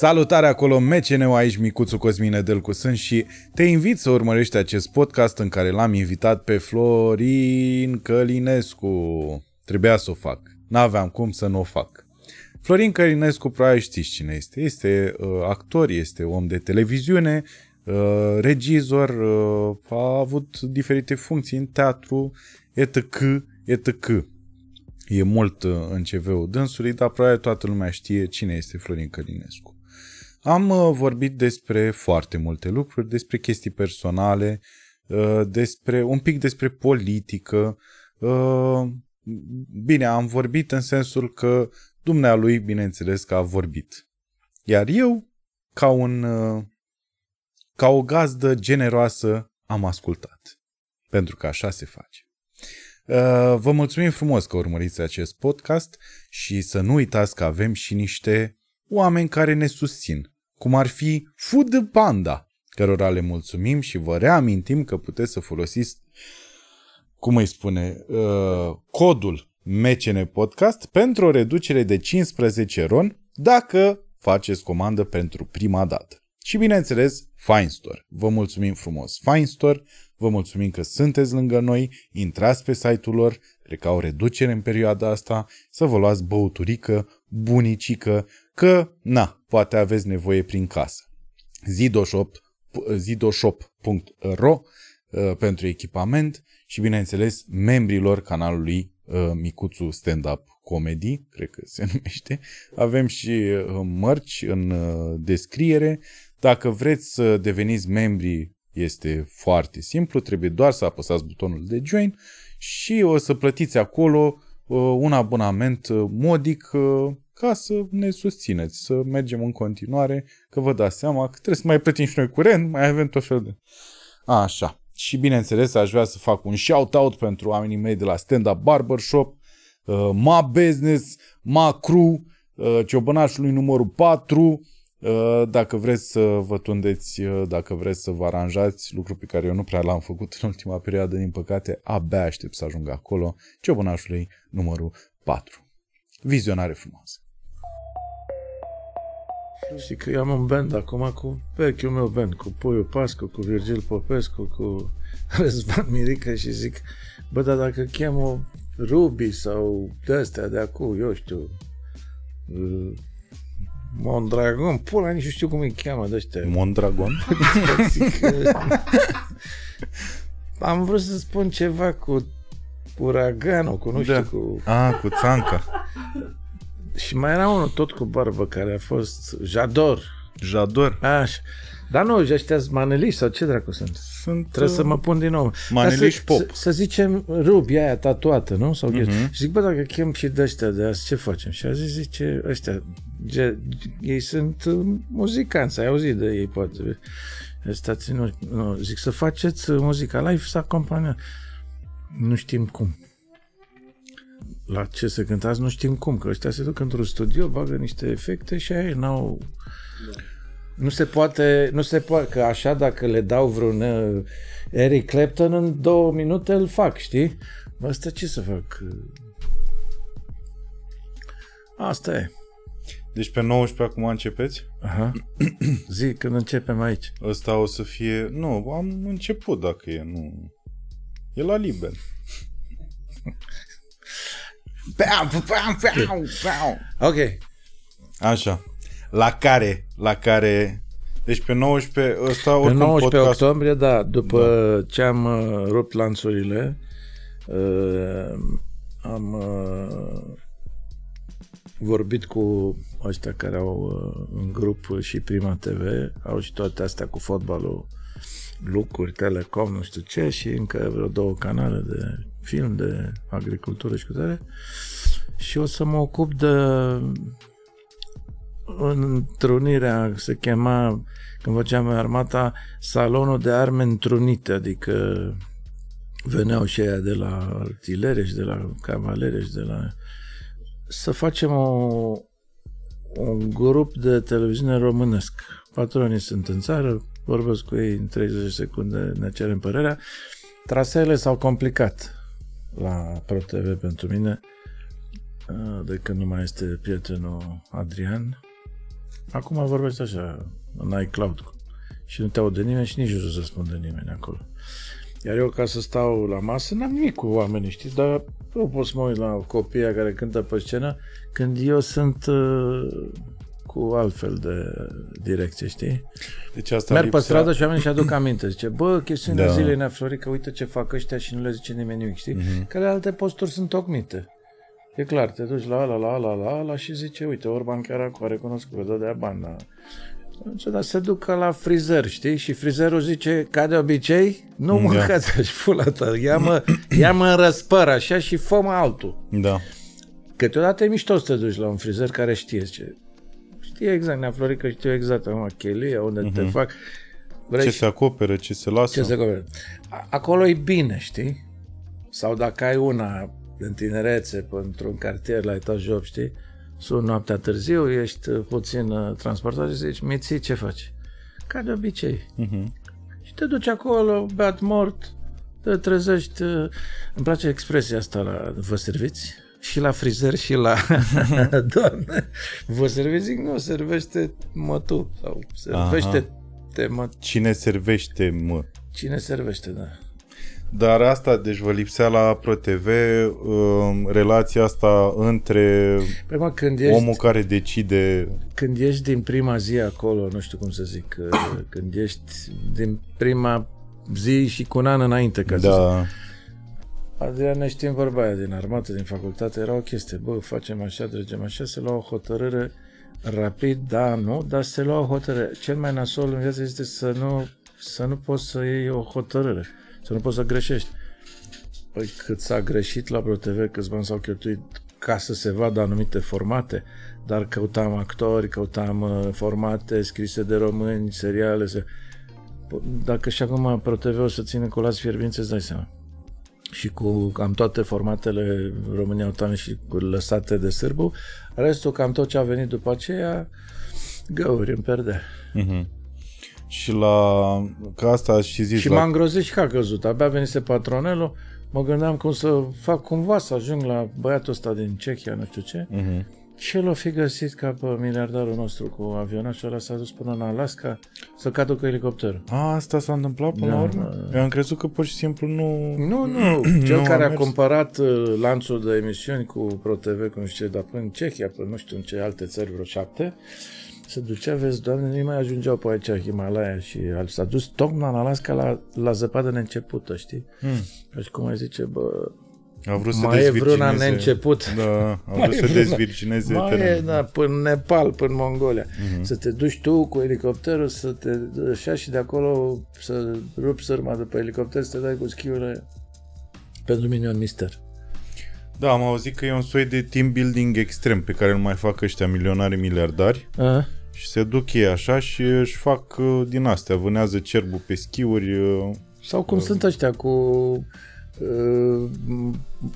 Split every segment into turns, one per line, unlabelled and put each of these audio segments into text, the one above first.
Salutare acolo, MCNU aici, Micuțu Cosmin Edelcu sunt și te invit să urmărești acest podcast în care l-am invitat pe Florin Călinescu. Trebuia să o fac. N-aveam cum să nu o fac. Florin Călinescu, probabil știți cine este. Este uh, actor, este om de televiziune, uh, regizor, uh, a avut diferite funcții în teatru, etc., etc. E mult uh, în CV-ul dânsului, dar probabil toată lumea știe cine este Florin Călinescu. Am uh, vorbit despre foarte multe lucruri, despre chestii personale, uh, despre un pic despre politică. Uh, bine, am vorbit în sensul că dumnealui, bineînțeles, că a vorbit. Iar eu, ca, un, ca o gazdă generoasă, am ascultat. Pentru că așa se face. Vă mulțumim frumos că urmăriți acest podcast și să nu uitați că avem și niște oameni care ne susțin, cum ar fi Food Panda, cărora le mulțumim și vă reamintim că puteți să folosiți, cum îi spune, uh, codul MCN Podcast pentru o reducere de 15 ron dacă faceți comandă pentru prima dată. Și bineînțeles, Fine Store. Vă mulțumim frumos. Fine Store, vă mulțumim că sunteți lângă noi, intrați pe site-ul lor, cred că au reducere în perioada asta, să vă luați băuturică, bunicică, că, na, poate aveți nevoie prin casă. Zidoshop, zidoshop.ro uh, pentru echipament și, bineînțeles, membrilor canalului uh, Micuțu Stand Up Comedy, cred că se numește. Avem și uh, mărci în descriere. Dacă vreți să deveniți membri, este foarte simplu, trebuie doar să apăsați butonul de join și o să plătiți acolo un abonament modic ca să ne susțineți, să mergem în continuare, că vă dați seama că trebuie să mai plătim și noi curent, mai avem tot fel de... Așa. Și bineînțeles, aș vrea să fac un shout-out pentru oamenii mei de la Stand Up Barbershop, uh, Ma Business, Ma Crew, uh, Ciobănașului numărul 4, uh, dacă vreți să vă tundeți, uh, dacă vreți să vă aranjați, lucru pe care eu nu prea l-am făcut în ultima perioadă, din păcate, abia aștept să ajung acolo, Ciobănașului numărul 4. Vizionare frumoasă!
Știi că eu am un band acum cu vechiul meu band, cu Puiu Pascu, cu Virgil Popescu, cu Răzvan Mirica și zic, bă, dar dacă cheamă Ruby sau de-astea de acum, eu știu, uh, Mondragon, pula, nici nu știu cum îi cheamă de ăștia.
Mondragon?
am vrut să spun ceva cu uraganul, cu nu știu, da. cu...
A, cu țanca.
Și mai era unul tot cu barbă care a fost Jador.
Jador?
Așa. Dar nu, ăștia sunt maneliști sau ce dracu sunt? Sunt Trebuie uh, să mă pun din nou.
Maneliști pop. Să,
să, zicem rubi aia tatuată, nu? Sau uh-huh. Și zic, bă, dacă chem și de ăștia de azi, ce facem? Și a zis, zice, ăștia, ge, ei sunt uh, muzicanți, ai auzit de ei, poate. Stați, nu, nu, zic, să faceți muzica live, să acompaniați. Nu știm cum la ce să cântați, nu știm cum, că ăștia se duc într-un studio, bagă niște efecte și aia n-au... Da. Nu se poate, nu se poate, că așa dacă le dau vreun uh, Eric Clapton în două minute îl fac, știi? Asta ce să fac? Asta e.
Deci pe 19 acum începeți?
Aha. Zic când începem aici.
Ăsta o să fie... Nu, am început dacă e, nu... E la liber.
Ok.
Așa. La care, la care deci pe 19 ăsta
Pe 19 podcast... octombrie, da, după da. ce am uh, rupt lanțurile, uh, am uh, vorbit cu ăștia care au uh, în grup și Prima TV, au și toate astea cu fotbalul, lucruri, Telecom, nu știu ce, și încă vreo două canale de film de agricultură și cu tare. Și o să mă ocup de întrunirea, se chema, când făceam armata, salonul de arme întrunite, adică veneau și aia de la artilere și de la cavalere și de la... Să facem o, un grup de televiziune românesc. Patronii sunt în țară, vorbesc cu ei în 30 secunde, ne cerem părerea. Traseele s-au complicat la ProTV pentru mine, de când nu mai este prietenul Adrian. Acum vorbește așa, în iCloud. Și nu te aude nimeni și nici nu răspunde nimeni acolo. Iar eu, ca să stau la masă, n-am nimic cu oamenii, știți, dar eu pot să mă uit la copiii care cântă pe scenă când eu sunt uh, cu altfel de direcție, știi?
Deci asta
Merg
lipsea...
pe stradă și oamenii și aduc aminte. Zice, bă, chestiunea
Da.
da. zilei Nea Florica, uite ce fac ăștia și nu le zice nimeni nimic, știi?
Mhm.
Mm-hmm. Care alte posturi sunt tocmite. E clar, te duci la ala, la ala, la ala și zice, uite, Orban chiar acum a recunoscut că dă de bani. Da. Zice, dar se duc ca la frizer, știi? Și frizerul zice, ca de obicei, nu
Da.
mâncați așa pula ta, ia-mă, ia-mă în răspăr așa și fă altul.
Da.
Câteodată e mișto să te duci la un frizer care știe ce. Știe exact, Nea Florica știu exact, acum, chelia, unde uh-huh. te fac. Vrei
Ce
și-
se acoperă, ce se lasă.
ce se acoperă. A- Acolo e bine, știi? Sau dacă ai una în tinerețe, pe- într-un cartier la etaj 8, știi? Sunt noaptea târziu, ești uh, puțin uh, transportat și zici, miții, ce faci? Ca de obicei.
Mhm.
Și te duci acolo, beat mort, te trezești. uh, Îmi place expresia asta la vă serviți? Și la frizer și la... Doamne, vă serviți? Zic, nu, servește mă tu. Sau servește te mă...
Cine servește, mă?
Cine servește, da.
Dar asta, deci vă lipsea la ProTV um, relația asta între
Păi mă, când ești,
omul care decide...
când ești din prima zi acolo, nu știu cum să zic, uh, când ești din prima zi și cu un an înainte, ca să zic.
Da,
Adrian, ne știm vorba aia din armată, din facultate, era o chestie, bă, facem așa, trecem așa, se lua o hotărâre rapid, da, nu, dar se lua o hotărâre. Cel mai nasol în viață este să nu, să nu poți să iei o hotărâre, să nu poți să greșești. Păi cât s-a greșit la ProTV, câți bani s-au cheltuit ca să se vadă anumite formate, dar căutam actori, căutam uh, formate scrise de români, seriale, se... Dacă și acum ProTV o să țină colați fierbinți, îți dai seama și cu cam toate formatele România Autoane și cu lăsate de sârbu, restul cam tot ce a venit după aceea, găuri în perde.
Mhm. Și la... Ca asta și zici
Și
la...
m-am îngrozit și că a căzut. Abia venise patronelul, mă gândeam cum să fac cumva să ajung la băiatul ăsta din Cehia, nu știu ce.
Mhm.
Și el o fi găsit ca pe miliardarul nostru cu avionașul ăla, s-a dus până în Alaska să cadă cu elicopterul.
A, asta s-a întâmplat până
Da,
la urmă? Eu am crezut că pur și simplu nu...
Nu, nu. Cel
Nu,
care
a
a
mers.
comparat uh, lanțul de emisiuni cu ProTV, cu nu știu ce, dar până în Cehia, până nu știu în ce alte țări, vreo șapte, se ducea, vezi, doamne, nu mai ajungeau pe aici, Himalaya și al- s-a dus tocmai în Alaska la, la zăpadă neîncepută, știi?
Hmm.
Ca și cum ai zice, bă,
A vrut să
mai e vreuna
dezvirgineze-
neînceput.
Da, a
Mai
vrut
e
să
vreuna-
dezvirgineze
Mai e,
terenul.
da, până în Nepal, până în Mongolia. Să te duci tu cu elicopterul, să te așa și de acolo să rupi sârma de pe elicopter, să te dai cu schiurile. Pentru mine e un mister.
Da, am auzit că e un soi de team building extrem pe care îl mai fac ăștia milionari miliardari
A?
și se duc ei așa și își fac uh, din astea, vânează cerbul pe schiuri. uh,
Sau cum sunt ăștia cu uh,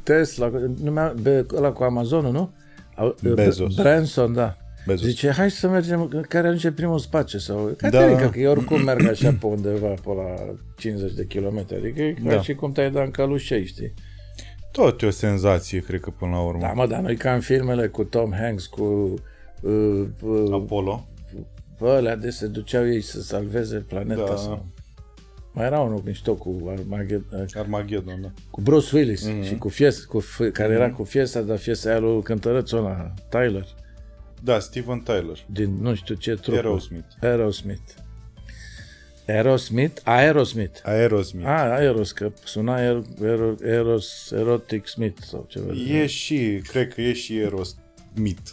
Tesla, numea, be, ăla cu Amazonul, nu? Au-
Bezos.
Branson, da.
Bezos.
Zice, hai să mergem, care ajunge primul spațiu sau... Caterinca,
Da.
că eu oricum merg așa pe undeva, pe la 50 de kilometri, adică e ca
Da.
și cum te-ai dat în călușei, știi?
Tot e o senzație, cred că până la urmă.
Da, mă, dar noi ca în filmele cu Tom Hanks, cu uh, uh,
Apollo.
pe alea de se duceau ei să salveze planeta
Da.
sau... Mai era unul mișto cu Armageddon,
Armageddon, da.
cu Bruce Willis
Mhm.
mm-hmm. și cu Fies, cu, F- care era cu Fiesta, dar Fiesta aia lui cântărețul ăla, Tyler,
Da, Steven Tyler.
din nu știu ce trup.
Aerosmith.
Aerosmith. Aerosmith? Aerosmith.
Aerosmith.
A, Aeros, că suna Aer, Aer, Aeros, Erotic Smith sau ceva.
E și, cred că e și Aerosmith.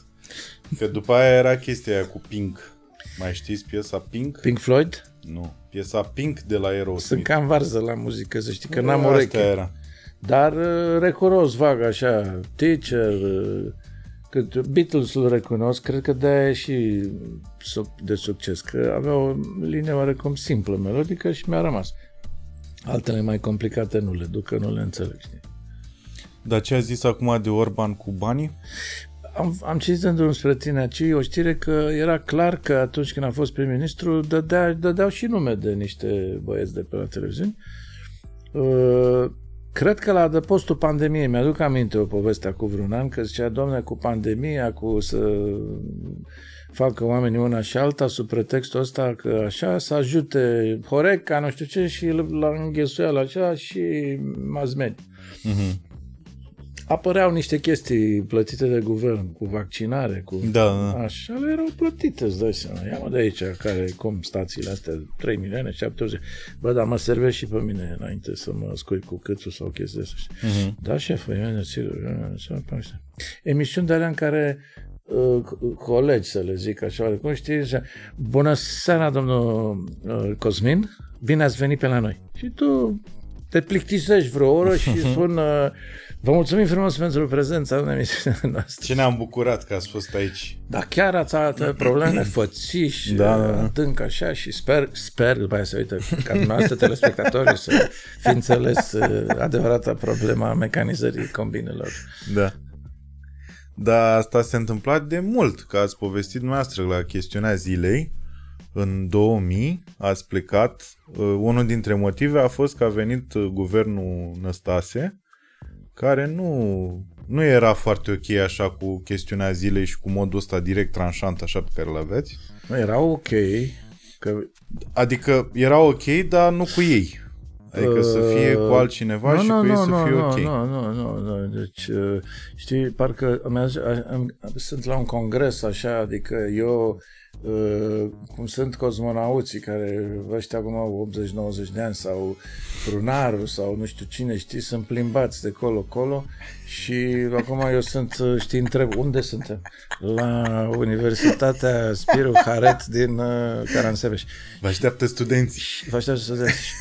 Că după aia era chestia aia cu Pink. Mai știți piesa Pink?
Pink Floyd?
Nu. Piesa Pink de la Aerosmith.
Sunt cam varză la muzică, să știi că n-am
Asta
ureche.
era.
Dar uh, recunosc vag așa, Teacher, uh, cât Beatles îl recunosc, cred că de-aia e și suc- de succes, că avea o linie oarecum simplă melodică și mi-a rămas. Altele mai complicate nu le duc, că nu le înțeleg, știi?
Dar ce a zis acum de Orban cu banii?
Am, am citit în drum spre tine aici o știre că era clar că atunci când a fost prim-ministru dădea, dădeau și nume de niște băieți de pe la televiziuni. Uh, cred că la adăpostul pandemiei, mi-aduc aminte o poveste cu vreun an, că zicea, domne, cu pandemia, cu să facă oamenii una și alta sub pretextul ăsta că așa să ajute Horeca, nu știu ce, și la înghesuială așa și mass media. Mm-hmm apăreau niște chestii plătite de guvern, cu vaccinare, cu...
Da, da.
Așa, le erau plătite, îți dai seama. Ia de aici, care, cum stațiile astea, 3 milioane, 70. Bă, dar mă servesc și pe mine înainte să mă scui cu câțul sau chestii astea. Uh-huh. Da, șefă, eu sigur. Emisiuni de alea în care uh, colegi, să le zic așa, cum știi, bună seara, domnul uh, Cosmin, bine ați venit pe la noi. Și tu te plictisești vreo oră și spun... Uh, Vă mulțumim frumos pentru prezența în emisiunea noastră.
Ce ne-am bucurat că ați fost aici.
Da, chiar ați arătat probleme fățiși, da, da, da. adânc așa și sper, sper după aia să uită ca dumneavoastră telespectatorii să fi înțeles uh, adevărata problema mecanizării combinelor.
Da. Dar asta s-a întâmplat de mult, că ați povestit dumneavoastră la chestiunea zilei. În 2000 ați plecat. Uh, unul dintre motive a fost că a venit uh, guvernul Năstase care nu, nu era foarte ok așa cu chestiunea zilei și cu modul ăsta direct tranșant așa pe care îl aveți.
Nu, era ok. Că...
Adică era ok, dar nu cu ei. Adică uh, să fie cu altcineva nu, și nu, cu ei nu, să fie
nu,
ok.
Nu, nu, nu, nu. Deci, uh, știi, parcă sunt la un congres așa, adică eu Uh, cum sunt cosmonauții care ăștia acum au 80-90 de ani sau Brunarul sau nu știu cine, știi, sunt plimbați de colo-colo și acum eu sunt, uh, știi, întreb, unde suntem? La Universitatea Spiru Haret din uh, Caransebeș.
Vă așteaptă studenții.
Vă așteaptă studenții.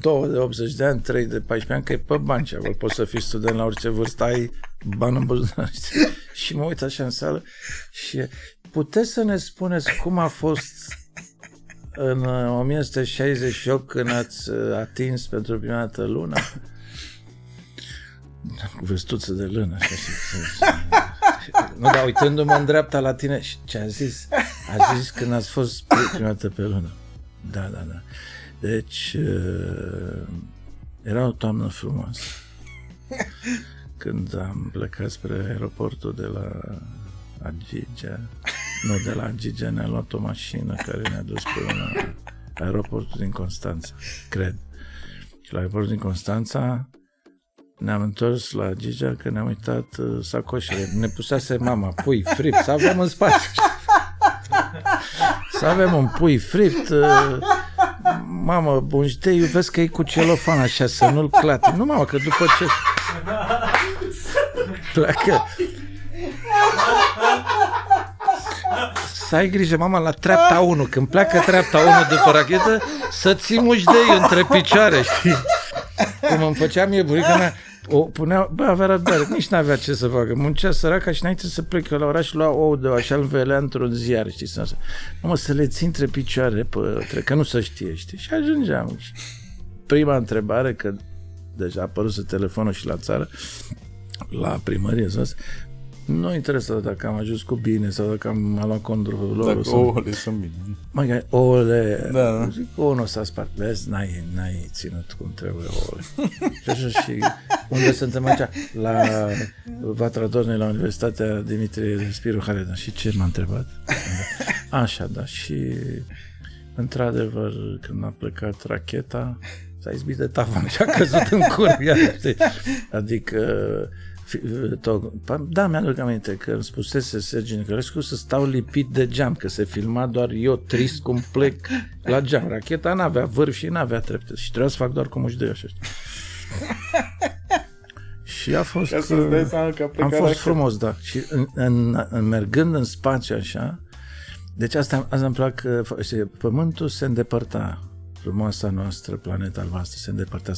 Două de 80 de ani, trei de 14 ani, că e pe bani ce Poți să fii student la orice vârstă, ai bani în buzunar. Și mă uit așa în sală și Puteți să ne spuneți cum a fost în 1968 uh, când ați uh, atins pentru prima dată luna? Cu vestuță de lână. Așa, și, nu, dar uitându-mă în dreapta la tine, ce a zis? A zis când ați fost prima dată pe lună. Da, da, da. Deci, uh, era o toamnă frumoasă. Când am plecat spre aeroportul de la Agigea, nu, de la Gigea ne-a luat o mașină care ne-a dus până la aeroportul din Constanța, cred. Și la aeroportul din Constanța ne-am întors la Gigea că ne-am uitat uh, sacoșele. Ne pusese mama pui fript, să avem în spate. să avem un pui fript. Uh, mamă, bun, te iubesc că e cu celofan așa, să nu-l clate. Nu, mamă, că după ce pleacă să ai grijă, mama, la treapta 1, când pleacă treapta 1 după rachetă, să ții mușdei între picioare, știi? Cum îmi făcea mie burica mea, o punea, bă, avea răbdare, nici n-avea ce să facă. Muncea săraca și înainte să plece la oraș, lua ou de așa îl velea într-un ziar, știi? Să, mă, să le ții între picioare, pe, că nu se știe, știi? Și ajungeam. Prima întrebare, că deja a apărut telefonul și la țară, la primărie, zis, nu interesează dacă am ajuns cu bine sau dacă am luat controlul lor.
Dacă sau... ouăle sunt bine.
Mai ouăle... Da, da. Zic, ouă nu s-a spart. Vezi, n-ai, n-ai ținut cum trebuie ouăle. și așa și unde suntem aici? La Vatra Dornei, la Universitatea Dimitrie Spiru Hareda. Și ce m-a întrebat? Așa, da. Și într-adevăr, când a plecat racheta, s-a izbit de tavan și a căzut în curb. Adică da, mi-aduc aminte că îmi spusese Sergiu Nicolescu să stau lipit de geam, că se filma doar eu trist cum plec la geam. Racheta n-avea vârf și n-avea trepte și trebuia să fac doar cum își dă așa. și a fost, Ca
să seama că
am fost frumos, da. Și în, în, în, mergând în spațiu așa, deci asta, asta îmi plac, pământul se îndepărta frumoasa noastră planetă albastră se îndepărta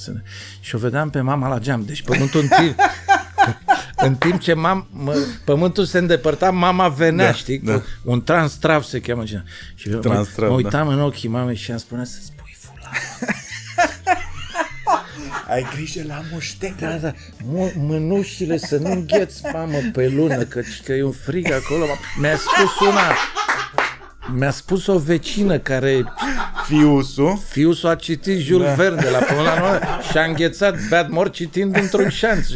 și o vedeam pe mama la geam, deci pământul întâi în timp ce mam, mă, pământul se îndepărta, mama venea, da, știi? Da. Un transtrav se cheamă. Și mă, mă da. uitam da. în ochii mamei și am spune să spui fular.
Ai grijă la muște.
Da, da. M- mânușile să nu îngheți, mamă, pe lună, că, că e un frig acolo. Mi-a spus una, mi-a spus o vecină care...
Fiusul?
Fiusul a citit Jules da. Verne la până la și a înghețat bad mor citind într-un șanț.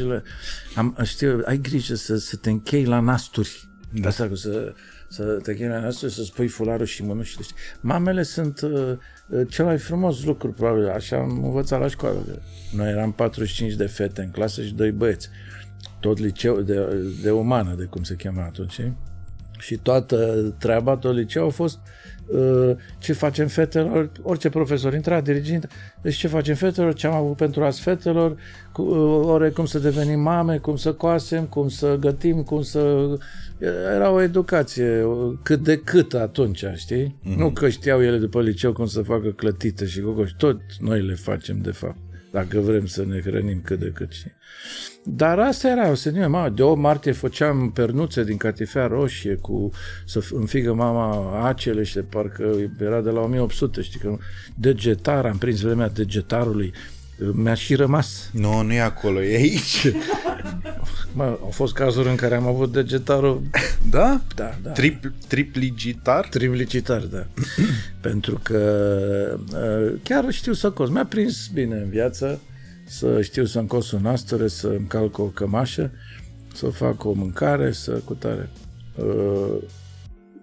Am, știu, ai grijă să, să te închei la nasturi. Da. Asta cu să să te chemi noastră, să spui fularul și mânușile. Mamele sunt uh, uh, cel mai frumos lucru, probabil. Așa am învățat la școală. Noi eram 45 de fete în clasă și doi băieți. Tot liceu de, de umană, de cum se chema atunci. Și toată treaba, tot liceu a fost uh, ce facem fetelor, orice profesor intra, dirigent, deci ce facem fetelor, ce am avut pentru azi fetelor, cu, uh, ore cum să devenim mame, cum să coasem, cum să gătim, cum să... Era o educație cât de cât atunci, știi? Mm-hmm. Nu că știau ele după liceu cum să facă clătite și gogoși, tot noi le facem de fapt dacă vrem să ne hrănim cât de cât. Știi? Dar asta era, o să mama, de 8 martie făceam pernuțe din catifea roșie cu să înfigă mama acele și de parcă era de la 1800, știi că degetar, am prins vremea degetarului, mi-a și rămas.
Nu, nu e acolo, e aici.
Mă, au fost cazuri în care am avut degetarul...
Da?
Da, da.
Trip, triplicitar?
Triplicitar, da. Pentru că uh, chiar știu să cos. Mi-a prins bine în viață să știu să-mi cos un astere, să-mi calc o cămașă, să fac o mâncare, să cutare. Uh,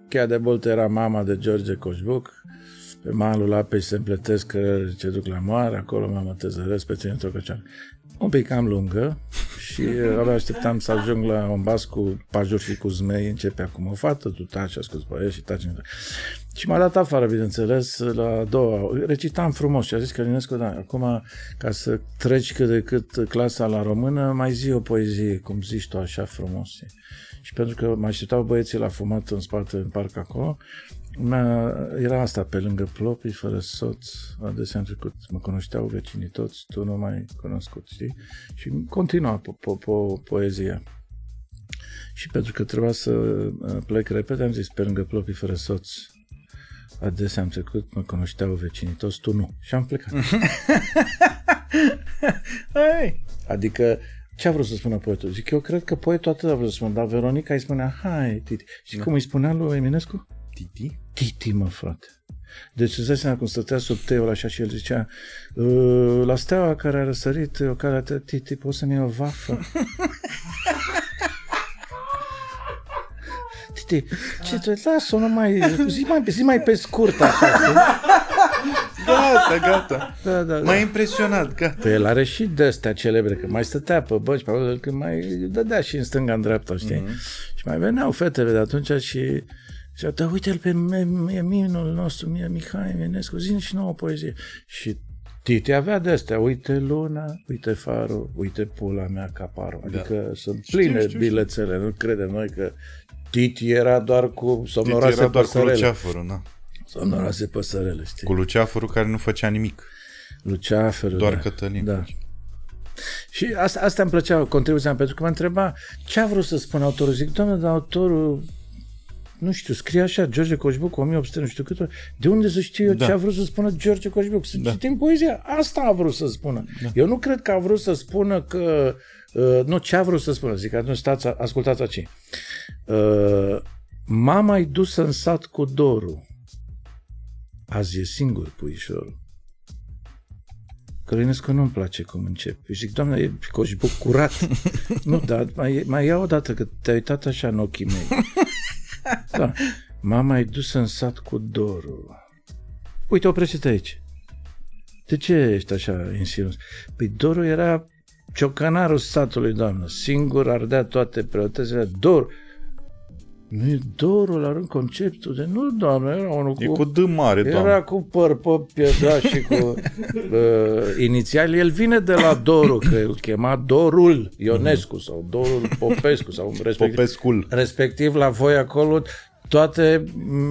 chiar de mult era mama de George Coșbuc, pe malul apei se împletesc că ce duc la moare, acolo mă tezăresc pe ține Trocăcean. Un pic cam lungă și abia așteptam să ajung la un bas cu pajuri și cu zmei, începe acum o fată, tu taci, asculți pe și taci. Și m-a dat afară, bineînțeles, la a doua. Recitam frumos și a zis că Călinescu, da, acum, ca să treci cât de cât clasa la română, mai zi o poezie, cum zici tu așa frumos. Și pentru că mă așteptau băieții la fumat în spate, în parc acolo, era asta pe lângă plopii, fără soț, adesea am trecut, mă cunoșteau vecinii toți, tu nu mai cunoscut, știi? Și continua po- po- po- poezia. Și pentru că trebuia să uh, plec repede, am zis, pe lângă plopii fără soț, adesea am trecut, mă cunoșteau vecinii toți, tu nu. Și am plecat.
Hai.
adică, ce a vrut să spună poetul? Zic, eu cred că poetul atât a vrut să spună, dar Veronica îi spunea, hai, titi. Și da. cum îi spunea lui Eminescu?
Titi?
Titi, mă, frate. Deci îți dai seama cum stătea sub teul așa și el zicea ă, la steaua care a răsărit o care a Titi, poți să-mi iei o vafă? Titi, ce tu lasă-o numai, zi mai, zi mai pe scurt așa,
Gata, gata.
Da, da,
M-a impresionat, gata.
Păi el are și de astea celebre, că mai stătea pe băci, pe că mai dădea și în stânga, în dreapta, știi? Mm-hmm. Și mai veneau fetele de atunci și și da, uite-l pe minul nostru, mie Mihai Eminescu, zi și nouă poezie. Și Titi avea de astea, uite luna, uite farul, uite pula mea caparul. Da. Adică da. sunt pline știu, știu, bilețele, nu credem noi că Titi era doar cu somnoroase Titi era doar păsărele. cu
luceafărul, da.
Somnoroase păsărele, știi?
Cu luceafărul care nu făcea nimic.
Luceafărul,
Doar
da.
Cătălin.
Da. Și asta, asta îmi plăcea contribuția pentru că mă întreba ce a vrut să spună autorul. Zic, doamne, dar autorul nu știu, scrie așa, George Coșbuc, 1800, nu știu cât, de unde să știu eu da. ce a vrut să spună George Coșbuc? Să da. citim poezia, asta a vrut să spună. Da. Eu nu cred că a vrut să spună că, uh, nu, ce a vrut să spună, zic, atunci stați, ascultați aici. Uh, mama i dus în sat cu dorul, azi e singur puișorul. Călinescu nu-mi place cum încep. Eu zic, doamne, e coșbuc curat. nu, dar mai, mai ia o dată, că te-ai uitat așa în ochii mei. Da. Mama e dusă în sat cu dorul. Uite, oprește-te aici. De ce ești așa insinuos? Păi Doru era ciocanarul satului, doamnă. Singur ardea toate preotezele. Dor. Nu e dorul la rând conceptul de... Nu, doamnă, era unul
e cu... cu D mare,
Era
doamnă.
cu păr pe da, și cu uh, inițial. El vine de la Doru, că îl chema Dorul Ionescu sau Dorul Popescu sau respectiv,
Popescul.
respectiv la voi acolo toate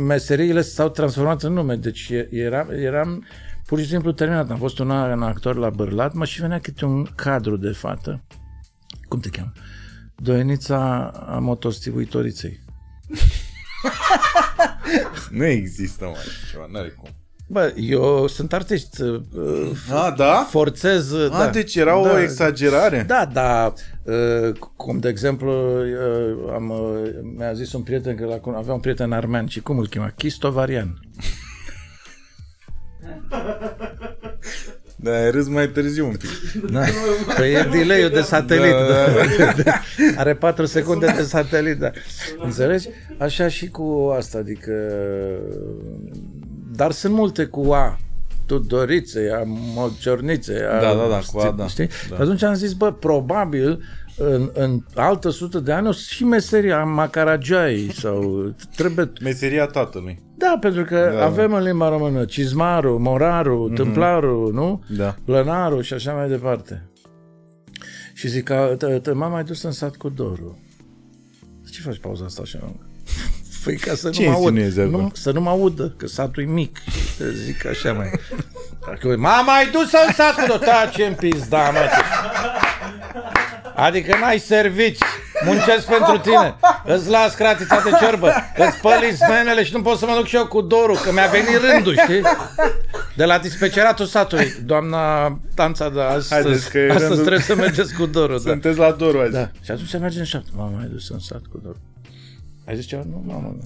meseriile s-au transformat în nume. Deci era, eram pur și simplu terminat. Am fost un an actor la Bărlat, mă și venea câte un cadru de fată. Cum te cheamă? Doenița a motostivuitoriței.
nu există mai ceva, n-are cum.
Bă, eu sunt artist. Uh,
A, da?
Forțez.
A,
da.
deci era
da.
o exagerare?
Da, da. Uh, cum de exemplu, uh, am, uh, mi-a zis un prieten că la, avea un prieten armean și cum îl chema? Chistovarian.
Da, râs mai târziu un pic.
Da. Păi e delay de satelit.
Da,
Da, da. Are 4 secunde de satelit, da. Înțelegi? Așa și cu asta, adică... Dar sunt multe cu A. Tudorițe, a Mociornițe, a,
Da, da, da, cu A, da.
Știi?
Da.
Și atunci am zis, bă, probabil în, în altă sută de ani o să și meseria Macaragiai sau trebuie
Meseria tatălui.
Da, pentru că
Da.
da. avem în limba română cizmarul, morarul, mm-hmm. tâmplarul, nu?
Da.
Plănarul și așa mai departe. Și zic că te, te, m-am mai dus în sat cu Doru. Ce faci pauza asta așa lungă? Păi ca să
Ce
nu mă aud,
insinuezi acum?
nu, să nu mă audă, că satul e mic. Și te zic așa mai... Dacă m-am mai dus în sat cu Doru. Taci în pizda, mă. Adică n-ai servici, muncesc pentru tine, îți las cratița de ciorbă, îți spăli smenele și nu pot să mă duc și eu cu dorul, că mi-a venit rândul, știi? De la dispeceratul satului, doamna Tanța, de astăzi,
Haideți că e
astăzi
rândul-
trebuie să mergeți cu dorul. Da.
Sunteți la Doru azi.
da. Și atunci mergem în șapte. M-am mai dus în sat cu dorul. Ai zis ceva? Nu, mamă. nu.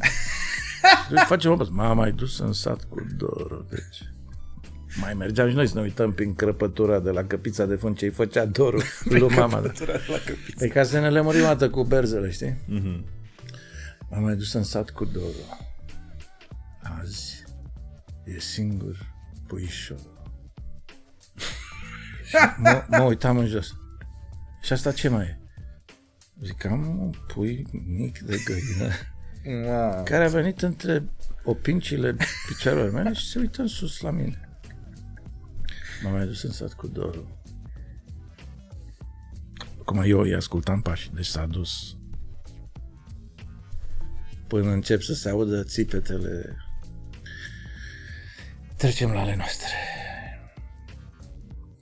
Deci facem o M-am mai dus în sat cu dorul, deci... Mai mergeam și noi să ne uităm prin crăpătura de la căpița de fund ce-i făcea dorul lui mama. Da. E ca să ne lămurim o dată cu berzele, știi?
Mhm.
M-am mai dus în sat cu dorul. Azi e singur puișorul. Și mă, mă uitam în jos. Și asta ce mai e? Zic, am un pui mic de găină
Da.
care a venit între opincile picioarelor mele și se uită în sus la mine. M-am mai dus în sat cu dorul. Acum eu îi ascultam pașii, deci s-a dus până încep să se audă țipetele. Trecem la ale noastre.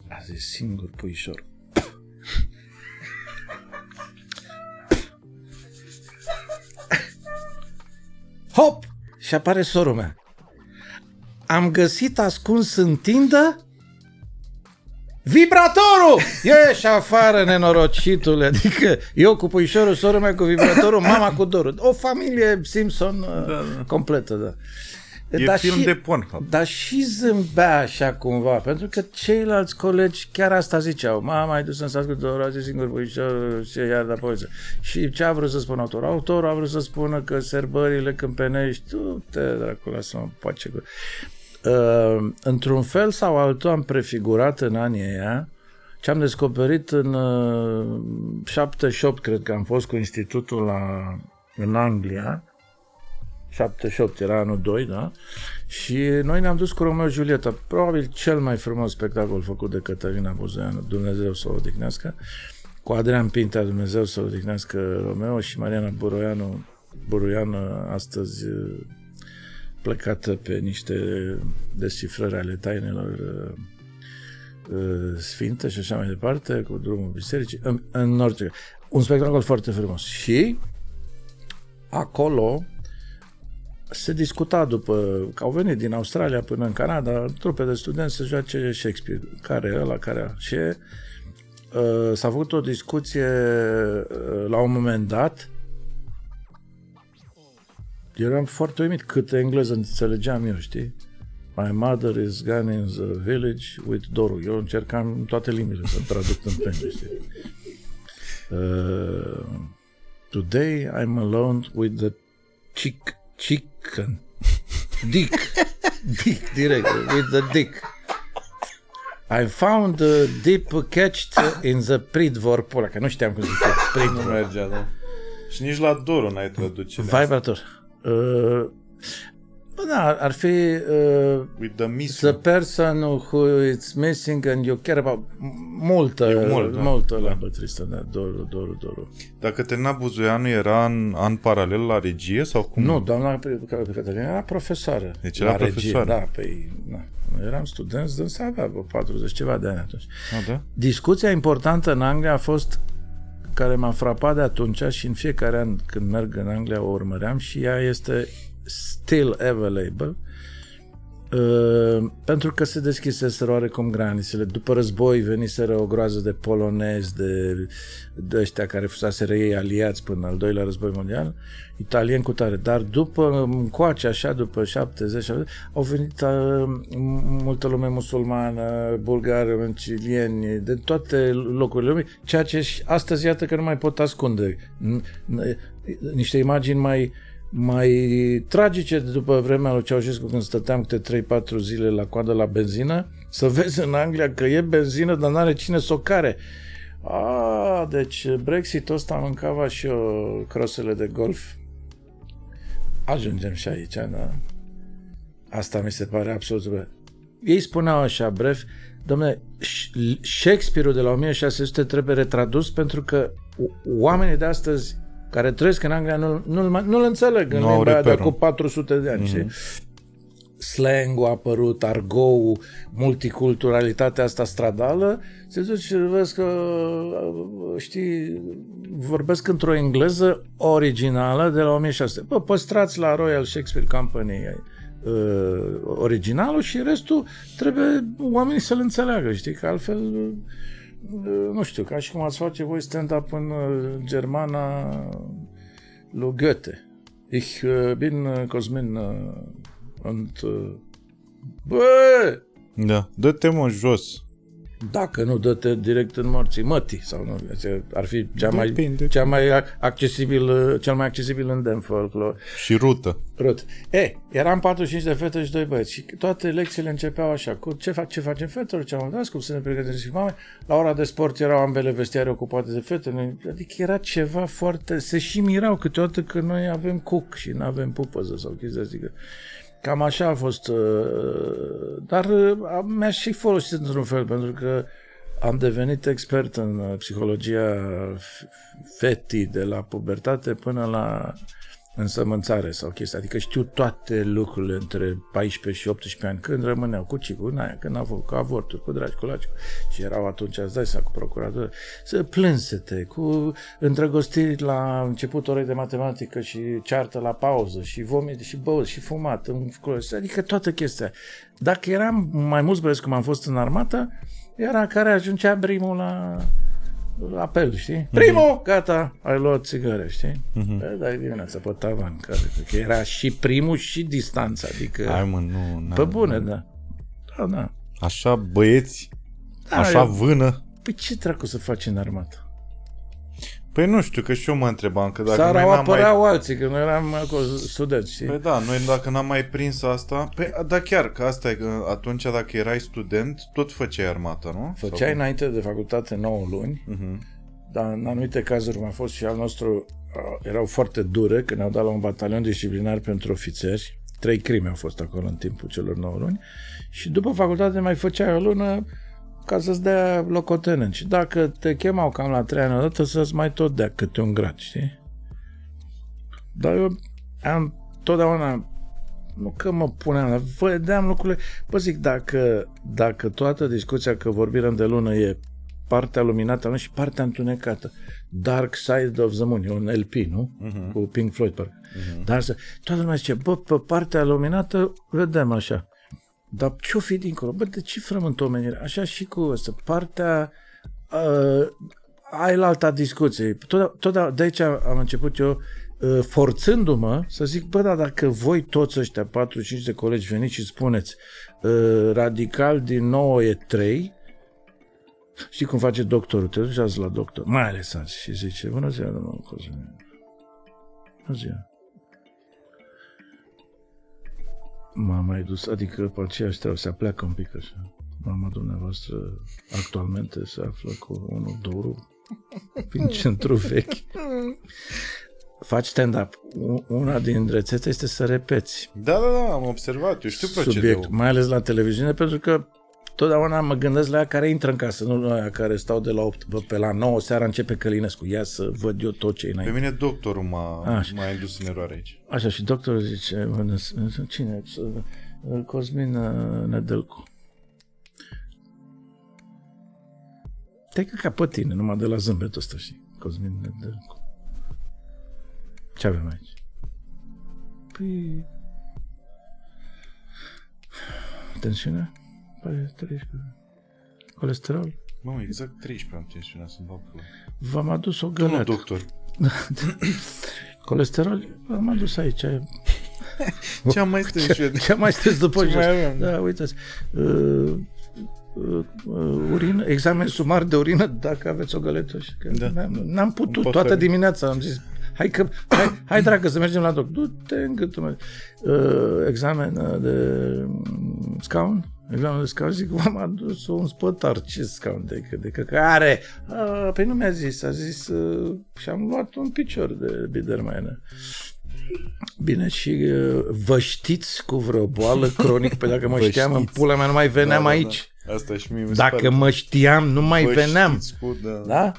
Azi e singur puișor. Hop! Și apare sorul mea. Am găsit ascuns în tindă Vibratorul! Ieși afară, nenorocitule! Adică eu cu puișorul, sora mea cu vibratorul, mama cu dorul. O familie Simpson da, da. completă, da.
E film de Pornhub.
Dar și zâmbea așa cumva, pentru că ceilalți colegi chiar asta ziceau. Mama, ai dus în sat cu două ore, singur puișor și iar la poziție. Și ce a vrut să spună autorul? Autorul a vrut să spună că sărbările câmpenești, tu te dracula să mă pace cu... Uh, într-un fel sau altul am prefigurat în anii aia ce am descoperit în uh, 78, cred că am fost cu institutul la, în Anglia, 78 era anul 2, da? Și noi ne-am dus cu Romeo și Julieta, probabil cel mai frumos spectacol făcut de Cătălina Buzeanu, Dumnezeu să o odihnească, cu Adrian Pintea, Dumnezeu să o odihnească Romeo și Mariana Buroianu, Buroianu astăzi uh, plecată pe niște descifrări ale tainelor uh, uh, sfinte și așa mai departe, cu drumul bisericii, în, în orice. Un spectacol foarte frumos. Și acolo se discuta după că au venit din Australia până în Canada trupe de studenți să joace Shakespeare, care e ăla, care și uh, s-a făcut o discuție uh, la un moment dat eram foarte uimit cât engleză înțelegeam eu, știi? My mother is gone in the village with Doru. Eu încercam în toate limbile să traduc în pende, știi? Uh, today I'm alone with the chick, chicken. Dick. Dick, direct. With the dick. I found the deep catched in the pridvor pula, că nu știam cum zice.
Nu
Pridvor.
mergea, da. Și nici la Doru n-ai traducere.
Vibrator. Uh, bă, da, ar fi uh,
With the miss.
the person who is missing and you care about multă,
E mult, da.
multă
Da.
la bătristă, da, Doru, Doru, Doru.
Dacă Terna Buzoianu era în an paralel la regie sau cum?
Nu, doamna pe, pe Cătălina era profesoară.
Deci era
la regie,
profesoară.
Da, pe, na. Noi eram studenți, dânsa avea vreo 40 ceva de ani atunci.
A, da?
Discuția importantă în Anglia a fost care m-a frapat de atunci și în fiecare an când merg în Anglia o urmăream și ea este still available. Uh, pentru că se deschiseseră oarecum granițele. După război veniseră o groază de polonezi, de, de ăștia care fusaseră ei aliați până al doilea război mondial, italieni cu tare. Dar după coace, așa, după 70, au venit uh, multă lume musulmană, bulgari, cilieni, de toate locurile lumii, ceea ce astăzi iată că nu mai pot ascunde. Niște imagini mai mai tragice de după vremea lui Ceaușescu când stăteam câte 3-4 zile la coadă la benzină, să vezi în Anglia că e benzină, dar n-are cine să o care. A, deci Brexit-ul ăsta mâncava și eu crosele de golf. Ajungem și aici, da? Asta mi se pare absolut bă. Ei spuneau așa, bref, domnule, Shakespeare-ul de la 1600 trebuie retradus pentru că oamenii de astăzi care trăiesc în Anglia nu, nu, nu-l înțeleg în nu limba de cu 400 de ani. Mm-hmm. Slang-ul a apărut, argou, multiculturalitatea asta stradală, se duce și vezi că, știi, vorbesc într-o engleză originală de la 1600. Bă, păstrați la Royal Shakespeare Company uh, originalul și restul trebuie oamenii să-l înțeleagă, știi, că altfel nu știu, ca și cum ați face voi stand-up în uh, germana lui Goethe. Ich uh, bin uh, Cosmin und... Bă!
Da, dă-te mă jos.
Dacă nu, dă-te direct în morții mătii sau nu. Ar fi cea mai, cea mai accesibil, cel mai accesibil în folklore.
Și rută.
Rută. E, eram 45 de fete și doi băieți și toate lecțiile începeau așa, cu ce, fac, ce facem fetelor, ce am dat, cum să ne pregătim și mame. La ora de sport erau ambele vestiare ocupate de fete, adică era ceva foarte, se și mirau câteodată că noi avem cuc și nu avem pupăză sau chestia adică Cam așa a fost. Uh, dar uh, mi-aș și folosit într-un fel, pentru că am devenit expert în uh, psihologia fetii de la pubertate până la însămânțare sau chestia. Adică știu toate lucrurile între 14 și 18 ani, când rămâneau cu cicul, în aia, când au făcut cu avorturi, cu dragi, cu laci. Și erau atunci, îți dai cu procurator, să plânsete, cu îndrăgostiri la început orei de matematică și ceartă la pauză și vomit și băut și fumat. Adică toată chestia. Dacă eram mai mulți băieți cum am fost în armată, era care ajungea primul la apel, știi? Mhm. Primul, mm-hmm. gata, ai luat țigăre, știi? Mm-hmm. Dai dimineața pe tavan, care, că era și primul și distanța, adică...
Hai mă, nu...
Pe bune, da. Da, da.
Așa băieți, da, așa eu... vână.
Păi ce dracu să faci în armată?
Păi nu știu, că și eu mă întrebam că dacă
S-ar noi apăreau mai... alții, că noi eram acolo studenți, știi?
Păi da, noi dacă n-am mai prins asta... Păi da, chiar, că asta e că atunci dacă erai student, tot făceai armată, nu?
Făceai Sau... înainte de facultate 9 luni, uh-huh. dar în anumite cazuri, cum a fost și al nostru, erau foarte dure, când ne-au dat la un batalion disciplinar pentru ofițeri. Trei crime au fost acolo în timpul celor 9 luni. Și după facultate mai făceai o lună ca să-ți dea locotenent. Și dacă te chemau cam la trei ani odată, să-ți mai tot dea câte un grad, știi? Dar eu am totdeauna nu că mă puneam, dar vedeam lucrurile. Păi zic, dacă, dacă toată discuția că vorbim de lună e partea luminată și partea întunecată. Dark Side of the Moon, e un LP, nu? Uh-huh. Cu Pink Floyd, parcă. Uh-huh. Dar toată lumea zice, bă, pe partea luminată vedem așa. Dar ce-o fi dincolo? Bă, de ce frământ omenire? Așa și cu asta. Partea uh, ai la alta discuție. Tot, tot de aici am început eu uh, forțându-mă să zic, bă, dar dacă voi toți ăștia, 45 de colegi veniți și spuneți uh, radical din 9 e 3, știi cum face doctorul? Te duci azi la doctor, mai ales azi, și zice, bună ziua, domnul Cosmin. Bună ziua. M-a mai dus, adică pe aceeași treabă, se apleacă un pic așa. Mama dumneavoastră actualmente se află cu unul, două prin centru vechi. Faci stand-up. Una din rețete este să repeți.
Da, da, da, am observat. Eu știu procedeul.
mai ales la televiziune, pentru că totdeauna mă gândesc la aia care intră în casă, nu la aia care stau de la 8, bă, pe la 9 seara începe Călinescu, ia să văd eu tot ce e înainte.
Pe mine doctorul m-a, Așa. m-a indus în eroare aici.
Așa, și doctorul zice, cine? Cosmin Nedelcu. Te ca pe tine, numai de la zâmbetul ăsta, știi? Cosmin Nedelcu. Ce avem aici? Păi... tensiune? Pare 13. Colesterol?
Mă, exact 13 am tensiunea să-mi bag cu...
V-am adus o
Domnul
găleată.
doctor,
Colesterol? V-am adus aici.
ce am mai tensiune?
Ce mai sunteți după
Ce
ce?
mai avem?
Da, uitați. Uh, uh, uh, urină, examen sumar de urină, dacă aveți o găletă. Și că
Da.
n-am, n-am putut,
Un
toată
pahar.
dimineața am zis, hai că, hai, hai dragă să mergem la doc. Du-te în gâtul meu. Uh, examen uh, de mm, scaun, examen de scaun, zic, v-am adus un spătar, ce scaun de, de căcare? Uh, păi nu mi-a zis, a zis, uh, și am luat un picior de bidermaină. Bine, și uh, vă știți cu vreo boală cronică? Pe dacă mă
Vă
știam, în
știți.
pula mea nu mai veneam
Da, da,
aici.
Da. Asta și mie mi se
Dacă
pare.
mă știam, nu mai
Vă
veneam.
știți Cu, da.
Da?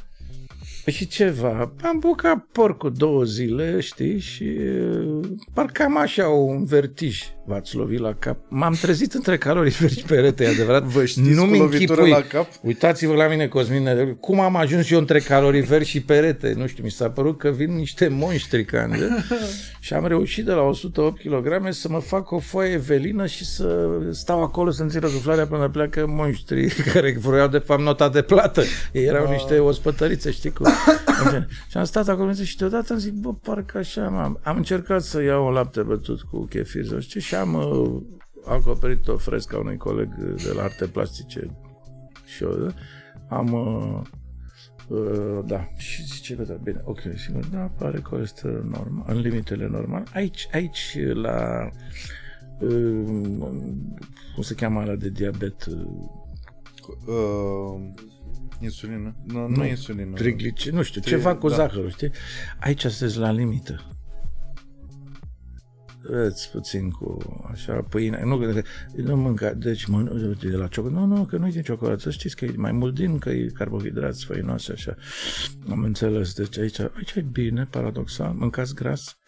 Păi și ceva, am bucat porcul două zile, știi, și uh, parcă am așa un vertij v-ați lovit la cap. M-am trezit între caloriferi și perete, e adevărat.
Vă știți
Nu
cu
mi
lovitură
închipui.
la cap?
Uitați-vă la mine, Cosmin, cum am ajuns eu între caloriferi și perete. Nu știu, mi s-a părut că vin niște monștri cande și am reușit de la 108 kg să mă fac o foaie velină și să stau acolo să-mi țin răsuflarea până pleacă monștri care vroiau de fapt nota de plată. Ei erau niște ospătărițe, știi cum. În fine. și am stat acolo și deodată am zis, bă, parcă așa am, am încercat să iau un lapte bătut cu chefir sau știu, și am uh, acoperit o frescă a unui coleg de la arte plastice și eu am uh, uh, da, și zice că da, bine, ok, sigur, da, pare colesterol normal, în limitele normal. Aici, aici la uh, cum se cheamă ala de diabet, uh,
Uh, insulină? Nu, nu,
Nu,
insulină.
triglice, nu știu,
Tri-
ceva cu
da.
zahărul, știi? Aici sunteți la limită. Îți puțin cu așa pâine. Nu, că- nu mânca, deci mănânc uite, de la ciocolată. Nu, nu, că nu e din ciocolată. Să știți că e mai mult din, că e carbohidrați făinoase, așa. Am înțeles. Deci aici, aici e bine, paradoxal. Mâncați gras.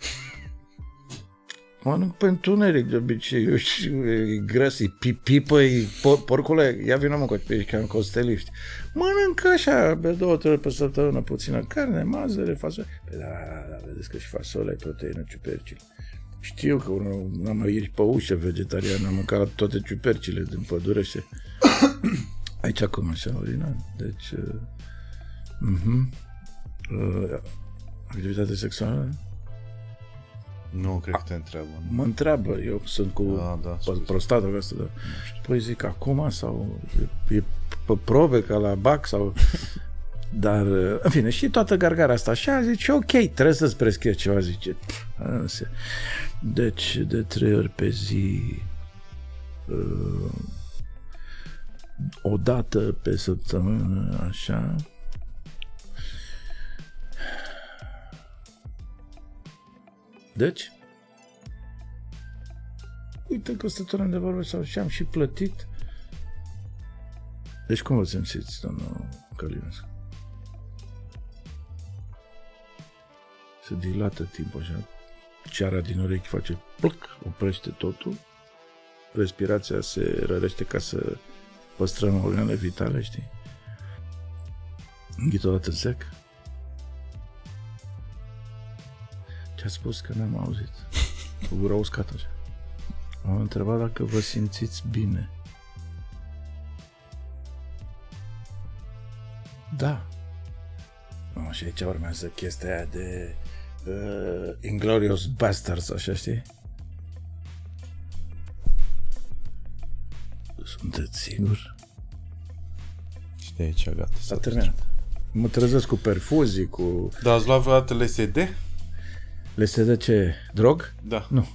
Mănânc pe întuneric de obicei, eu știu, e gras, e pipă, e por, porcule, ia vină mă cu pe ca în costeliști. Mănânc așa, pe două, trei ori pe săptămână, puțină carne, mazăre, fasole. Păi da, da, da, vedeți că și fasole ai proteină, ciupercile. Știu că unul n-am mai ieri pe ușă vegetarian, am mâncat toate ciupercile din pădure și aici acum așa, urina. Deci, uh, uh-huh. uh, activitate sexuală?
Nu, cred că te întreabă. nu?
Mă întreabă, eu sunt cu
Ah, da,
pe
scuze.
prostată cu asta, da. Păi zic acum sau e, e pe probe ca la BAC sau... Dar, în fine, și toată gargara asta așa, zice, ok, trebuie să-ți prescrie ceva, zice. "A, Nu se. Deci, de trei ori pe zi, uh, o dată pe săptămână, așa, Deci, uite că stăturăm de vorbă sau și am și plătit. Deci cum vă simțiți, domnul Călinescu? Se dilată timpul așa. Ceara din urechi face pluc, oprește totul. Respirația se rărește ca să păstrăm organele vitale, știi? Înghit o dată în sec. Ce a spus că n-am auzit. Cu gura uscată așa. Am întrebat dacă vă simțiți bine. Da. Oh, și aici urmează chestia aia de uh, Inglorious Bastards, așa știi? Sunteți sigur?
Și de aici, gata.
S-a terminat. Mă trezesc cu perfuzii, cu...
Da, ați luat vreodată LSD?
Le se dă ce? Drog?
Da.
Nu.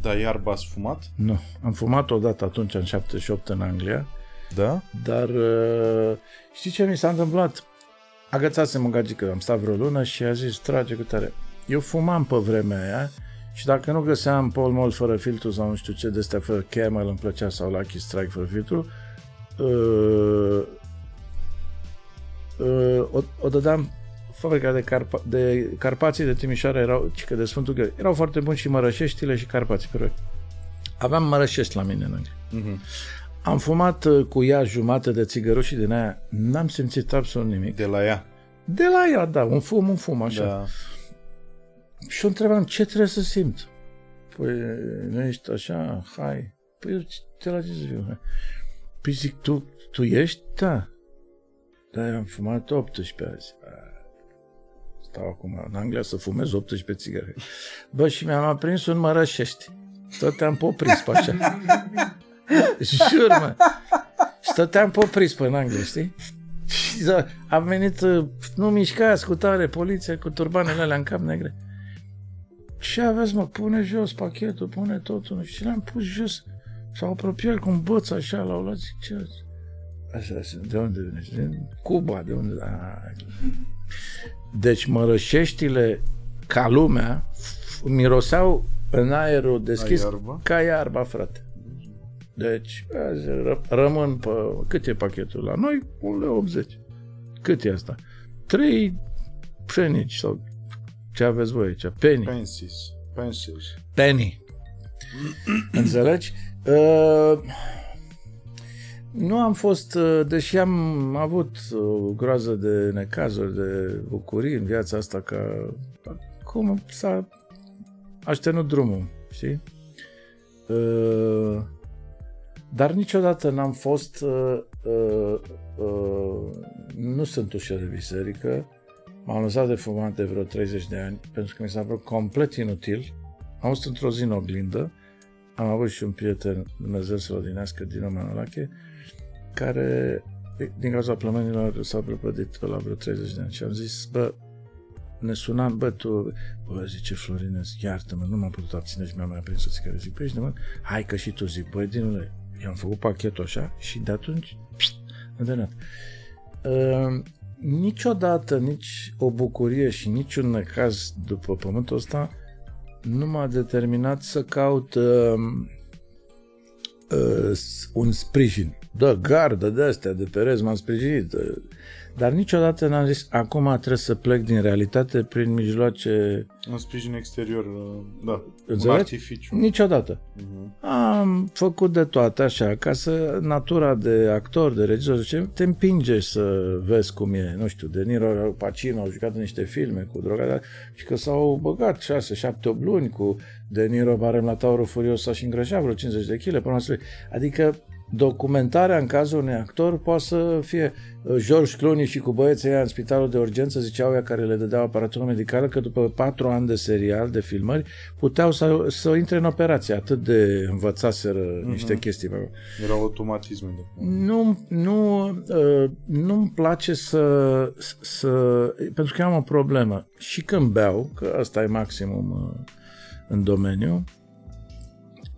Da, iarba ați fumat?
Nu. Am fumat odată atunci, în 78, în Anglia.
Da?
Dar uh, știi ce mi s-a întâmplat? Agățasem în gagică, am stat vreo lună și a zis, trage cu tare. Eu fumam pe vremea aia și dacă nu găseam Paul Mall fără filtru sau nu știu ce de astea fără Camel îmi plăcea sau Lucky Strike fără filtru, uh, uh, o, o dădeam fabrica de, Carpa- de Carpații de Timișoara erau, cică de Sfântul Gheorghe, erau foarte buni și Mărășeștile și Carpații, perfect. Aveam Mărășești la mine în Anglia.
Mhm.
Am fumat uh, cu ea jumate de țigăruși din aia, n-am simțit absolut nimic.
De la ea.
De la ea, da, un fum, un fum, așa.
Da.
Și o întrebam, ce trebuie să simt? Păi, nu ești așa, hai. Păi eu te la ce să fiu? Păi zic, tu, tu ești? Da. Da, eu am fumat 18 azi. Stau acum în Anglia să fumez 18 țigări. Bă, și mi-am aprins un mărășești. Tot te-am popris pe așa. Jur, mă. Și stăteam popris pe în Anglia, știi? Și am venit, uh, nu mișcați cu tare, poliția cu turbanele alea în cap negre. Ce aveți, mă? Pune jos pachetul, pune totul. Și l-am pus jos. S-au apropiat cu un băț așa, l-au luat. Zic, ce? Așa, de unde vine? Din Cuba, de unde? Da. Deci mărășeștile ca lumea miroseau în aerul deschis
iarbă?
ca iarba, frate. Deci, azi ră- rămân pe... Cât e pachetul la noi? 1,80 Cât e asta? Trei pfenici sau ce aveți voi aici? Penny.
Pensis. Pencils.
Penny. Înțelegi? Uh, nu am fost, uh, deși am avut o groază de necazuri, de bucurii în viața asta, că cum s-a aștenut drumul, știi? Uh, dar niciodată n-am fost, uh, uh, uh, nu sunt ușor de biserică, m-am lăsat de fumat de vreo 30 de ani, pentru că mi s-a părut complet inutil. Am fost într-o zi în oglindă, am avut și un prieten, Dumnezeu să-l odinească, din Manolache, care, din cauza plămenilor, s-a prăpădit pe la vreo 30 de ani și am zis, bă, ne sunam, bă, tu, bă, zice Florinez, iartă-mă, nu m-am putut abține și mi-am mai aprins o țigară. Zic, păi, mă, hai că și tu zic, băi, dinule, i-am făcut pachetul așa și de atunci, pst, îndemnat. Uh, niciodată, nici o bucurie și niciun necaz după pământul ăsta nu m-a determinat să caut uh, uh, un sprijin. Da, gardă de astea, de perez m-am sprijinit. Uh, dar niciodată n-am zis, acum trebuie să plec din realitate prin mijloace...
Un sprijin exterior, uh, da.
Înțelegi?
Un artificiu.
Niciodată.
Uh-huh.
Am făcut de toate așa, ca să natura de actor, de regizor, ce te împinge să vezi cum e, nu știu, De Niro Pacino au jucat în niște filme cu droga și că s-au băgat 6, 7, 8 luni cu De Niro barem la Taurul Furios și îngrășat vreo 50 de kg, până la Adică documentarea în cazul unui actor poate să fie uh, George Clooney și cu băieții ăia în spitalul de urgență ziceau ea care le dădeau aparatură medicală că după patru ani de serial, de filmări, puteau să, să intre în operație. Atât de învățaseră uh-huh. niște chestii.
Erau automatisme. De...
Nu, nu, uh, nu-mi place să, să... Pentru că am o problemă. Și când beau, că asta e maximum uh, în domeniu,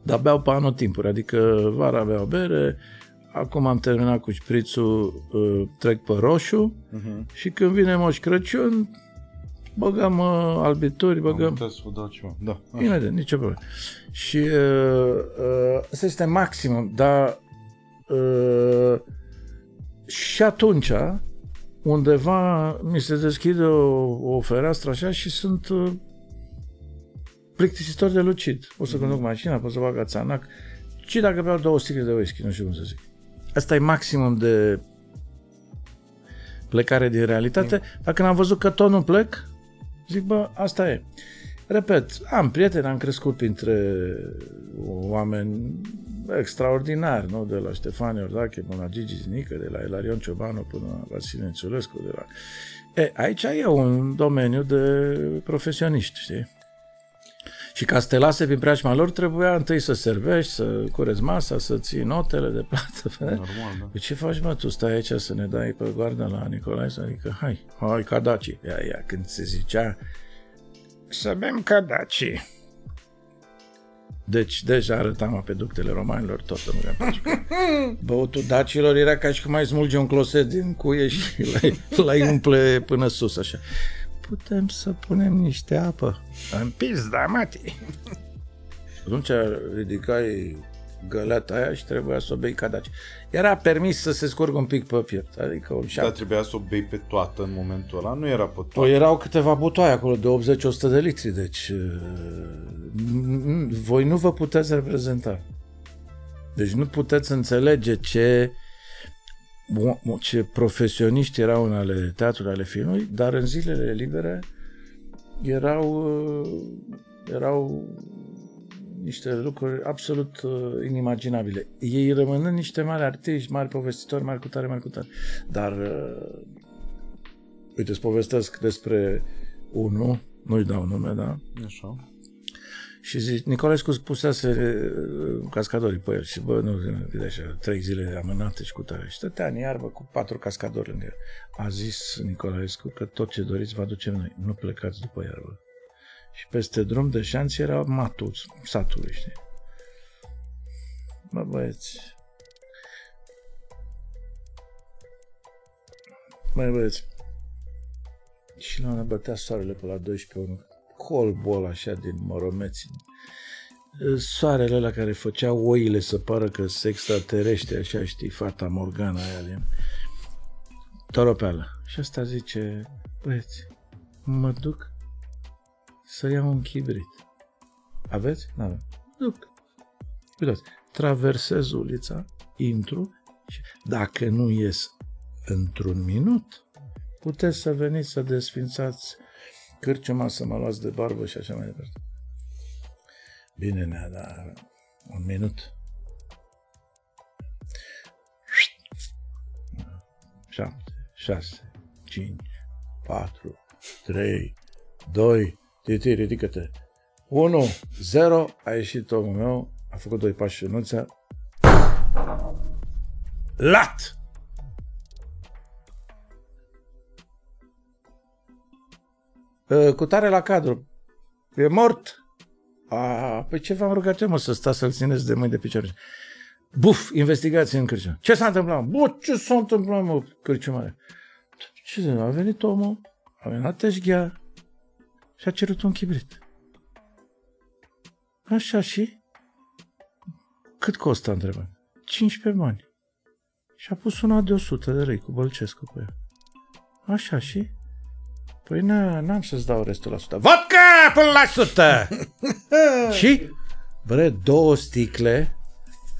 dar beau pe anotimpuri, adică vara beau bere, acum am terminat cu șprițul, uh, trec pe roșu uh-huh. și când vine Moș Crăciun, băgăm uh, albituri, băgăm...
Am să vă dau ceva. Da, așa.
Imediat, nicio problemă. Și uh, uh, asta este maximum, dar uh, și atunci undeva mi se deschide o, o fereastră așa și sunt uh, plictisitor de lucid. Pot să conduc mașina, pot să fac ațanac. Și dacă beau două sticle de whisky, nu știu cum să zic. Asta e maximum de plecare din realitate. Dacă n-am văzut că tot nu plec, zic, bă, asta e. Repet, am prieteni, am crescut printre oameni extraordinari, nu? De la Ștefan Iordache până la Gigi Zinică, de la Elarion Ciobanu până la Vasile Înțulescu, de la... E, aici e un domeniu de profesioniști, știi? Și ca să te lase prin preajma lor, trebuia întâi să servești, să cureți masa, să ții notele de plată.
Normal, da.
Păi ce faci, mă, tu stai aici să ne dai pe goarda la Nicolae? Adică, hai, hai, cadaci. Ia, ia, când se zicea să bem cadaci. Deci, deja arătam apeductele romanilor, tot în Băutul dacilor era ca și cum mai smulge un closet din cuie și l-ai, l-ai umple până sus, așa putem să punem niște apă în pizda, mati. Atunci ridicai găleata aia și trebuia să o bei cadaci. Era permis să se scurgă un pic pe piept, adică un
Dar trebuia să o bei pe toată în momentul ăla, nu era pe toată.
Păi erau câteva butoaie acolo de 80-100 de litri, deci uh, voi nu vă puteți reprezenta. Deci nu puteți înțelege ce ce profesioniști erau în ale teatrului, ale filmului, dar în zilele libere erau, uh, erau niște lucruri absolut uh, inimaginabile. Ei rămânând niște mari artiști, mari povestitori, mari cu tare, mari cu tare. Dar, uh, uite, îți povestesc despre unul, nu-i dau nume, da?
Așa.
Și zic, Nicolescu spusese uh, cascadorii pe el și bă, nu, vede așa, trei zile amânate și cu tare. Și stătea în iarbă cu patru cascadori lângă el. A zis Nicolescu că tot ce doriți vă aducem noi, nu plecați după iarbă. Și peste drum de șanț era matul satului, știi? Bă, băieți, Mai băieți, și la un bătea soarele pe la 12 ori, colbol așa din moromeți. Soarele ăla care făcea oile să pară că se extraterestri, așa știi, fata Morgana aia din toropeală. Și asta zice, băieți, mă duc să iau un chibrit. Aveți? Nu avem. Duc. Uitați, traversez ulița, intru și dacă nu ies într-un minut, puteți să veniți să desfințați cârciuma, să mă luați de barbă și așa mai departe. Bine, nea, dar un minut. Șapte, șase, cinci, patru, trei, doi, Titi, ridică-te. 1, 0, a ieșit omul meu, a făcut doi pași în nuța. Lat! Cu tare la cadru. E mort. A, păi ce v-am rugat eu, mă, să stați să-l țineți de mâini de picioare. Buf, investigație în cârciumă. Ce s-a întâmplat? Bă, ce s-a întâmplat, mă, cârciumare? Ce a venit omul, a venit la teșghea, și a cerut un chibrit. Așa și? Cât costă, întrebă? 15 bani. Și a pus una de 100 de lei cu Bălcescu pe ea. Așa și? Păi n-am să-ți dau restul la 100. Vodka până la 100! și? Bre, două sticle,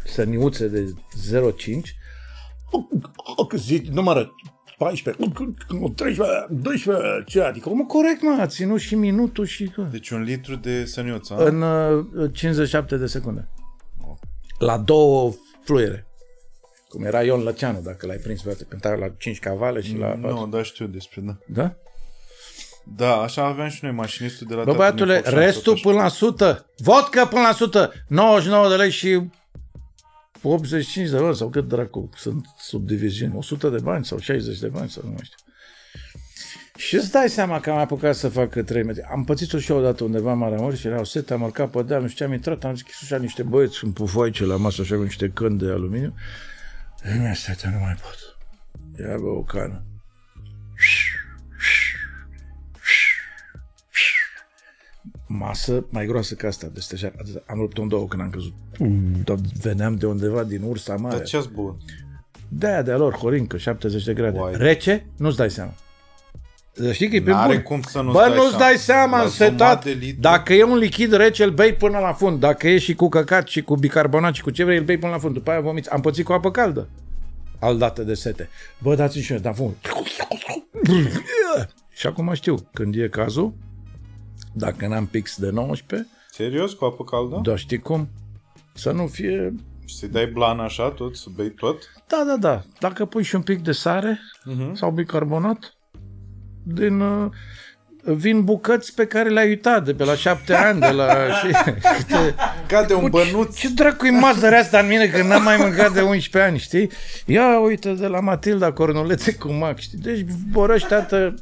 săniuțe de 0,5, zi, numără 14, 13, 12, ce adică? Mă, corect, mă, a ținut și minutul și...
Deci un litru de săniuță,
În uh, 57 de secunde. La două fluiere. Cum era Ion Lăceanu, dacă l-ai prins, băiate, cânta la 5 cavale și la...
Nu, da, știu despre, da.
Da?
Da, așa aveam și noi mașinistul de la
Bă, băiatule, restul până la 100. Vodka până la 100. 99 de lei și 85 de bani sau cât dracu sunt subdiviziuni, 100 de bani sau 60 de bani sau nu mai știu. Și îți dai seama că am apucat să fac 3 metri. Am pățit-o și eu odată undeva în Maramureș și era o sete, am urcat pe deal, nu știu ce, am intrat, am zis așa niște băieți în pufoaice la masă, așa cu niște căni de aluminiu. E mi sete, nu mai pot. Ia bă o cană. Masă mai groasă ca asta, de stejar. Am rupt în două când am căzut. Dar veneam de undeva din Ursa Mare.
Dar ce-ați băut?
De aia de lor, horincă, 70 de grade. Uai. Rece? Nu-ți dai seama. Știi că e pe
N-are
bun.
cum să nu
Bă, nu-ți dai seama,
La
însetat.
jumătate de litru.
Dacă e un lichid rece, îl bei până la fund. Dacă e și cu căcat și cu bicarbonat și cu ce vrei, îl bei până la fund. După aia vomiți. Am pățit cu apă caldă. Al dată de sete. Bă, dați-mi și eu, dar fund. Și acum știu, când e cazul, dacă n-am pix de 19,
Serios, cu apă caldă?
da, știi cum? Să nu fie...
Și să-i dai blan așa tot, să bei tot?
Da, da, da. Dacă pui și un pic de sare
Mhm.
sau bicarbonat, din... Uh, vin bucăți pe care le-ai uitat de pe la șapte ani, de la... și, câte,
Cade un bănuț.
ce dracu-i mazărea asta în mine că n-am mai mâncat de 11 ani, știi? Ia uite de la Matilda cornulețe cu mac, știi? Deci borăși, tată,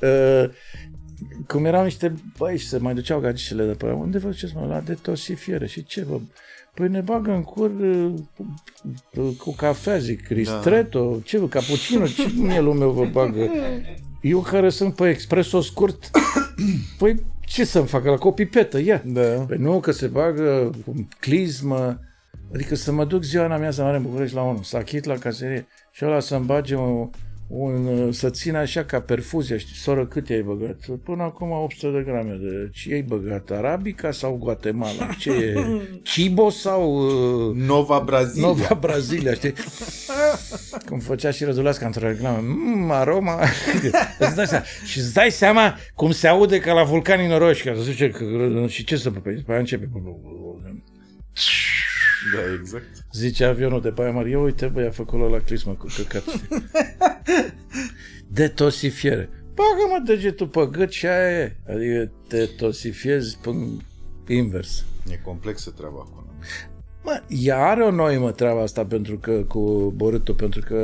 uh, cum erau niște băi și se mai duceau gagicele de pe unde vă duceți, mă, la detosifiere și ce, bă? Păi ne bagă în cur uh, cu, cu cafea, zic, ristretto, da. ce, bă, cappuccino, ce mielul meu vă bagă? Eu care sunt pe expreso scurt, păi ce să-mi facă la copipetă, ia.
Da.
Păi nu, că se bagă cu clismă, adică să mă duc ziua în amiază mare în București la unul, să achit la caserie și ăla să-mi bage o, un, uh, să țină așa ca perfuzia, știi, soră, cât ai băgat? Până acum 800 de grame de... Ce ai băgat? Arabica sau Guatemala? Ce e? Chibo sau... Uh,
Nova Brazilia.
Nova Brazilia, știi? Cum făcea și Răduleasca într-o reclamă. Mmm, aroma... îți dai seama. Și îți dai seama cum se aude ca la vulcanii noroși. Că zice că... Și ce să... Păi, după aia începe...
Da, exact.
Zice avionul de pe aia mare, ia uite băi, a făcut la clismă cu căcat. Detosifiere. Bagă-mă degetul pe gât și aia e. Adică te tosifiezi până invers.
E complexă treaba acolo.
Mă, ea are o noimă treaba asta pentru că cu borâtul, pentru că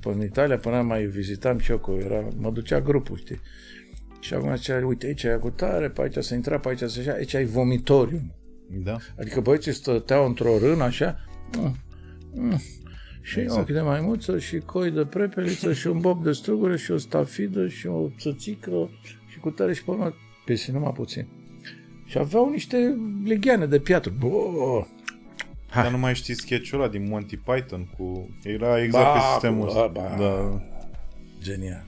până în Italia, până am mai vizitam și eu, cu era, mă ducea grupul, știi? Și acum zicea, uite, aici e cu tare, pe aici se intra, pe aici se așa, aici ai vomitorium.
Da.
Adică băieții stăteau într-o rână așa, mm, mm, și exact. ochi de maimuță și coi de prepeliță și un bob de strugure și o stafidă și o țățică și cu tare și pe urmă, pesi numai puțin. Și aveau niște legheane de piatră. Bă,
Hai. Dar nu mai știi sketch-ul ăla din Monty Python cu... Era exact ba, pe sistemul ăsta. Ba, da.
Genial.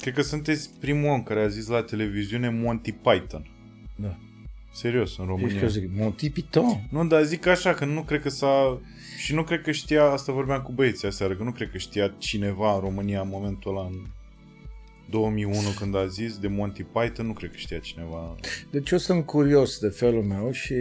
Cred că sunteți primul om care a zis la televiziune Monty Python.
Da.
Serios, în România.
Deci că zic, Monty Python.
Nu, dar zic așa, că nu cred că s-a... Și nu cred că știa, asta vorbeam cu băieții aseară, că nu cred că știa cineva în România în momentul ăla, în 2001 când a zis de Monty Python, nu cred că știa cineva.
Deci eu sunt curios de felul meu și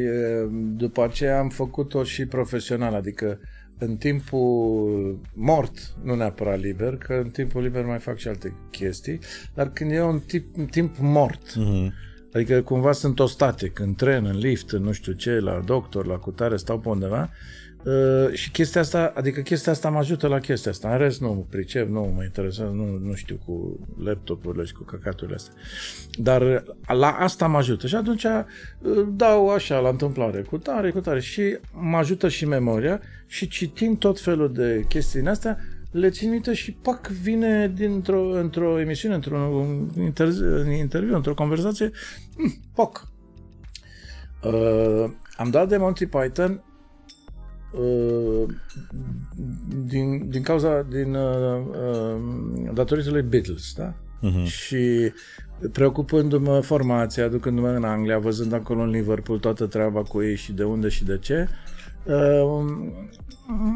după aceea am făcut-o și profesional, adică în timpul mort, nu neapărat liber, că în timpul liber mai fac și alte chestii, dar când e un tip, un timp mort, uh-huh. Adică cumva sunt ostate, în tren, în lift, în nu știu ce, la doctor, la cutare, stau pe undeva, Uh, și chestia asta, adică chestia asta mă ajută la chestia asta. În rest nu pricep, nu mă interesează, nu, nu știu cu laptopurile și cu căcaturile astea. Dar la asta mă ajută. Și atunci uh, dau așa la întâmplare, cu tare, cu tare. Și mă ajută și memoria și citim tot felul de chestii din astea, le țin minte și pac vine dintr-o într-o emisiune, într-un inter- interviu, într-o conversație, hmm, poc. Uh, am dat de Monty Python Uh, din, din cauza, din uh, uh, datorită lui Beatles, da? Uh-huh. Și preocupându-mă formația, aducându-mă în Anglia, văzând acolo în Liverpool toată treaba cu ei și de unde și de ce, uh,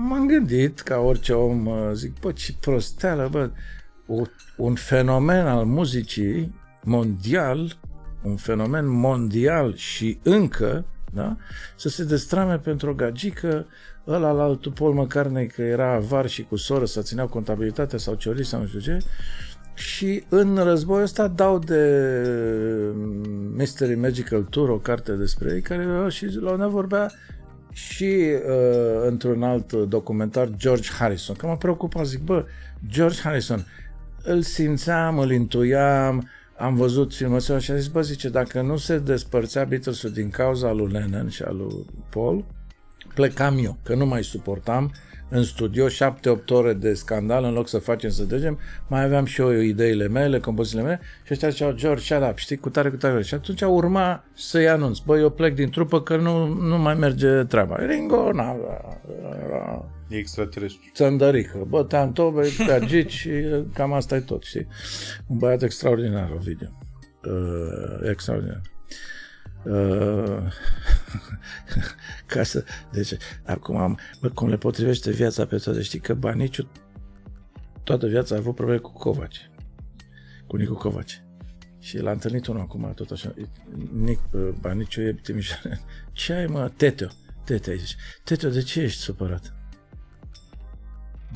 m-am gândit, ca orice om, uh, zic, bă, ce prosteală, bă, o, un fenomen al muzicii mondial, un fenomen mondial și încă da? să se destrame pentru o gagică, ăla la altul Paul McCartney, că era avar și cu soră, să țineau contabilitatea sau ciori sau nu știu ce, și în războiul ăsta dau de Mystery Magical Tour, o carte despre ei, care și la una vorbea și uh, într-un alt documentar George Harrison, că mă preocupa, zic, bă, George Harrison, îl simțeam, îl intuiam, am văzut filmațiunea și a zis, bă, zice, dacă nu se despărțea beatles din cauza lui Lennon și a lui Paul, plecam eu, că nu mai suportam în studio 7-8 ore de scandal în loc să facem să degem, mai aveam și eu ideile mele, compozițiile mele și ăștia ziceau, George, shut up, știi, cu tare, cu tare. Și atunci urma să-i anunț, băi, eu plec din trupă că nu, nu mai merge treaba. Ringo, na,
era... E extraterestru.
Țăndărică, bă, te-am tobe, pe agici și cam asta e tot, știi. Un băiat extraordinar, Ovidiu. Uh, extraordinar. Uh, ca să, deci, acum am, bă, cum le potrivește viața pe toate, știi că Baniciu toată viața a avut probleme cu Covaci, cu Nicu Covaci. Și l-a întâlnit unul acum, tot așa, Nic, uh, Baniciu e Timișoare. Ce ai, mă? Teteo. Teteo, zice. Teteo, de ce ești supărat?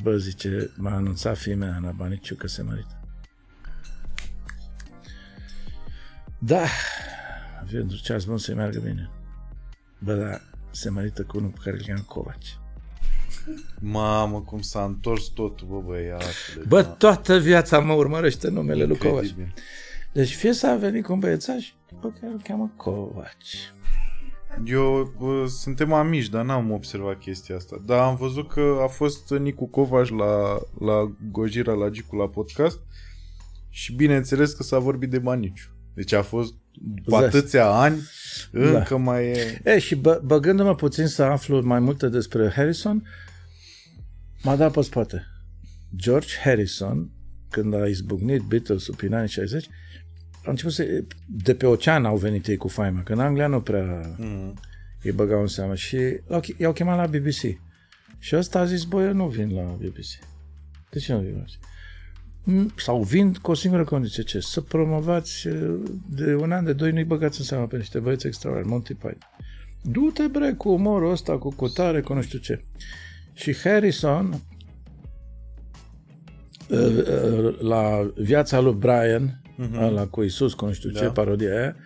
Bă, zice, m-a anunțat femeia Ana Baniciu că se mărită. Da, pentru ce ați bun să-i meargă bine. Bă, da, se mărită cu unul pe care îl cheamă Covaci.
Mamă, cum s-a întors totul, bă, băiatule.
Bă, da. toată viața mă urmărește numele lui Covaci. Deci fie s-a venit cu un băiețaș pe care îl cheamă Covaci.
Eu, bă, suntem amici, dar n-am observat chestia asta. Dar am văzut că a fost Nicu Covaș la, la Gojira, la Gicu, la podcast și bineînțeles că s-a vorbit de Baniciu. Deci a fost după atâția ani, încă da. mai e...
E, și bă, băgându-mă puțin să aflu mai multe despre Harrison, m-a dat pe spate. George Harrison, când a izbucnit Beatles-ul prin anii 60, au început să, de pe ocean au venit ei cu faima, că în Anglia nu prea mm. îi băgau în seamă și i-au chemat la BBC. Și ăsta a zis, băi, eu nu vin la BBC. De ce nu vin la BBC? Mm, sau vin cu o singură condiție, ce? Să promovați de un an, de doi, nu-i băgați în seama pe niște băieți extraordinari, Monty Python. Du-te, bre, cu umorul ăsta, cu cutare, cu nu știu ce. Și Harrison, la viața lui Brian, uh-huh. la cu Isus, cu nu știu da. ce, parodia aia,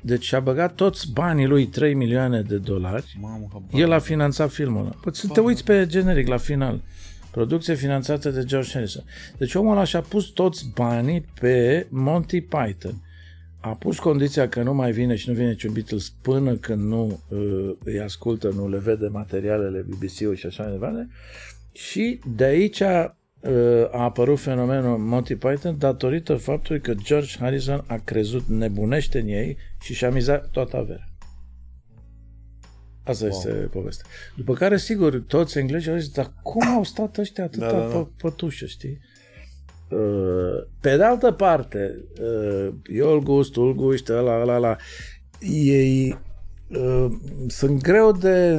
deci a băgat toți banii lui 3 milioane de dolari. Mamă, El a finanțat filmul ăla. Poți să te uiți pe generic la final. Producție finanțată de George Harrison. Deci omul ăla și-a pus toți banii pe Monty Python. A pus condiția că nu mai vine și nu vine niciun Beatles până când nu uh, îi ascultă, nu le vede materialele BBC-ului și așa mai departe. Și de aici a, uh, a apărut fenomenul Monty Python datorită faptului că George Harrison a crezut nebunește în ei și și-a mizat toată averea. Asta wow. este povestea. După care, sigur, toți englezii au zis, dar cum au stat ăștia atâta da, da, da. pătușă, știi? Uh, pe de altă parte, uh, eu gust, îl gust, ăla, ăla, ăla, ei uh, sunt greu de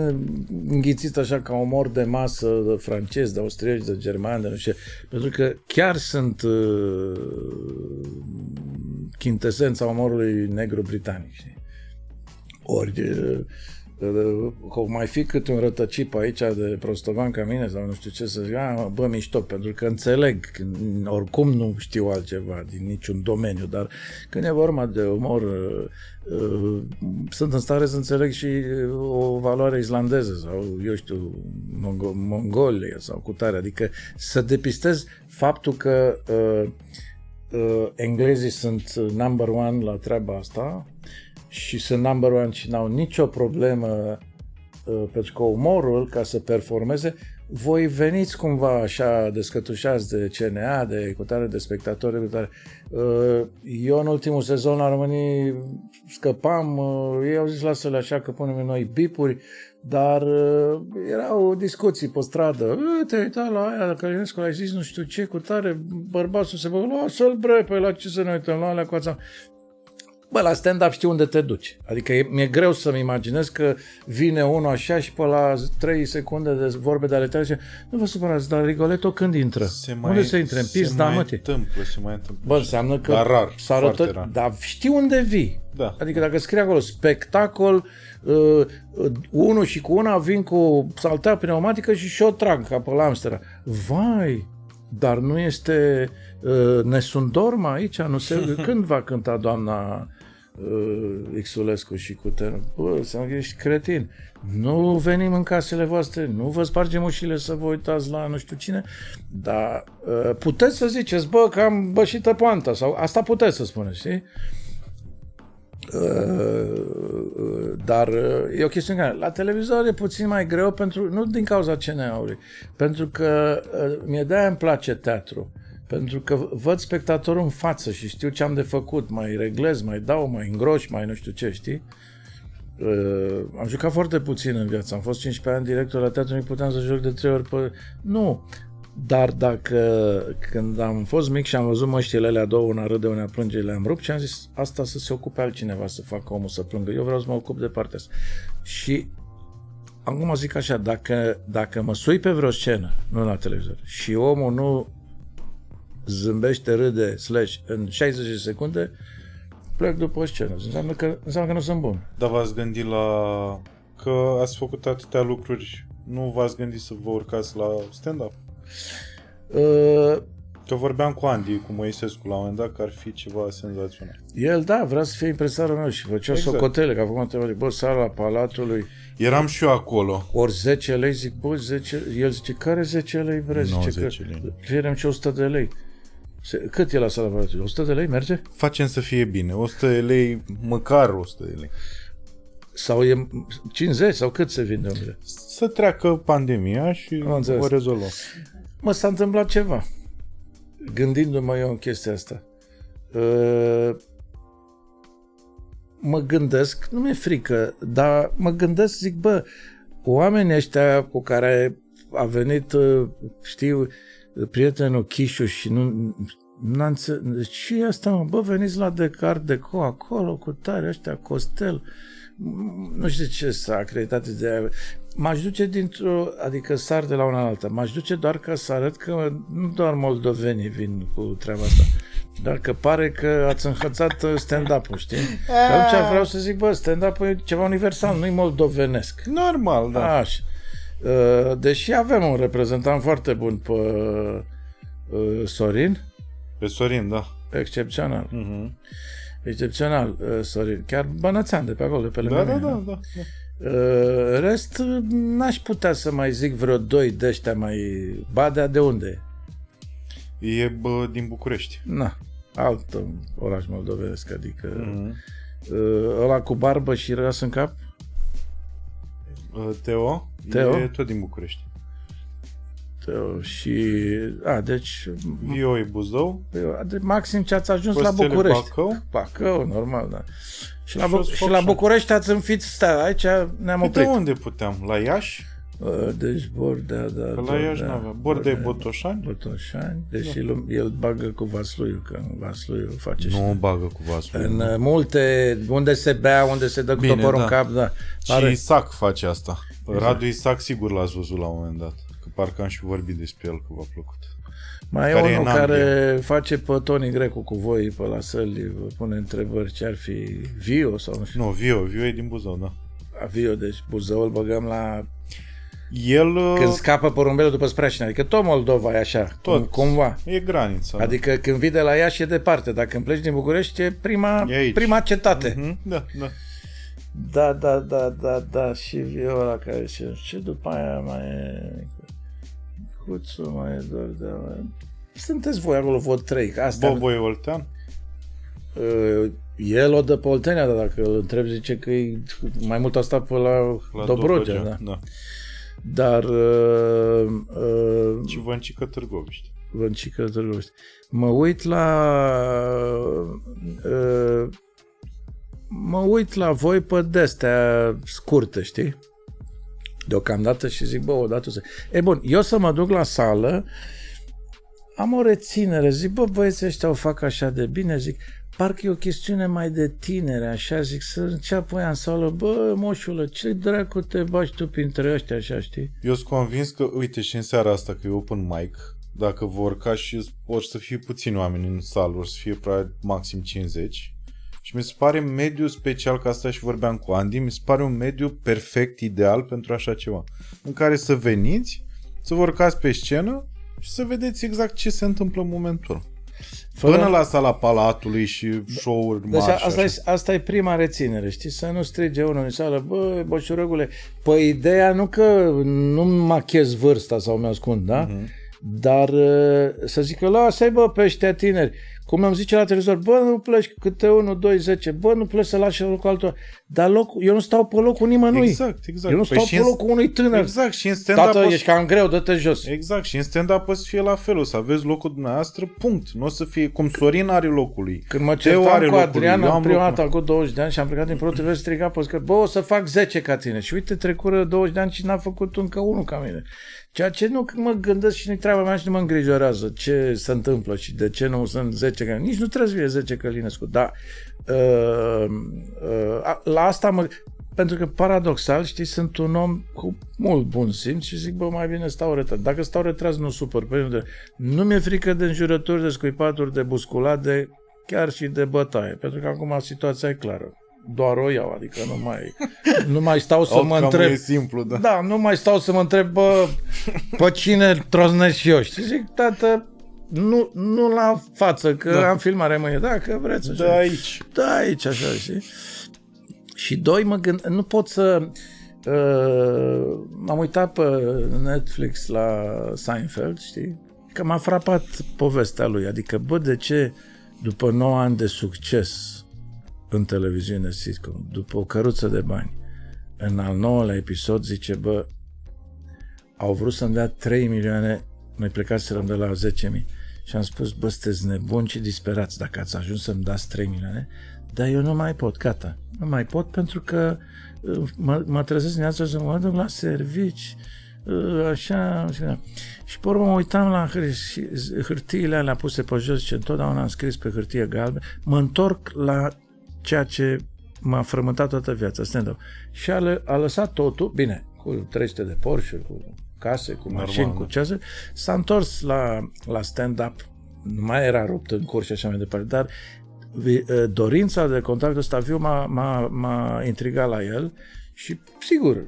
înghițit așa ca umor de masă de francez, de austrieci, de germani, de nu știu, pentru că chiar sunt uh, chintesența umorului negru britanic, știi? Ori uh, că mai fi câte un rătăcip aici de prostovan ca mine sau nu știu ce să zic, a, bă, mișto, pentru că înțeleg, oricum nu știu altceva din niciun domeniu, dar când e vorba de umor, uh, uh, sunt în stare să înțeleg și o valoare islandeză sau, eu știu, Mong- Mongolia sau cu tare, adică să depistez faptul că uh, uh, englezii sunt number one la treaba asta, și sunt number one și n-au nicio problemă uh, pentru că umorul, ca să performeze, voi veniți cumva așa descătușați de CNA, de cutare de spectatori, de tare. Uh, eu în ultimul sezon la Românii scăpam, uh, ei au zis lasă-le așa că punem noi bipuri, dar uh, erau discuții pe stradă. Te uita la aia, dacă Ionescu a zis nu știu ce, cu tare, bărbatul se bă, lasă-l bre, pe la ce să ne uităm la alea cu ața. Bă, la stand-up știi unde te duci. Adică e, mi-e greu să-mi imaginez că vine unul așa și pe la 3 secunde de vorbe de ale tale și nu vă supărați, dar Rigoletto când intră? Se mai, unde se intre? În pis, da, mă,
întâmplă, se mai întâmplă.
Bă, înseamnă că dar rar, s-a arătat, dar știi unde vii. Da. Adică dacă scrie acolo spectacol, uh, uh, unul și cu una vin cu saltea pneumatică și și-o trag ca pe la Amsterdam. Vai, dar nu este uh, Nesundorma aici? Nu se, când va cânta doamna uh, Xulescu și cu ten. Bă, să ești cretin. Nu venim în casele voastre, nu vă spargem ușile să vă uitați la nu știu cine, dar uh, puteți să ziceți, bă, că am bășită poanta, sau asta puteți să spuneți, știi? Uh, dar uh, e o chestiune care la televizor e puțin mai greu pentru, nu din cauza CNA-ului, pentru că uh, mie de-aia îmi place teatru. Uh, pentru că văd spectatorul în față și știu ce am de făcut, mai reglez, mai dau, mai îngroș, mai nu știu ce, știi? Uh, am jucat foarte puțin în viață, am fost 15 ani director la teatru, nu puteam să joc de 3 ori pe... Nu, dar dacă când am fost mic și am văzut măștile alea două, una râde, una plânge, le-am rupt și am zis asta să se ocupe altcineva, să facă omul să plângă. Eu vreau să mă ocup de partea asta. Și acum zic așa, dacă, dacă mă sui pe vreo scenă, nu la televizor, și omul nu zâmbește, râde, slash, în 60 de secunde, plec după scenă. Înseamnă că, înseamnă că nu sunt bun.
Dar v-ați gândit la... că ați făcut atâtea lucruri, nu v-ați gândit să vă urcați la stand-up? Uh, Că vorbeam cu Andy, cu Moisescu la un moment dat, că ar fi ceva senzațional.
El, da, vrea să fie impresarul meu și făcea exact. socotele, că a făcut întrebări, bă, sala Palatului.
Eram și eu acolo.
Ori 10 lei, zic, bă, 10, el zice, care 10 lei vreți?
Nu,
zice,
10 lei. Că,
cerem și 100 de lei. Cât e la sala Palatului? 100 de lei merge?
Facem să fie bine. 100 de lei, măcar 100 de lei.
Sau e 50 sau cât se vinde omule?
Să treacă pandemia și o rezolvăm.
Mă, s-a întâmplat ceva. Gândindu-mă eu în chestia asta. Uh, mă gândesc, nu mi-e frică, dar mă gândesc, zic, bă, oamenii ăștia cu care a venit, uh, știu, prietenul Chișu și nu, n-a înțeles, ce e asta, mă? Bă, veniți la Decar Deco acolo cu tare ăștia, Costel. Nu știu ce s-a acreditat de aia. M-aș duce dintr-o, adică sar de la una la alta, m-aș duce doar ca să arăt că nu doar moldovenii vin cu treaba asta, dar că pare că ați înhățat stand-up-ul, știi? Și atunci vreau să zic, bă, stand-up-ul e ceva universal, nu-i moldovenesc.
Normal, da.
Așa. Uh, Deși avem un reprezentant foarte bun pe uh, Sorin,
Pe Sorin, da.
excepțional.
Mhm.
Excepțional, uh, Sorin. Chiar bănățean de pe acolo, de pe lângă
Da, da,
mine,
da, da. da.
Uh, Rest, uh, n-aș putea să mai zic vreo doi de ăștia mai... Badea de unde?
E bă, din București.
Na, alt uh, oraș moldovenesc, adică...
Mhm.
Uh, ăla cu barbă și răs în cap?
Uh, Teo,
Teo?
e tot din București.
Uh, Și... A, deci...
Vio e Buzău,
de maxim ce ați ajuns la
Costele
București.
Bacău.
Bacău, normal, da. Și la,
Și
Bu-
Os
și la
Focșani.
București ați înfiț, stai, aici ne-am
Păi de
oprit.
unde puteam? La Iași?
Uh, Deci Bordea, da,
Că la
Bordea,
Iași n-avea. Bordea e Botoșani?
Botoșani, deși el, el bagă cu Vasluiu, că Vasluiu face și...
Nu bagă cu vasul.
În uh, multe, unde se bea, unde se dă cu
Bine,
toporul
da.
în cap, da.
Și
Are,
Isaac face asta. Radu Isaac sigur l-ați văzut la un moment dat. Că parcă am și vorbit despre el, că v-a plăcut.
mai e
care e
unul
în
care face pe Tony Grecu cu voi pe la săli, vă pune întrebări ce ar fi Vio sau nu știu.
Nu, Vio, Vio e din Buzău, da.
Vio, deci Buzău îl băgăm la
El uh,
Când scapă porumbelul după Sprașina, adică tot Moldova e așa,
Tot.
Cum, cumva.
e granița.
Adică când vii de la Iași e departe, dar când pleci din București e prima,
E aici.
prima cetate.
Mhm, Da, da.
Da, da, da, da, da, și Viola care și, și după aia mai e Cuțu, mai e doar de mai... Sunteți voi acolo, vă trei, că asta
Bobo e Oltean?
uh, el o dă pe Oltenia, dar dacă îl întreb zice că e, mai mult a stat pe la,
La
Dobrogea, da.
da.
Dar uh, uh,
Și Văncică Târgoviște.
Vâncică Târgoviște. Mă uit la... Uh, mă uit la voi pe de-astea scurte, știi? Deocamdată și zic, bă, odată să... E bun, eu să mă duc la sală, am o reținere, zic, bă, băieții ăștia o fac așa de bine, zic, parcă e o chestiune mai de tinere, așa, zic, să înceapă ea în sală, bă, moșulă, ce dracu te bași tu printre ăștia, așa, știi?
Eu sunt convins că, uite, și în seara asta că e open mic, dacă vor ca și or să fie puțini oameni în sală, or să fie probabil maxim 50. Și mi se pare mediu special, ca asta și vorbeam cu Andy, mi se pare un mediu perfect, ideal pentru așa ceva. În care să veniți, să vă urcați pe scenă și să vedeți exact ce se întâmplă în momentul ăla. Până la sala Palatului și show-uri
Deci
mari și
asta,
așa.
e, asta e prima reținere, știi? Să nu strige unul în sală, bă, boșurăgule, păi ideea nu că nu machez vârsta sau mi-ascund, da?
Mhm.
Dar uh, să zică, lasă-i bă pe ăștia tineri. Cum îmi zice la televizor, bă, nu pleci câte 1, 2, 10, bă, nu pleci să lași locul altora. Dar locul, eu nu stau pe locul nimănui.
Exact, exact.
Eu nu
Păi
stau
și
pe
în-
locul unui tânăr.
Exact, și în stand-up
Tată,
o să-
ești cam greu, dă-te jos.
Exact, și în stand-up poate să fie la fel, o să aveți locul dumneavoastră, punct. Nu o să fie cum Sorin are locul lui.
Când mă
Teo
certam
are
cu
locul
Adrian,
lui, eu
am
am
prima
locul.
dată acum 20 de ani și am plecat din Pro TV și striga pe scări, bă, o să fac 10 ca tine. Și uite, trecură 20 de ani și n-a făcut încă unul ca mine. Ceea ce nu mă gândesc și nu-i treaba mea și nu mă îngrijorează ce se întâmplă și de ce nu sunt 10 ca Nici nu trebuie să fie 10 Călinescu, dar uh, uh, a- la asta mă... Pentru că paradoxal, știi, sunt un om cu mult bun simț și zic, bă, mai bine stau retras. Dacă stau retras, nu supăr. Pentru că nu mi-e frică de înjurături, de scuipaturi, de busculade, chiar și de bătaie. Pentru că acum situația e clară. Doar o iau, adică nu mai, nu mai stau să mă
Outcome-ul
întreb.
e simplu, da.
Da, nu mai stau să mă întreb, bă, pe cine troznesc și eu. Și zic, tată, nu, nu la față, că
Da.
am filmare mâine. Da, că vreți. așa.
Da, aici.
Da, aici, așa, știi? Și doi, mă gând, nu pot să... Uh, m-am uitat pe Netflix la Seinfeld, știi? Că m-a frapat povestea lui. Adică, bă, de ce după 9 ani de succes în televiziune sitcom, după o căruță de bani, în al nouălea episod zice, bă, au vrut să-mi dea 3 milioane, noi plecaserăm de la 10.000 și am spus, bă, sunteți nebuni și disperați dacă ați ajuns să-mi dați 3 milioane, dar eu nu mai pot, gata. Nu mai pot pentru că uh, mă, mă trezesc dimineața să mă duc la servici, uh, așa, așa. Și pe urmă mă uitam la hâr- hârtiile alea puse pe jos și întotdeauna am scris pe hârtie galben. Mă întorc la ceea ce m-a frământat toată viața, stand-up. Și a, a lăsat totul, bine, cu 300 de Porsche, cu case, cu mașini,
Normal,
cu
da.
ceasuri, s-a întors la, la stand-up, nu mai era rupt în curs și așa mai departe, dar vi- uh, dorința de contactul ăsta viu m-a, m-a, m-a intrigat la el și, sigur,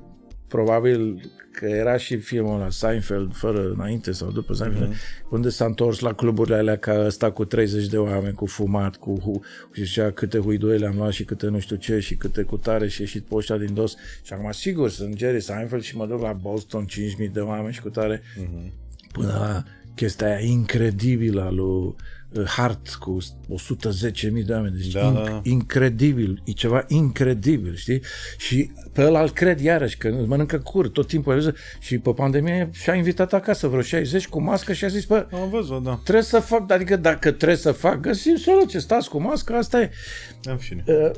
probabil că era și filmul la Seinfeld, fără înainte sau după Seinfeld, mm-hmm. unde s-a întors la cluburile alea ca ăsta cu 30 de oameni, cu fumat, cu hu, și zicea câte huidoile am luat și câte nu știu ce și câte cu tare și ieșit pe ăștia din dos. Și acum, sigur, sunt Jerry Seinfeld și mă duc la Boston, 5.000 de oameni și cu tare, mm-hmm. până la chestia aia incredibilă a lui uh, Hart cu 110.000 de oameni. Deci
Da,
inc-
da.
incredibil, e ceva incredibil, știi? Și pe ăla îl cred iarăși, că îți mănâncă cur tot timpul. el zice- Și pe pandemie și-a invitat acasă vreo 60 cu mască și a zis, bă,
Am văzut, da.
trebuie să fac, adică dacă trebuie să fac, găsim soluție, stați cu mască, asta e.
În fine.
Uh,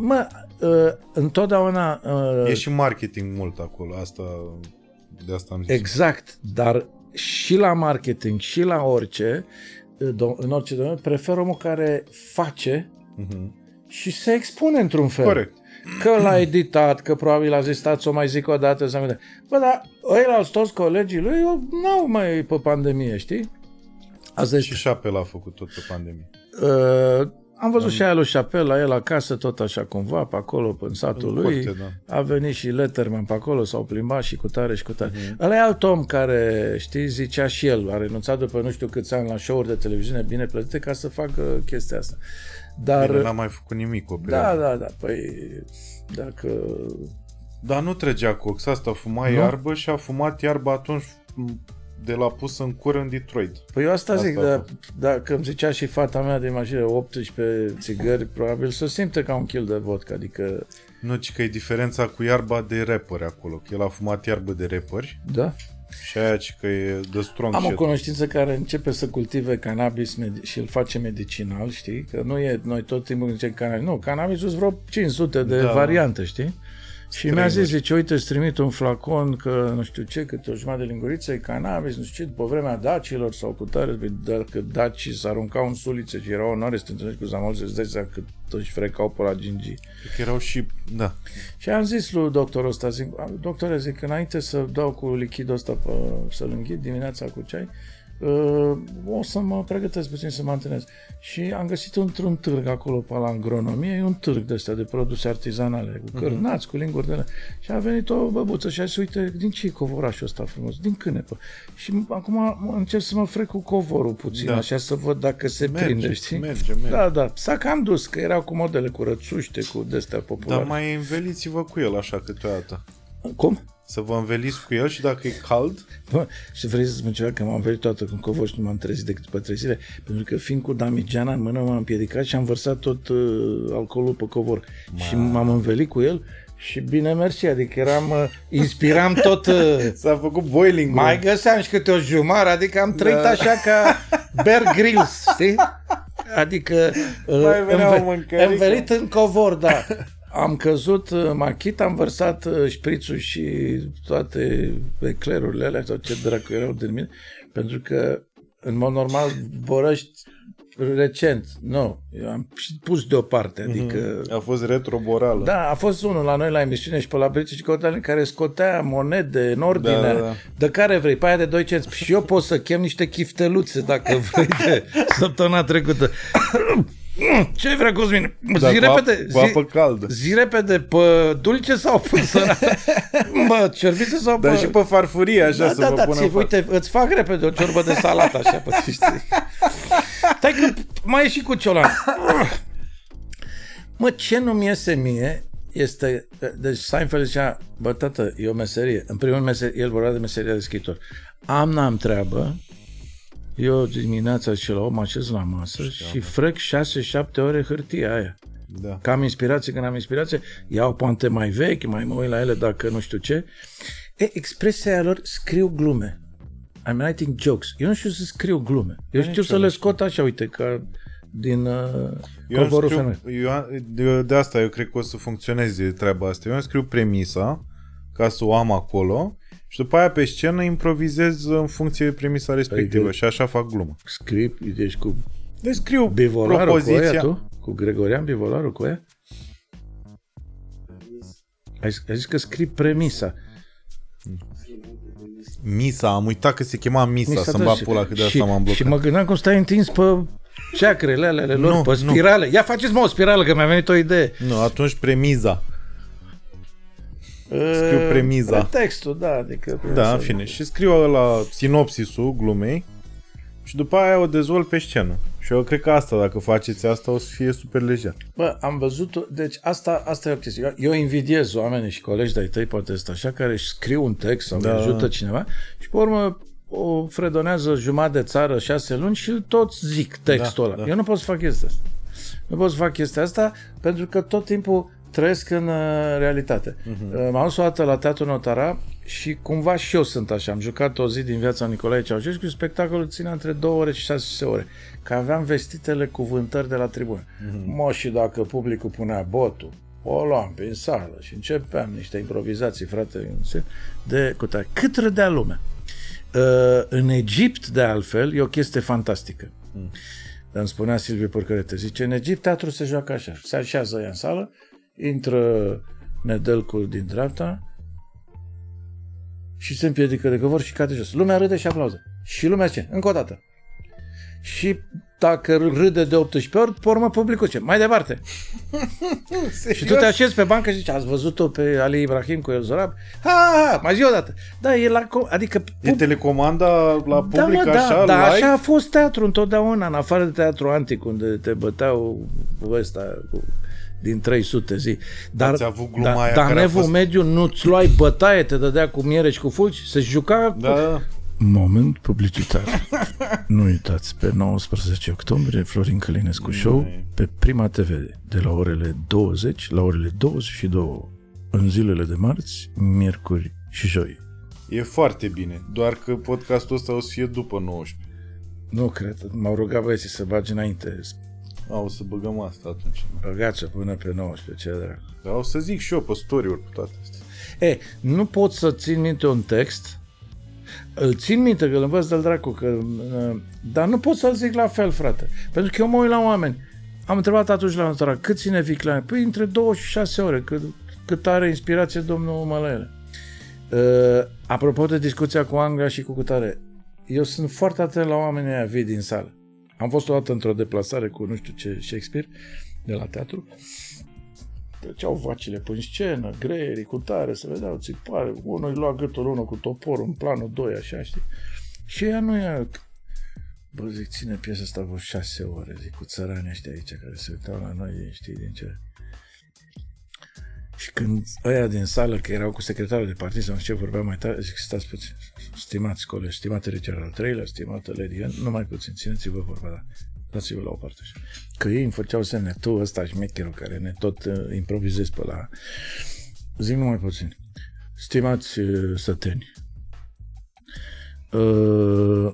mă, uh, întotdeauna... Uh,
E și marketing mult acolo, asta, de asta am zis.
Exact, dar și la marketing și la orice, do- în orice domeniu, prefer omul care face
Mhm.
și se expune într-un fel.
Corect.
Că l-a editat, că probabil a zis, stați să o mai zic o dată. Să mai... Bă, dar ăilalți toți colegii lui n-au mai pe pandemie, știi? Asta
Și Chappelle a făcut tot pe pandemie.
Uh, am văzut și aia lui Chappelle la el acasă, tot așa cumva, pe acolo, în satul
În
lui.
curte, da.
A venit și Letterman pe acolo, s-au plimbat și cu tare și cu tare. Uh-huh. Ăla e alt om care, știi, zicea și el, a renunțat după nu știu câți ani la show-uri de televiziune bine plătite ca să facă chestia asta. Dar,
Bine, n-a mai făcut nimic o
da,
perioadă.
da, da, păi, dacă...
Dar nu trăgea cox, asta fuma
Nu?
iarbă și a fumat iarbă atunci m, de la pus în cur în Detroit.
Păi eu asta,
Asta
zic,
a
dar
fost.
dacă îmi zicea și fata mea de mașină 18 țigări, probabil să simte ca un kil de vodka, adică,
Nu, ci că e diferența cu iarba de rapperi acolo. Că el a fumat iarbă de rapperi
da?
și aia ci că e de strong
Am o
shit.
cunoștință care începe să cultive cannabis med- și îl face medicinal, știi? Că nu e, noi tot timpul zicem cannabis. Nu, cannabis sunt vreo 500 de
Da.
variante, știi? Și mi-a zis,
Strainuri.
zice, uite, îți trimit un flacon că nu știu ce, câte o jumătate de linguriță, e cannabis, nu știu ce, după vremea dacilor sau cu tare, păi, dacă dacii s aruncau în sulițe și era o onoare să te întâlnești cu zamol, să-ți dai seama cât își frecau pe la gingii.
Cred că erau și... Da.
Și am zis lui doctorul ăsta, zic, doctore, zic, înainte să dau cu lichidul ăsta pe, să-l înghid dimineața cu ceai, uh, o să mă pregătesc puțin să mă antrenez. Și am găsit într-un târg acolo pe la agronomie, e un târg de ăsta de produse artizanale, cu cârnați, cu linguri de alea. Și a venit o băbuță și a zis, uite, din ce e covorașul ăsta frumos? Din cânepă. Și acum mă- încerc să mă frec cu covorul puțin,
Da.
așa să văd dacă se
Merge,
prinde, știi?
merge, merge.
Da, da. S-a cam dus, că erau cu modele, cu rățuște, cu de-astea populare.
Dar mai înveliți-vă cu el așa câteodată.
Cum?
Să vă înveliți cu el și dacă e cald,
Bă, și vrei să spun ceva, că m-am venit toată cu covor și nu m-am trezit decât după trei zile, pentru că fiind cu damigeana în mână m-am împiedicat și am vărsat tot uh, alcoolul pe covor. Ma. Și m-am învelit cu el și bine mersi, adică eram, uh, inspiram tot, uh,
s-a făcut boiling
mai găseam și câte o jumătate, adică am trăit
Da.
așa ca Bear Grylls, știi? Adică uh,
Mai venea o mâncărică.
învelit în covor, da. Am căzut uh, machit, am vărsat uh, șprițul și toate eclerurile alea, tot ce dracu erau din mine, pentru că în mod normal borăști recent. Nu, eu am și pus deoparte, adică...
A fost retroborală.
Da, a fost unul la noi la emisiune și pe la British Got Talent care scotea monede în ordine,
Da,
da,
da,
da,
da.
de care vrei, pe aia de 2 cenți. Și eu pot să chem niște chifteluțe dacă vrei de săptămâna trecută. Ce vrea Cosmin?
Da,
zi
cu ap-
repede.
cu apă caldă.
Zi repede, pe dulce sau pe sărată? Bă, cerbiță sau pe...
Dar și pe farfurie, așa,
da,
să
da,
vă
da,
pună
ți,
în față.
uite, îți fac repede o ciorbă de salată, așa, pe știi. Stai că mai e și cu ciolan. Mă, ce nu-mi iese mie este, deci Seinfeld zicea, bă, tată, e o meserie. În primul meserie, el vorbea de meseria de scriitor. Am, n-am treabă, eu dimineața și la 8 mă așez la masă și frec 6-7 ore hârtia aia.
Da.
Că am inspirație, când am inspirație, iau poante mai vechi, mai mă uit la ele dacă nu știu ce. E, expresia aia lor, scriu glume. I'm writing jokes. Eu nu știu să scriu glume. Eu știu să le scot așa, uite, ca din uh,
Eu, îmi
covorul
scriu,
femei.
eu, de, de asta eu cred că o să funcționeze treaba asta. Eu îmi scriu premisa ca să o am acolo Și după aia pe scenă improvizez în funcție de premisa respectivă
Adică-
și așa fac glumă.
Scrii, deci cu
Deci scriu
Bivolaru cu aia
propoziția.
tu? Cu Gregorian Bivolaru cu aia? Ai, ai zis că scrii premisa.
Misa, am uitat că se chema Misa,
Misa,
să-mi
da,
bat
și-
pula că de
și,
asta m-am blocat.
Și mă gândeam cum stai întins pe ceacrele alea ale lor,
Nu,
pe
nu.
spirale. Ia faceți mă o spirală, că mi-a venit o idee.
Nu, atunci premiza. Scriu premiza.
Textul, da, adică...
Da, în fine. Și scriu la sinopsisul glumei și după aia o dezvolt pe scenă. Și eu cred că asta, dacă faceți asta, o să fie super lejer.
Bă, am văzut deci asta, asta e o chestie. Eu- Eu invidiez oamenii și colegi de-ai tăi, poate sunt așa, care își scriu un text sau
Da.
da. ajută cineva și pe urmă o fredonează jumătate de țară, șase luni și îl tot zic textul
Da,
ăla.
da.
Eu nu pot să fac chestia asta. Nu pot să fac chestia asta pentru că tot timpul trăiesc în uh, realitate. Uh-huh. M-am dus o dată la Teatrul Notara și cumva și eu sunt așa. Am jucat o zi din viața Nicolae Ceaușescu și spectacolul ținea între 2 ore și 6 ore. Că aveam vestitele cuvântări de la tribună. Uh-huh. Mă, și dacă publicul punea botul, o luam prin sală și începeam niște improvizații, frate, de cutare. Cât râdea lumea. Uh, în Egipt, de altfel, e o chestie fantastică. Mm. Îmi spunea Silviu Părcărete, zice, în Egipt teatru se joacă așa. Se așează ea în sală, intră Nedelcul din dreapta și se împiedică de căvor și cade jos. Lumea râde și aplauză. Și lumea zice, încă o dată. Și dacă râde de 18 ori, pe urmă publicul ce? Mai departe. Și tu te așezi pe bancă și zici, ați văzut-o pe Ali Ibrahim cu El Zorab? Ha, ha, ha, mai zi o dată. Da, e la... co- Adică...
E telecomanda la public
da, mă,
așa,
da, da,
live?
așa a fost teatru întotdeauna, în afară de teatru antic, unde te băteau cu ăsta, cu, din 300 zi. Dar,
Ați avut gluma
da,
aia
dar
care a
Evul
fost-
mediu nu-ți luai bătaie, te dădea cu miere și cu fulgi, se juca...
Da, da.
Moment publicitar. nu uitați, pe 19 octombrie, Florin Călinescu Show, pe Prima TV, de la orele 20 la orele 22, în zilele de marți, miercuri și joi.
E foarte bine, doar că podcastul ăsta o să fie după 19.
Nu cred, m-au rugat băieții să bagi înainte.
A, o să băgăm asta atunci.
Băgați-o până pe 19, ce dracu.
Dar o să zic și eu pe story-uri cu toate astea.
E, nu pot să țin minte un text, îl țin minte că îl învăț de-l dracu, că, uh, dar nu pot să-l zic la fel, frate. Pentru că eu mă uit la oameni. Am întrebat atunci la notara, cât ține viclane? Păi între 2 și 6 ore, cât, cât are inspirație domnul Mălăele. Uh, apropo de discuția cu Anglia și cu cutare, eu sunt foarte atent la oamenii aia vii din sală. Am fost o dată într-o deplasare cu nu știu ce Shakespeare de la teatru. Treceau vacile pe scenă, greierii cu tare, se vedeau țipare, unul îi lua gâtul, unul cu toporul, în planul doi, așa, știi? Și ea nu ia... Bă, zic, ține piesa asta vreo șase ore, zic, cu țăranii ăștia aici care se uitau la noi, știi, din ce... Și când ăia din sală, că erau cu secretarul de partid sau nu știu ce, vorbeau mai tare, zic, stați puțin, stimați colegi, stimate Richard al treilea, stimată Lady Anne, numai puțin, țineți-vă vorba, da. Dați-vă la o parte. așa. Că ei îmi făceau semne, tu ăsta șmecherul care ne tot uh, improvizezi pe la... Zic numai puțin. Stimați uh, săteni, uh,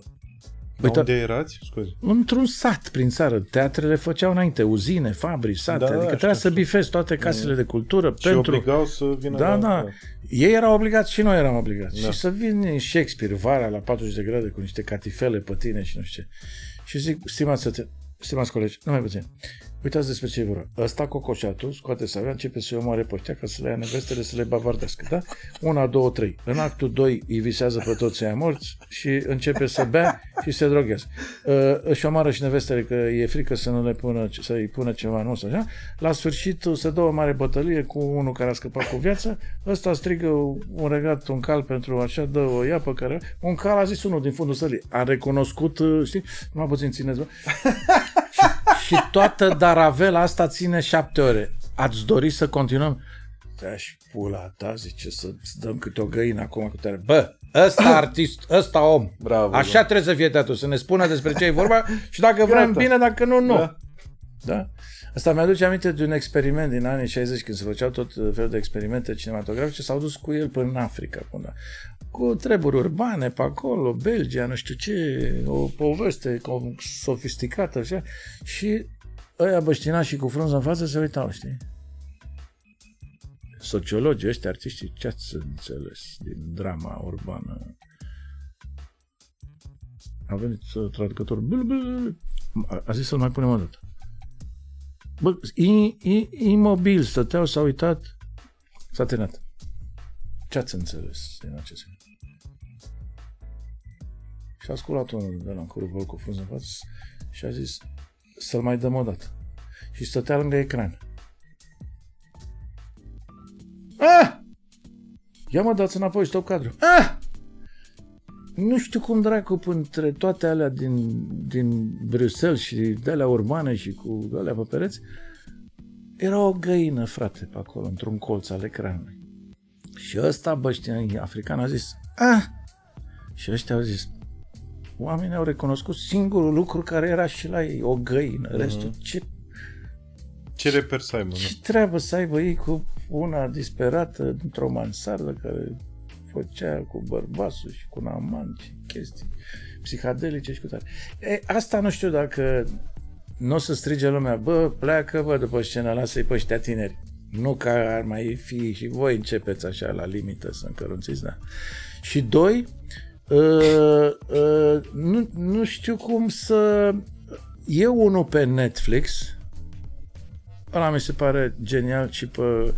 Dar
Uite-
unde erați? Scuze.
într-un sat prin țară, teatrele făceau înainte, uzine, fabrici, sate,
Da, da,
adică
știu,
trebuia să
știu.
bifezi toate casele de cultură
Și
pentru...
obligau să vină
Da,
la...
da. Ei erau obligați și noi eram obligați.
Da.
Și să vin Shakespeare vara la 40 de grade cu niște catifele pe tine și nu știu ce. Și zic, stimați, săte- stimați colegi, numai puțin. Uitați despre ce e vorba. Ăsta cocoșatul scoate sabia, începe să-i omoare pe ăștia ca să le ia nevestele, să le bavardească, da? Una, două, trei. În actul 2 îi visează pe toți ăia morți și începe să bea și se droghează. Uh, își omoară și nevestele că e frică să nu le pună, să-i pună ceva în os, așa. La sfârșit se dă o mare bătălie cu unul care a scăpat cu viață, ăsta strigă un regat, un cal pentru așa, dă o iapă care... Un cal a zis unul din fundul sălii. A recunoscut, uh, știi, numai puțin țineți, bă. și, și toată Daravela asta ține șapte ore. Ați dori să continuăm? Da, și pula ta, zice, să-ți dăm câte o găină acum cu tare. Bă, ăsta artist, ăsta om.
Bravo,
Așa trebuie să fie teatru, să ne spună despre ce e vorba și dacă vrem,
Gata.
bine, dacă nu, nu.
Da.
Da? Asta mi-aduce aminte de un experiment din anii 60, când se făceau tot felul de experimente cinematografice, s-au dus cu el până în Africa, până cu treburi urbane pe acolo, Belgia, nu știu ce, o poveste com- sofisticată, așa, și ăia băștinași și cu frunză în față se uitau, știi? sociologii ăștia, artiștii, ce ați înțeles din drama urbană? A venit uh, traducătorul, bl, bl, a, a zis să-l mai punem o dată. Bă, i, i, imobil, stăteau, s-au uitat, s-a terminat. Ce ați înțeles din acest film? Și a sculat unul de la în curvă cu frunză în față și a zis să-l mai dăm o dată. Și stătea lângă ecran. Ah! Ia mă, dați înapoi, stop cadru. Ah! Nu știu cum dracu între toate alea din, din Bruxelles și de alea urbane și cu alea pe pereți, era o găină, frate, pe acolo, într-un colț al ecranului. Și ăsta, băștia african, a zis, ah! Și ăștia au zis, oamenii au recunoscut singurul lucru care era și la ei, o găină. Restul, mm-hmm. ce
ce reper să aibă,
Ce treabă să aibă ei cu una disperată dintr-o mansardă care făcea cu bărbasul și cu un amant și chestii psihadelice și cu tare. E, asta nu știu dacă nu o să strige lumea, bă, pleacă, bă, după scenă, lasă-i pe ăștia tineri. Nu că ar mai fi și voi începeți așa la limită să încărunțiți, da. Și doi, uh, uh, nu, nu știu cum să... E unul pe Netflix, ăla mi se pare genial și pe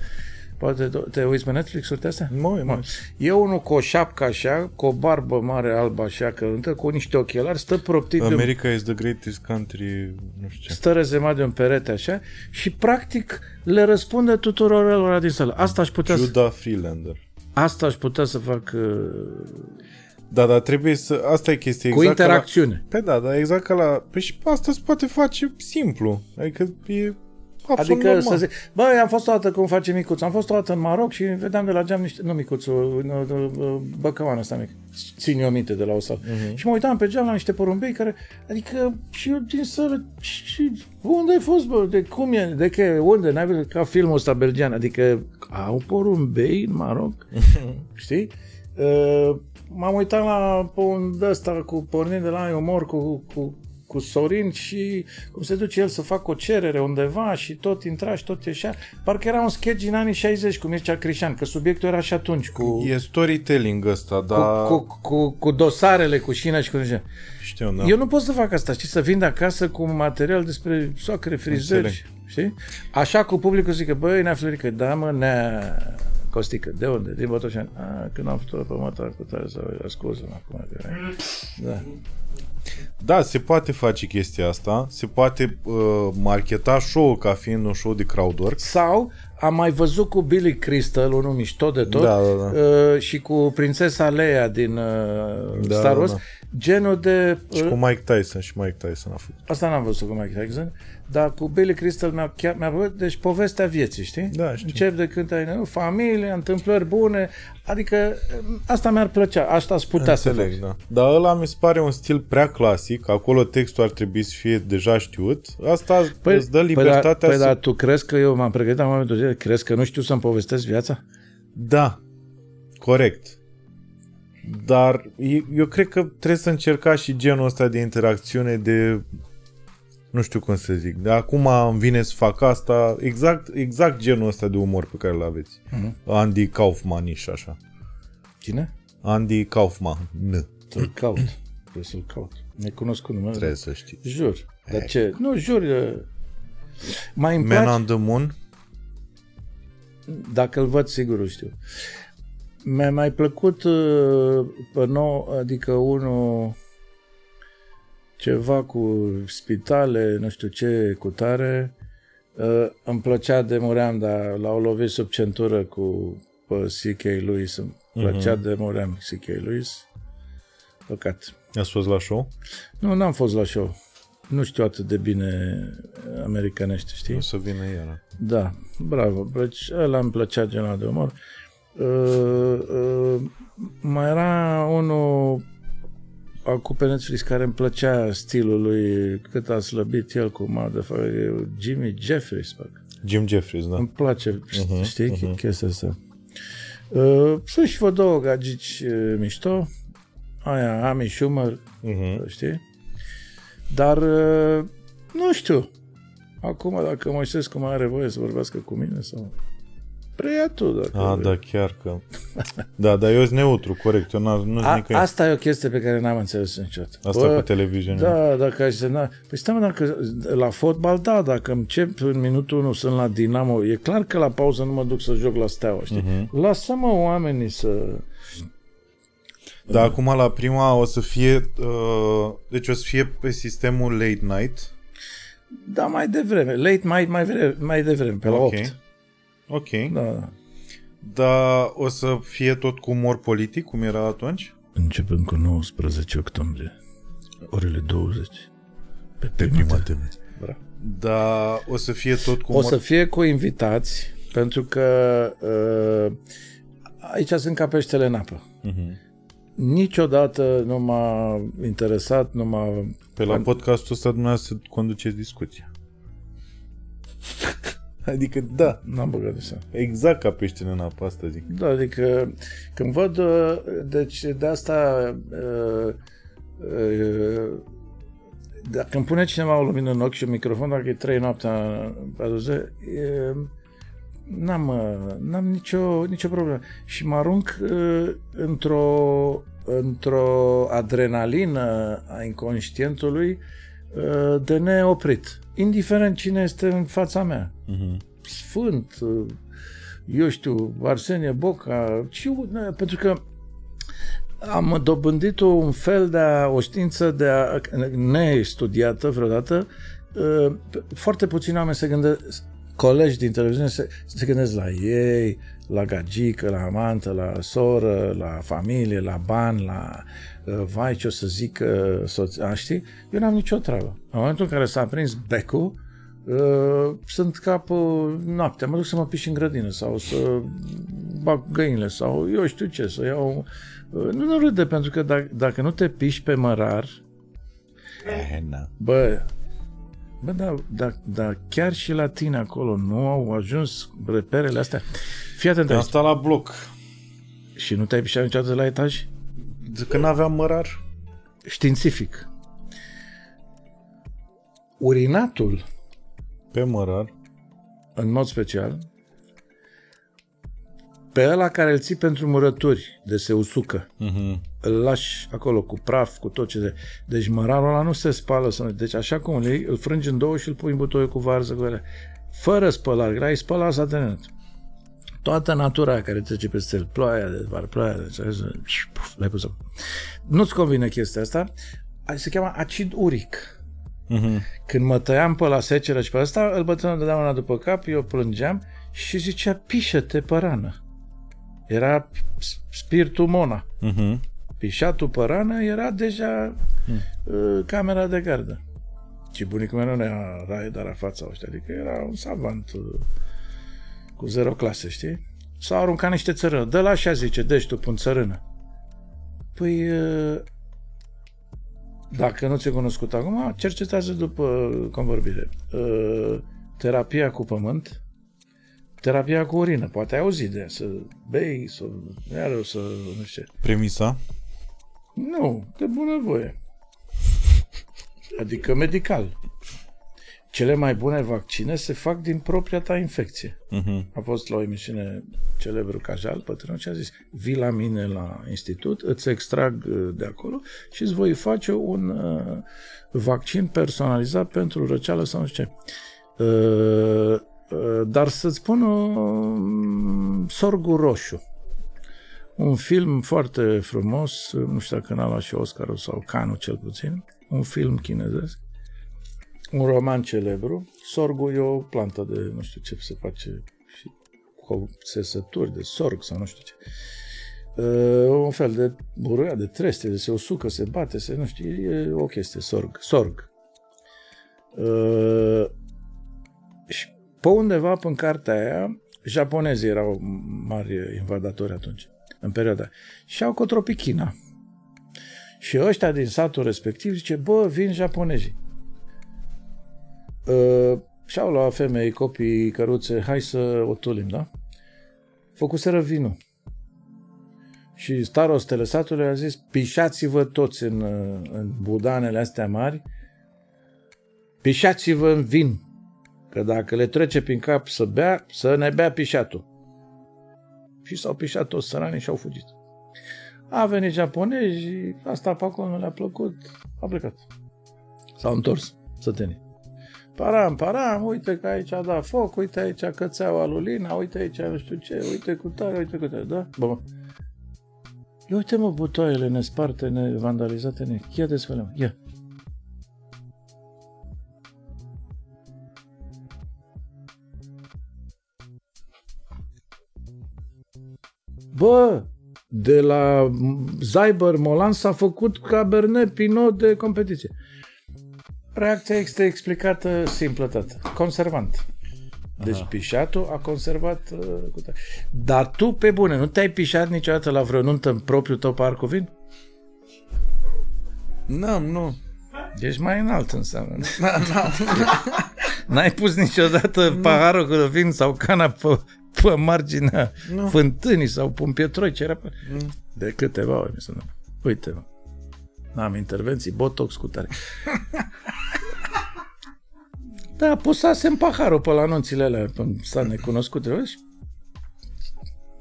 Poate te uiți pe Netflix-uri astea?
Mă, mă.
E unul cu o șapcă așa, cu o barbă mare albă așa căruntă, cu niște ochelari, stă proptit
America de un... is the greatest country, nu știu ce.
Stă rezemat de un perete așa și practic le răspunde tuturor lor din sală. Asta aș putea
Judah să... Freelander.
Asta aș putea să fac uh...
Da, dar trebuie să... Asta e chestia
Cu exact interacțiune.
La... Pe da, da, exact ca la... Păi și asta se poate face simplu. Adică e Absolut
adică normal. să zic, bă, am fost o dată, cum face micuț, am fost o dată în Maroc și vedeam de la geam niște, nu micuțul, băcăvanul ăsta mic, țin eu minte de la o sală. Uh-huh. Și mă uitam pe geam la niște porumbei care, adică și eu din sală, și unde ai fost, bă, de cum e, de că, unde, n-ai văzut ca filmul ăsta belgian, adică au porumbei în Maroc, uh-huh. știi? Uh, m-am uitat la un ăsta cu pornind de la umor cu, cu cu Sorin și cum se duce el să facă o cerere undeva și tot intra și tot ieșea. Parcă era un sketch din anii 60 cu Mircea Crișan, că subiectul era și atunci cu...
E storytelling ăsta, dar...
Cu, cu, cu, cu dosarele, cu șina și cu...
Știu, da.
Eu nu pot să fac asta, știi, să vin de acasă cu material despre soacre, frizeri, știi? Așa cu publicul zică, băi, nea Florică, da mă, nea Costică, de unde? Din Botoșani. A, când am făcut pe măta cu tare sau ascult acum. Da.
Da, se poate face chestia asta, se poate uh, marketa show ca fiind un show de crowdwork.
Sau am mai văzut cu Billy Crystal, unul mișto de tot,
da, da, da.
Uh, și cu prințesa Leia din uh, da, Star Wars, da, da. genul de...
Uh, și cu Mike Tyson, și Mike Tyson a făcut.
Asta n-am văzut cu Mike Tyson, dar cu Billy Crystal mi-a, chiar, mi-a văzut, deci povestea vieții, știi?
Da, știu.
Încep de când ai nu, familie, întâmplări bune, adică asta mi-ar plăcea, asta aș putea Înțeleg, să fac.
Da. Dar ăla mi se pare un stil prea clasic, acolo textul ar trebui să fie deja știut, asta păi, îți dă libertatea păi, da,
păi,
să...
dar tu crezi că eu m-am pregătit în momentul de crezi că nu știu să-mi povestesc viața?
Da, corect. Dar eu cred că trebuie să încercați și genul ăsta de interacțiune de nu știu cum să zic, de acum îmi vine să fac asta, exact, exact genul ăsta de umor pe care îl aveți. Uh-huh. Andy Kaufman și așa.
Cine?
Andy Kaufman. N.
Să-l caut. Trebuie să-l caut. Ne cunosc cu numele.
Trebuie să știți.
Jur. Dar ce? Nu, jur. Mai îmi
Man
place...
on the Moon?
Dacă îl văd, sigur îl știu. Mi-a mai plăcut uh, pe nou, adică unul ceva cu spitale, nu știu ce, cu tare. Uh, îmi plăcea de muream, dar l-au lovit sub centură cu pe C.K. Lewis. Îmi plăcea uh-huh. de muream C.K. Lewis. Păcat.
Ați fost la show?
Nu, n-am fost la show. Nu știu atât de bine americanește, știi?
O să vină iară.
Da, bravo. Deci ăla îmi plăcea genul de umor. Uh, uh, mai era unul acum pe Netflix care îmi plăcea stilul lui, cât a slăbit el cu motherfucker, Jimmy Jeffries, fac.
Jim Jeffries, da.
Îmi place, uh-huh, știi, uh-huh. chestia asta. Uh, sunt și vă două gagici uh, mișto, aia Amy Schumer, uh-huh. știi? Dar, uh, nu știu, acum dacă Moisescu mai are voie să vorbească cu mine sau... Preia tu, dacă
A,
vrei.
da, chiar că... Da, dar eu sunt neutru, corect. Eu nu sunt
A,
nicăieri.
asta e o chestie pe care n-am înțeles niciodată.
Asta cu televiziunea.
Da, dacă ai semna... Păi stai mă, dacă la fotbal, da, dacă încep în minutul 1 sunt la Dinamo, e clar că la pauză nu mă duc să joc la Steaua, știi?
Mhm.
Uh-huh. Lasă-mă oamenii să...
Dar acum la prima o să fie... Uh, deci o să fie pe sistemul late night.
Da, mai devreme. Late, mai, mai, vreme, mai devreme, pe la
Ok.
8.
Ok.
Da, da.
Dar o să fie tot cu umor politic, cum era atunci?
Începând cu 19 octombrie, orele 20. Pe,
Pe prima TV.
Bravo.
Dar o să fie tot cu
O
umor...
să fie cu invitați, pentru că uh, aici sunt ca peștele în apă.
Mhm.
Niciodată nu m-a interesat, nu m-a...
Pe la podcastul ăsta dumneavoastră conduceți discuția. adică, da,
N-am băgat de seama.
exact ca peștele în apă, asta zic.
Da, adică când văd, uh, deci de asta, uh, uh, dacă îmi pune cineva o lumină în ochi și un microfon, dacă e trei noaptea pe aduze, n-am, uh, n-am nicio, nicio problemă. Și mă arunc uh, într-o, într-o adrenalină a inconștientului uh, de neoprit. Indiferent cine este în fața mea.
Mhm.
Sfânt, uh, eu știu, Arsenie Boca, ci, pentru că am dobândit un fel de a, o știință de a, nestudiată vreodată. Uh, Foarte puțini oameni se gândesc, colegi din televiziune se, se gândesc la ei, la gagică, la amantă, la soră, la familie, la bani, la uh, vai ce o să zică soția, știi? Eu n-am nicio treabă. În momentul în care s-a prins becul, uh, sunt cap uh, noaptea, mă duc să mă piși în grădină sau să bag găinile sau eu știu ce, să iau... Uh, nu, nu râde, pentru că dacă, dacă nu te piși pe mărar,
Eh, na.
Bă, bă da, da, da, chiar și la tine acolo nu au ajuns reperele astea. Fii atent
Am
aici.
stat la bloc.
Și nu te-ai pișat niciodată la etaj?
Zic că n-aveam mărar.
Științific. Urinatul,
Pe mărar.
în mod special, pe ăla care îl ții pentru murături, de se usucă,
Mhm.
Îl lași acolo cu praf, cu tot ce de... Deci mărarul ăla nu se spală. Să... Deci așa cum îl iei, îl frângi în două și îl pui în butoiul cu varză cu ele. Fără spălare, grai, spăla s-a terminat. Toată natura care trece peste el, ploaia de vară, ploaia de puf, l-ai pus acolo. Nu-ți convine chestia asta. Se cheamă acid uric.
Mhm.
Când mă tăiam pe la seceră și pe asta, îl bătrânul dădea una după cap, eu plângeam și zicea, pișă-te pe rană. Era spiritul Mona.
Mhm.
Pișatul pe rană era deja uh, camera de gardă. Și bunicul meu nu era Raed Arafat sau ăștia, adică era un savant uh, cu zero clase, știi? S-au aruncat niște țărână. Dă la așa, zice, deci tu pun țărână. Păi, uh, dacă nu ți-e cunoscut acum, cercetează după convorbire. Uh, terapia cu pământ, terapia cu urină, poate ai auzit de ea, să bei, să iară, să nu știu ce.
Premisa?
Nu, de bunăvoie. Adică medical. Cele mai bune vaccine se fac din propria ta infecție.
Mhm.
A fost la o emisiune celebru Cajal, bătrânul, și a zis, vii la mine la institut, îți extrag uh, de acolo și îți voi face un uh, vaccin personalizat pentru răceală sau nu știu ce. Uh, uh, dar să-ți spun uh, Sorgul Roșu. Un film foarte frumos, nu știu dacă n-a luat și Oscarul sau Canul cel puțin, un film chinezesc, un roman celebru. Sorgul e o plantă de nu știu ce se face și cu sesături de sorg sau nu știu ce. Uh, un fel de buruia, de treste, de se usucă, se bate, se nu știu, e o chestie, sorg. Sorg. Uh, și pe undeva în cartea aia, japonezii erau mari invadatori atunci, în perioada. Și au cotropit China. Și ăștia din satul respectiv zice, bă, vin japonezii. Uh, și-au luat femei, copii, căruțe, hai să o tulim, da? Făcuseră vinul. Și starostele satului a zis, pișați-vă toți în, în budanele astea mari, pișați-vă în vin, că dacă le trece prin cap să bea, să ne bea pișatul. Și s-au pișat toți săranii și au fugit. A venit japonezi, asta pe acolo nu le-a plăcut, a plecat. S-au întors sătenii. Param, param, uite că aici a dat foc, uite aici cățeaua lui Lina, uite aici nu știu ce, uite cu tare, uite cu tare, da? Bă, Ia uite mă butoaiele nesparte, nevandalizate, ne... Ia desfălăm, ia. Bă, de la Zyber Molan s-a făcut Cabernet Pinot de competiție. Reacția este explicată simplă, tată. Conservant. Deci Aha. pișatul a conservat... Uh, Dar tu, pe bune, nu te-ai pișat niciodată la vreo nuntă în propriul tău par cu vin?
Nu, nu.
Ești mai înalt înseamnă. N-ai pus niciodată nu. paharul cu vin sau cana pe, pe marginea nu. fântânii sau pe un pietroi ce era pe... Nu. De câteva ori mi se Uite, mă. N-am intervenții, botox cu tare. Da, pusasem paharul pe la anunțile alea, pe s-a necunoscut, vezi?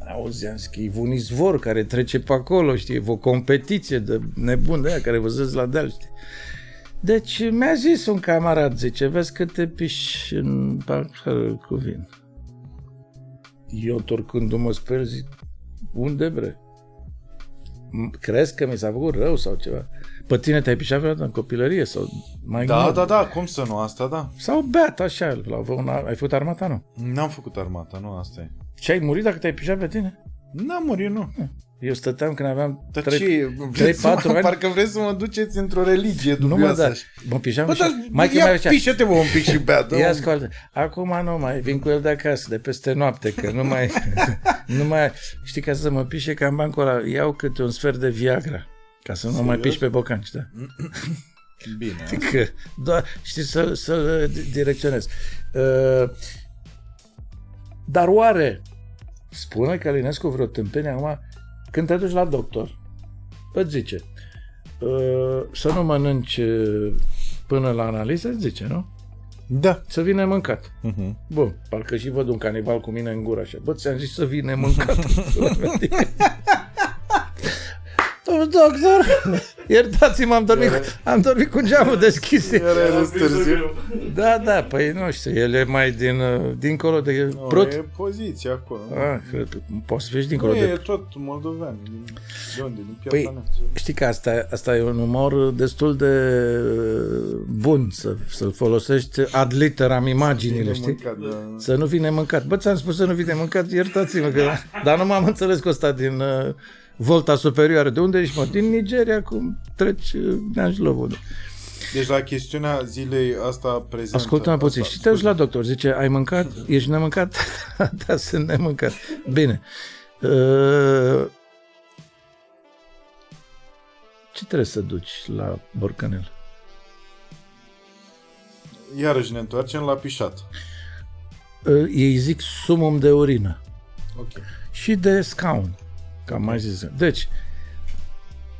Auzi, am zis că e un izvor care trece pe acolo, știi, e o competiție de nebun de aia care vă la deal, știi? Deci mi-a zis un camarad, zice, vezi că te piși în pahar cu vin. Eu, torcându-mă spre zic, unde bre? Crezi că mi s-a făcut rău sau ceva? Pe tine te-ai pișat vreodată în copilărie? Sau mai
da, greu? da, da, cum să nu, asta da.
Sau beat așa, la una, ai făcut armata, nu?
N-am făcut armata, nu, asta e.
Și ai murit dacă te-ai pișat pe tine?
N-am murit, nu.
Eu stăteam când aveam
3-4 ani. Parcă vreți să mă duceți într-o religie dubioasă. Nu mă, da,
mă pișam Bă,
și... Mai ia mai pișă-te mă un pic și bea.
Ia ascultă. Acum nu mai vin cu el de acasă, de peste noapte, că nu mai... nu mai știi, ca să mă pișe ca în bancul ăla, iau câte un sfert de Viagra. Ca să nu mai piși pe bocanci, da.
Bine.
Adică, doar, știi, să, să direcționez. Uh, dar oare spune Călinescu vreo tâmpenie acum când te duci la doctor, îți zice uh, să nu mănânci uh, până la analiză, îți zice, nu?
Da.
Să vină mâncat. Uh-huh. Bun, parcă și văd un canibal cu mine în gură așa. Bă, ți-am zis să vină mâncat. Domnul doctor, iertați-mă, am dormit, am dormit cu geamul deschis. Da, da, păi nu știu, el e mai din, uh, dincolo de
no, Prut. E poziția acolo.
Ah, cred, poți să vezi dincolo
nu,
de...
e tot moldovean. De unde? Din
păi, știi că asta, asta e un umor destul de uh, bun să, să folosești ad literam imaginile, știi? Mâncat, da. Să nu vine mâncat. Bă, ți-am spus să nu vine mâncat, iertați-mă, că... dar nu m-am înțeles cu asta din... Uh, volta superioară. De unde ești, mă? Din Nigeria, cum treci uh, Neajlovul.
Deci la chestiunea zilei asta prezentă...
Ascultă-mă puțin. Și te la doctor. Zice, ai mâncat? Ești nemâncat? da, sunt nemâncat. Bine. Uh... Ce trebuie să duci la borcanel?
Iarăși ne întoarcem la pișat.
Uh, ei zic sumum de urină.
Ok.
Și de scaun. Cam mai zis. Deci,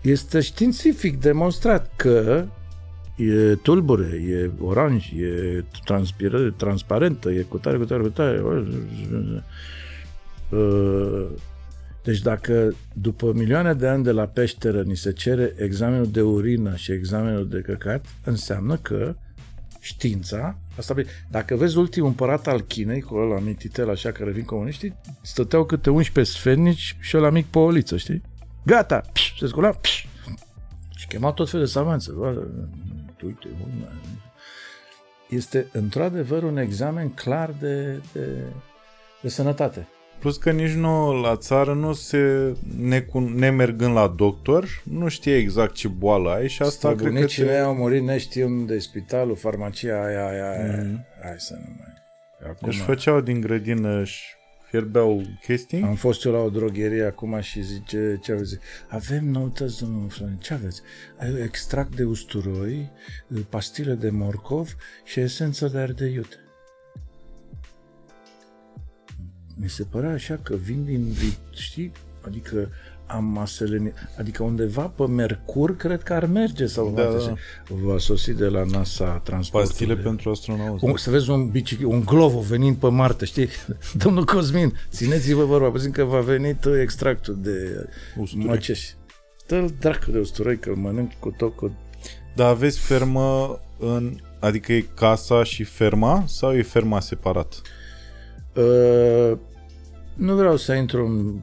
este științific demonstrat că e tulbure, e oranj, e transpiră, transparentă, e cu tare, cu tare, cu tare. Deci dacă după milioane de ani de la peșteră ni se cere examenul de urină și examenul de căcat, înseamnă că știința, asta dacă vezi ultimul împărat al Chinei, cu ăla mititel așa care vin comuniștii, stăteau câte 11 sfernici și ăla mic pe o liță, știi? Gata! Pș, se scula, pș, și chema tot felul de savanță. Uite, este într-adevăr un examen clar de, de, de sănătate.
Plus că nici nu la țară nu se, nemergând la doctor, nu știe exact ce boală ai și asta cred că te...
mei au murit neștium de spitalul, farmacia aia, aia, aia. Mm. Hai să nu mai...
Acum... Deci făceau din grădină și fierbeau chestii.
Am fost eu la o drogherie acum și zice, ce aveți? Avem noutăți, domnul Florin, ce aveți? Extract de usturoi, pastile de morcov și esență de ardei iute. Mi se părea așa că vin din, știi, adică am maselenit, adică undeva pe Mercur cred că ar merge sau
Da,
da,
da.
va sosi de la NASA transportul.
Pastile
de...
pentru astronauți.
Un, să vezi un, bicic, un glovo venind pe Marte, știi? Domnul Cosmin, țineți-vă vorba, puțin că va veni tot extractul de
Usturoi.
măceși. Dă-l dracu de usturoi că îl mănânc cu tot cu...
Dar aveți fermă în... Adică e casa și ferma sau e ferma separat?
Uh, nu vreau să intru în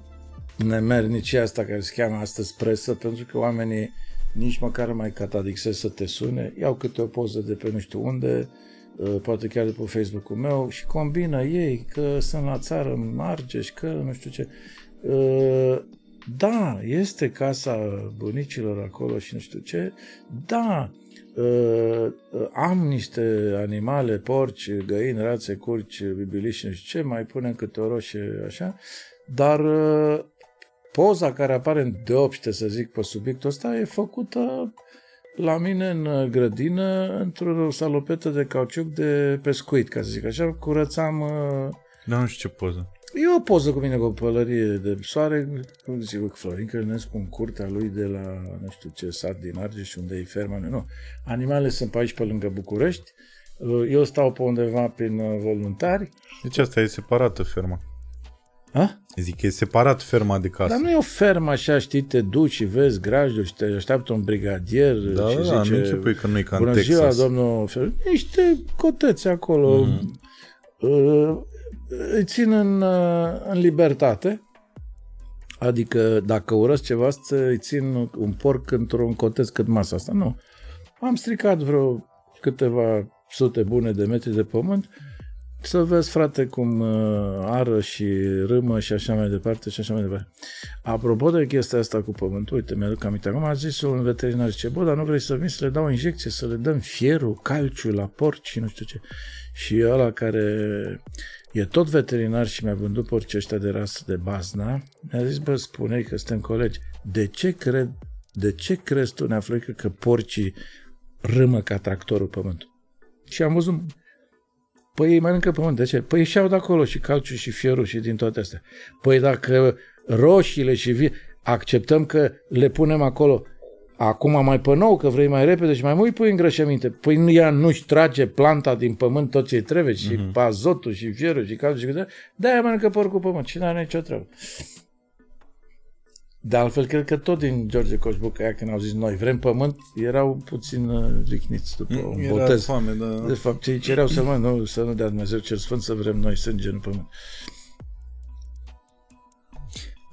nemernicia asta care se cheamă astăzi presă, pentru că oamenii nici măcar nu mai catadixez să te sune, iau câte o poză de pe nu știu unde, uh, poate chiar de pe Facebook-ul meu și combină ei că sunt la țară în Argeș, că nu știu ce. Uh, da, este casa bunicilor acolo și nu știu ce. Da, uh, uh, am niște animale, porci, găini, rațe, curci, bibiliși și nu știu ce, mai punem câte o roșie așa, dar uh, poza care apare în deopște, să zic, pe subiectul ăsta e făcută la mine în uh, grădină într-o salopetă de cauciuc de pescuit, ca să zic așa, curățam uh,
Dar nu știu ce poză.
E o poză cu mine cu o pălărie de soare, cum zic eu, cu Florin Călinescu în curtea lui de la, nu știu ce, sat din Argeș, unde e ferma. Nu, animalele sunt pe aici, pe lângă București. Eu stau pe undeva prin uh, voluntari.
Deci asta e separată ferma.
Ha?
Zic, e separat ferma de casă.
Dar nu e o fermă așa, știi, te duci și vezi grajdul și te așteaptă un brigadier
da,
și
da,
zice,
nu înțepui că nu e ca în
Bună
Texas.
ziua, domnul Fer- Niște coteți acolo.
Mhm.
Uh, Îi țin în, uh, în libertate. Adică dacă urăsc ceva, să îi țin un porc într-un coteț cât masa asta. Nu. Am stricat vreo câteva sute bune de metri de pământ să vezi, frate, cum uh, ară și râmă și așa mai departe și așa mai departe. Apropo de chestia asta cu pământul, uite, mi-aduc aminte, acum a zis un veterinar, zice, bă, dar nu vrei să vin să le dau injecție, să le dăm fierul, calciu la porci și nu știu ce. Și ăla care e tot veterinar și mi-a vândut porci ăștia de rasă de bazna, mi-a zis, bă, spune că suntem colegi, de ce cred, de ce crezi tu, Neaflăică, că porcii râmă ca tractorul pământul? Și am văzut Păi ei mănâncă pământ. De ce? Păi își iau de acolo și calciu și fierul și din toate astea. Păi dacă roșiile și vie, acceptăm că le punem acolo acum mai pe nou, că vrei mai repede și mai mult îi pui îngrășăminte. Păi nu ea nu-și trage planta din pământ tot ce trebuie și mm-hmm. azotul și fierul și calciu și câte, de-aia mănâncă porcul pământ și n-are nicio treabă. De altfel, cred că tot din George Coșbuc, aia când au zis noi vrem pământ, erau puțin uh, ricniți după un
Era
botez.
foame, da.
De fapt, cei cereau să mă, nu, să nu dea Dumnezeu cel Sfânt să vrem noi sânge în pământ.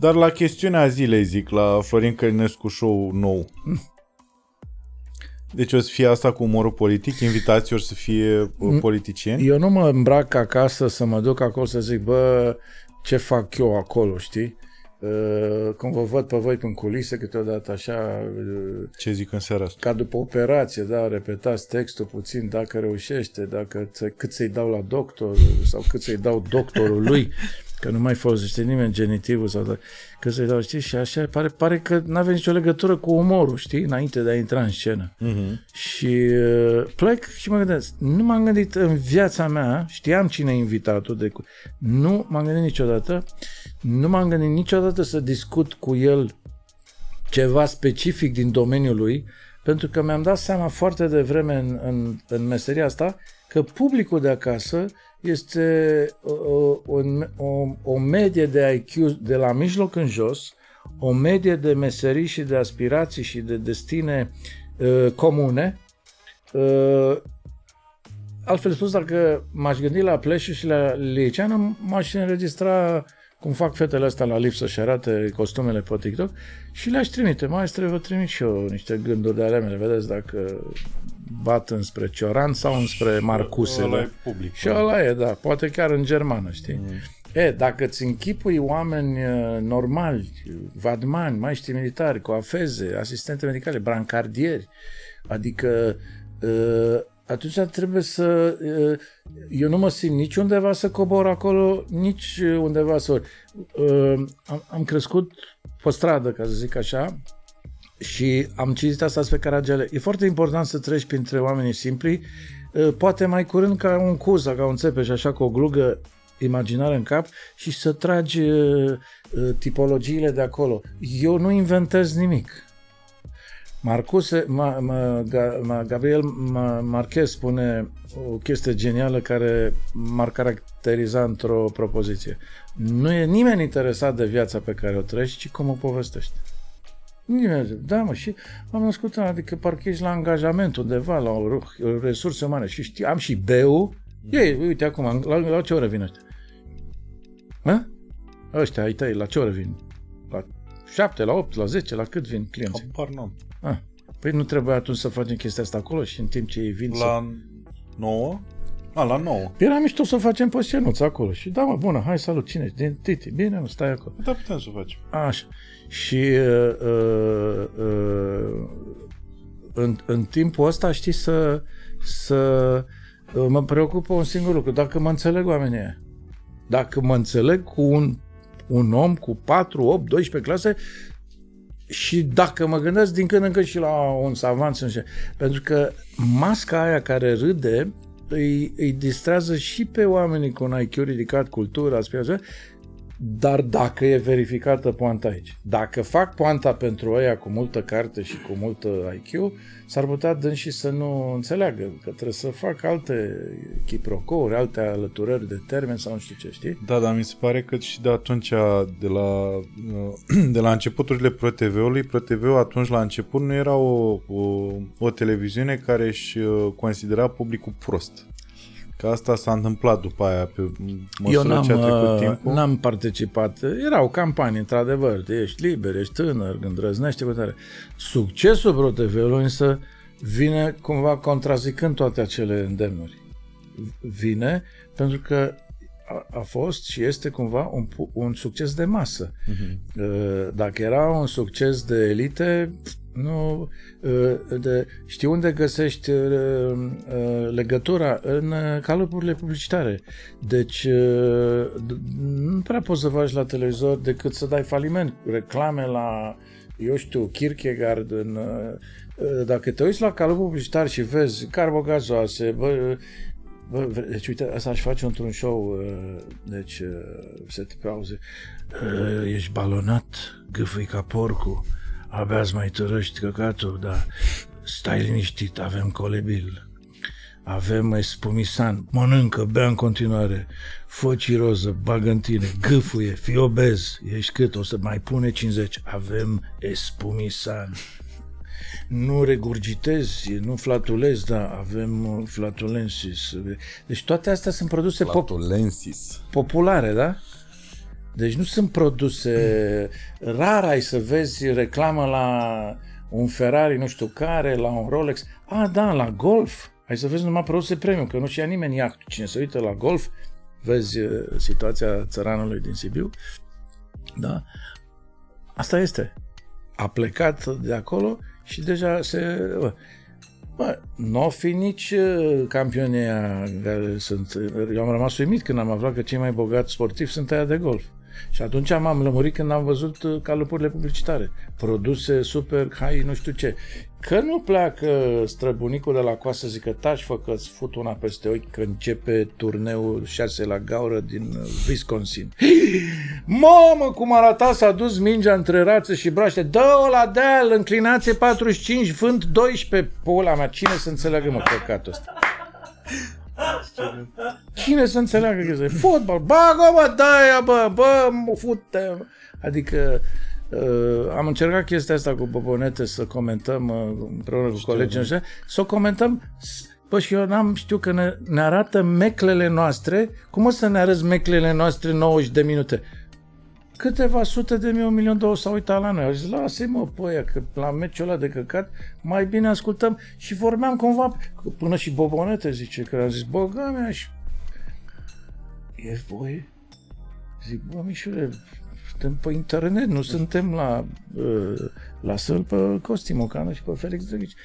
Dar la chestiunea zilei, zic, la Florin Călinescu show nou. Deci o să fie asta cu umorul politic? Invitații or să fie uh, politicieni?
Eu nu mă îmbrac acasă să mă duc acolo să zic, bă, ce fac eu acolo, știi? Uh, cum vă văd pe voi în culise câteodată așa, uh,
Ce zic în seara asta?
ca după operație, da, repetați textul puțin, dacă reușește, dacă ți- cât să-i dau la doctor sau cât să-i dau doctorul lui, că nu mai folosește nimeni genitivul sau da, cât să-i dau, știi, și așa pare, pare că nu avea nicio legătură cu umorul, știi, înainte de a intra în scenă.
Uh-huh.
Și uh, plec și mă gândesc, nu m-am gândit în viața mea, știam cine e invitatul, de, cu- nu m-am gândit niciodată, nu m-am gândit niciodată să discut cu el ceva specific din domeniul lui, pentru că mi-am dat seama foarte devreme în, în, în meseria asta că publicul de acasă este o, o, o, o medie de IQ de la mijloc în jos, o medie de meserii și de aspirații și de destine uh, comune. Uh, altfel spus, dacă m-aș gândi la Pleșu și la Liceană, m-aș înregistra cum fac fetele astea la lipsă și arate costumele pe TikTok și le-aș trimite. Maestre, vă trimit și eu niște gânduri de ale mele, vedeți dacă bat înspre Cioran sau înspre Marcuse.
Ăla
da?
e public.
Și ăla e, da, poate chiar în germană, știi? Mm. E, dacă îți închipui oameni uh, normali, vadmani, maștri militari, cu afeze, asistente medicale, brancardieri, adică uh, atunci trebuie să... Uh, eu nu mă simt nici undeva să cobor acolo, nici undeva să... Uh, am, am crescut pe stradă, ca să zic așa, și am citit asta pe Caragiale. E foarte important să treci printre oamenii simpli, uh, poate mai curând ca un cuz, ca un țepeș, așa cu o glugă, imaginare în cap și să tragi uh, uh, tipologiile de acolo. Eu nu inventez nimic. Marcuse, ma, ma, ma, Gabriel ma, Marquez spune o chestie genială care m-ar caracteriza într-o propoziție. Nu e nimeni interesat de viața pe care o trăiești, ci cum o povestești. Nimeni. Da, mă, și am născut, adică parcă ești la angajament undeva, la o, o resursă mare. Și știu, am și beu. Ei, uite acum, la, la ce oră vin ăștia? Hă? Ăștia ai tăi, la ce oră vin? La 7, la 8, la 10, la cât vin clienții?
Apar n-am.
Ah. Păi nu trebuie atunci să facem chestia asta acolo și în timp ce ei vin
La
să...
9? A, la 9.
Păi Era mișto să facem pe scenuță acolo. Și da, mă, bună, hai, salut, cine ești? Din Titi. Bine, nu, stai acolo.
Da, putem să o facem.
Așa. Și uh, uh, uh, în, în timpul ăsta, știi, să, să uh, mă preocupă un singur lucru. Dacă mă înțeleg oamenii aia. Dacă mă înțeleg cu un, un om cu 4, 8, 12 clase, și dacă mă gândesc din când în când și la un savant, pentru că masca aia care râde îi, îi distrează și pe oamenii cu un IQ ridicat, cultura, spiritual, dar dacă e verificată poanta aici. Dacă fac poanta pentru ăia cu multă carte și cu multă IQ, s-ar putea dâns și să nu înțeleagă, că trebuie să fac alte chiprocouri, alte alăturări de termen sau nu știu ce, știi?
Da, dar mi se pare că și de atunci, de la, de la începuturile ProTV-ului, ProTV-ul atunci la început nu era o, o, o televiziune care își uh, considera publicul prost. Că asta s-a întâmplat după aia, pe măsură
Eu n-am,
ce a trecut
uh,
timpul.
n-am participat. Erau campanii, într-adevăr. Ești liber, ești tânăr, îndrăznește cu tare. Succesul ProTV-ului însă vine cumva contrazicând toate acele îndemnuri. Vine pentru că a, a fost și este cumva un, pu- un succes de masă.
Mhm.
Uh, Dacă era un succes de elite, nu uh, de, știi unde găsești uh, uh, legătura în uh, calupurile publicitare. Deci uh, d- nu prea poți să faci la televizor decât să dai faliment, reclame la eu știu, Kierkegaard în, uh, uh, dacă te uiți la calupul publicitar și vezi carbogazoase, bă, Bă, vre- deci uite, asta aș face într-un show, uh, deci uh, să te pauze. Uh, ești balonat, gâfâi ca porcul, abia îți mai tărăști căcatul, dar stai liniștit, avem colebil. Avem espumisan, mănâncă, bea în continuare, fă ciroză, bagă în tine, gâfâie, fii obez, ești cât, o să mai pune 50. Avem espumisan. Nu regurgitezi, nu flatulezi, da, avem uh, flatulensis. Deci toate astea sunt produse pop-
Flatulensis.
populare, da? Deci nu sunt produse... Rar ai să vezi reclamă la un Ferrari, nu știu care, la un Rolex. A, da, la golf. Ai să vezi numai produse premium, că nu știa nimeni iahtul. Cine se uită la golf, vezi uh, situația țăranului din Sibiu. Da? Asta este. A plecat de acolo și deja se... Bă, bă nu o fi nici uh, campionii aia care sunt... Eu am rămas uimit când am aflat că cei mai bogați sportivi sunt aia de golf. Și atunci m-am lămurit când am văzut uh, calupurile publicitare. Produse super high, nu știu ce. Că nu pleacă străbunicul de la coasă să zică taci, fă că fut una peste ochi că începe turneul 6 la gaură din uh, Wisconsin. Mamă, cum arata, s-a dus mingea între rațe și braște. Dă-o la deal, înclinație 45, vânt 12. Pula mea, cine să înțeleagă, mă, păcatul ăsta? Cine să înțeleagă că e fotbal? Bagă, mă, dă bă, bă, mă, fute. Adică uh, am încercat chestia asta cu Bobonete să comentăm uh, împreună cu colegii noștri, să o comentăm s- Bă, și eu n-am știu că ne, ne arată meclele noastre. Cum o să ne arăți meclele noastre 90 de minute? Câteva sute de mii, un milion, două s-au uitat la noi. Au zis, lasă-mă pe aia, că la meciul ăla de căcat mai bine ascultăm. Și vorbeam cumva, până și Bobonete zice, că am zis, băga mea și... E voie? Zic, bă, Mișule, suntem pe internet, nu suntem la, uh, la săl pe Costi Mocanu și pe Felix Drăghici.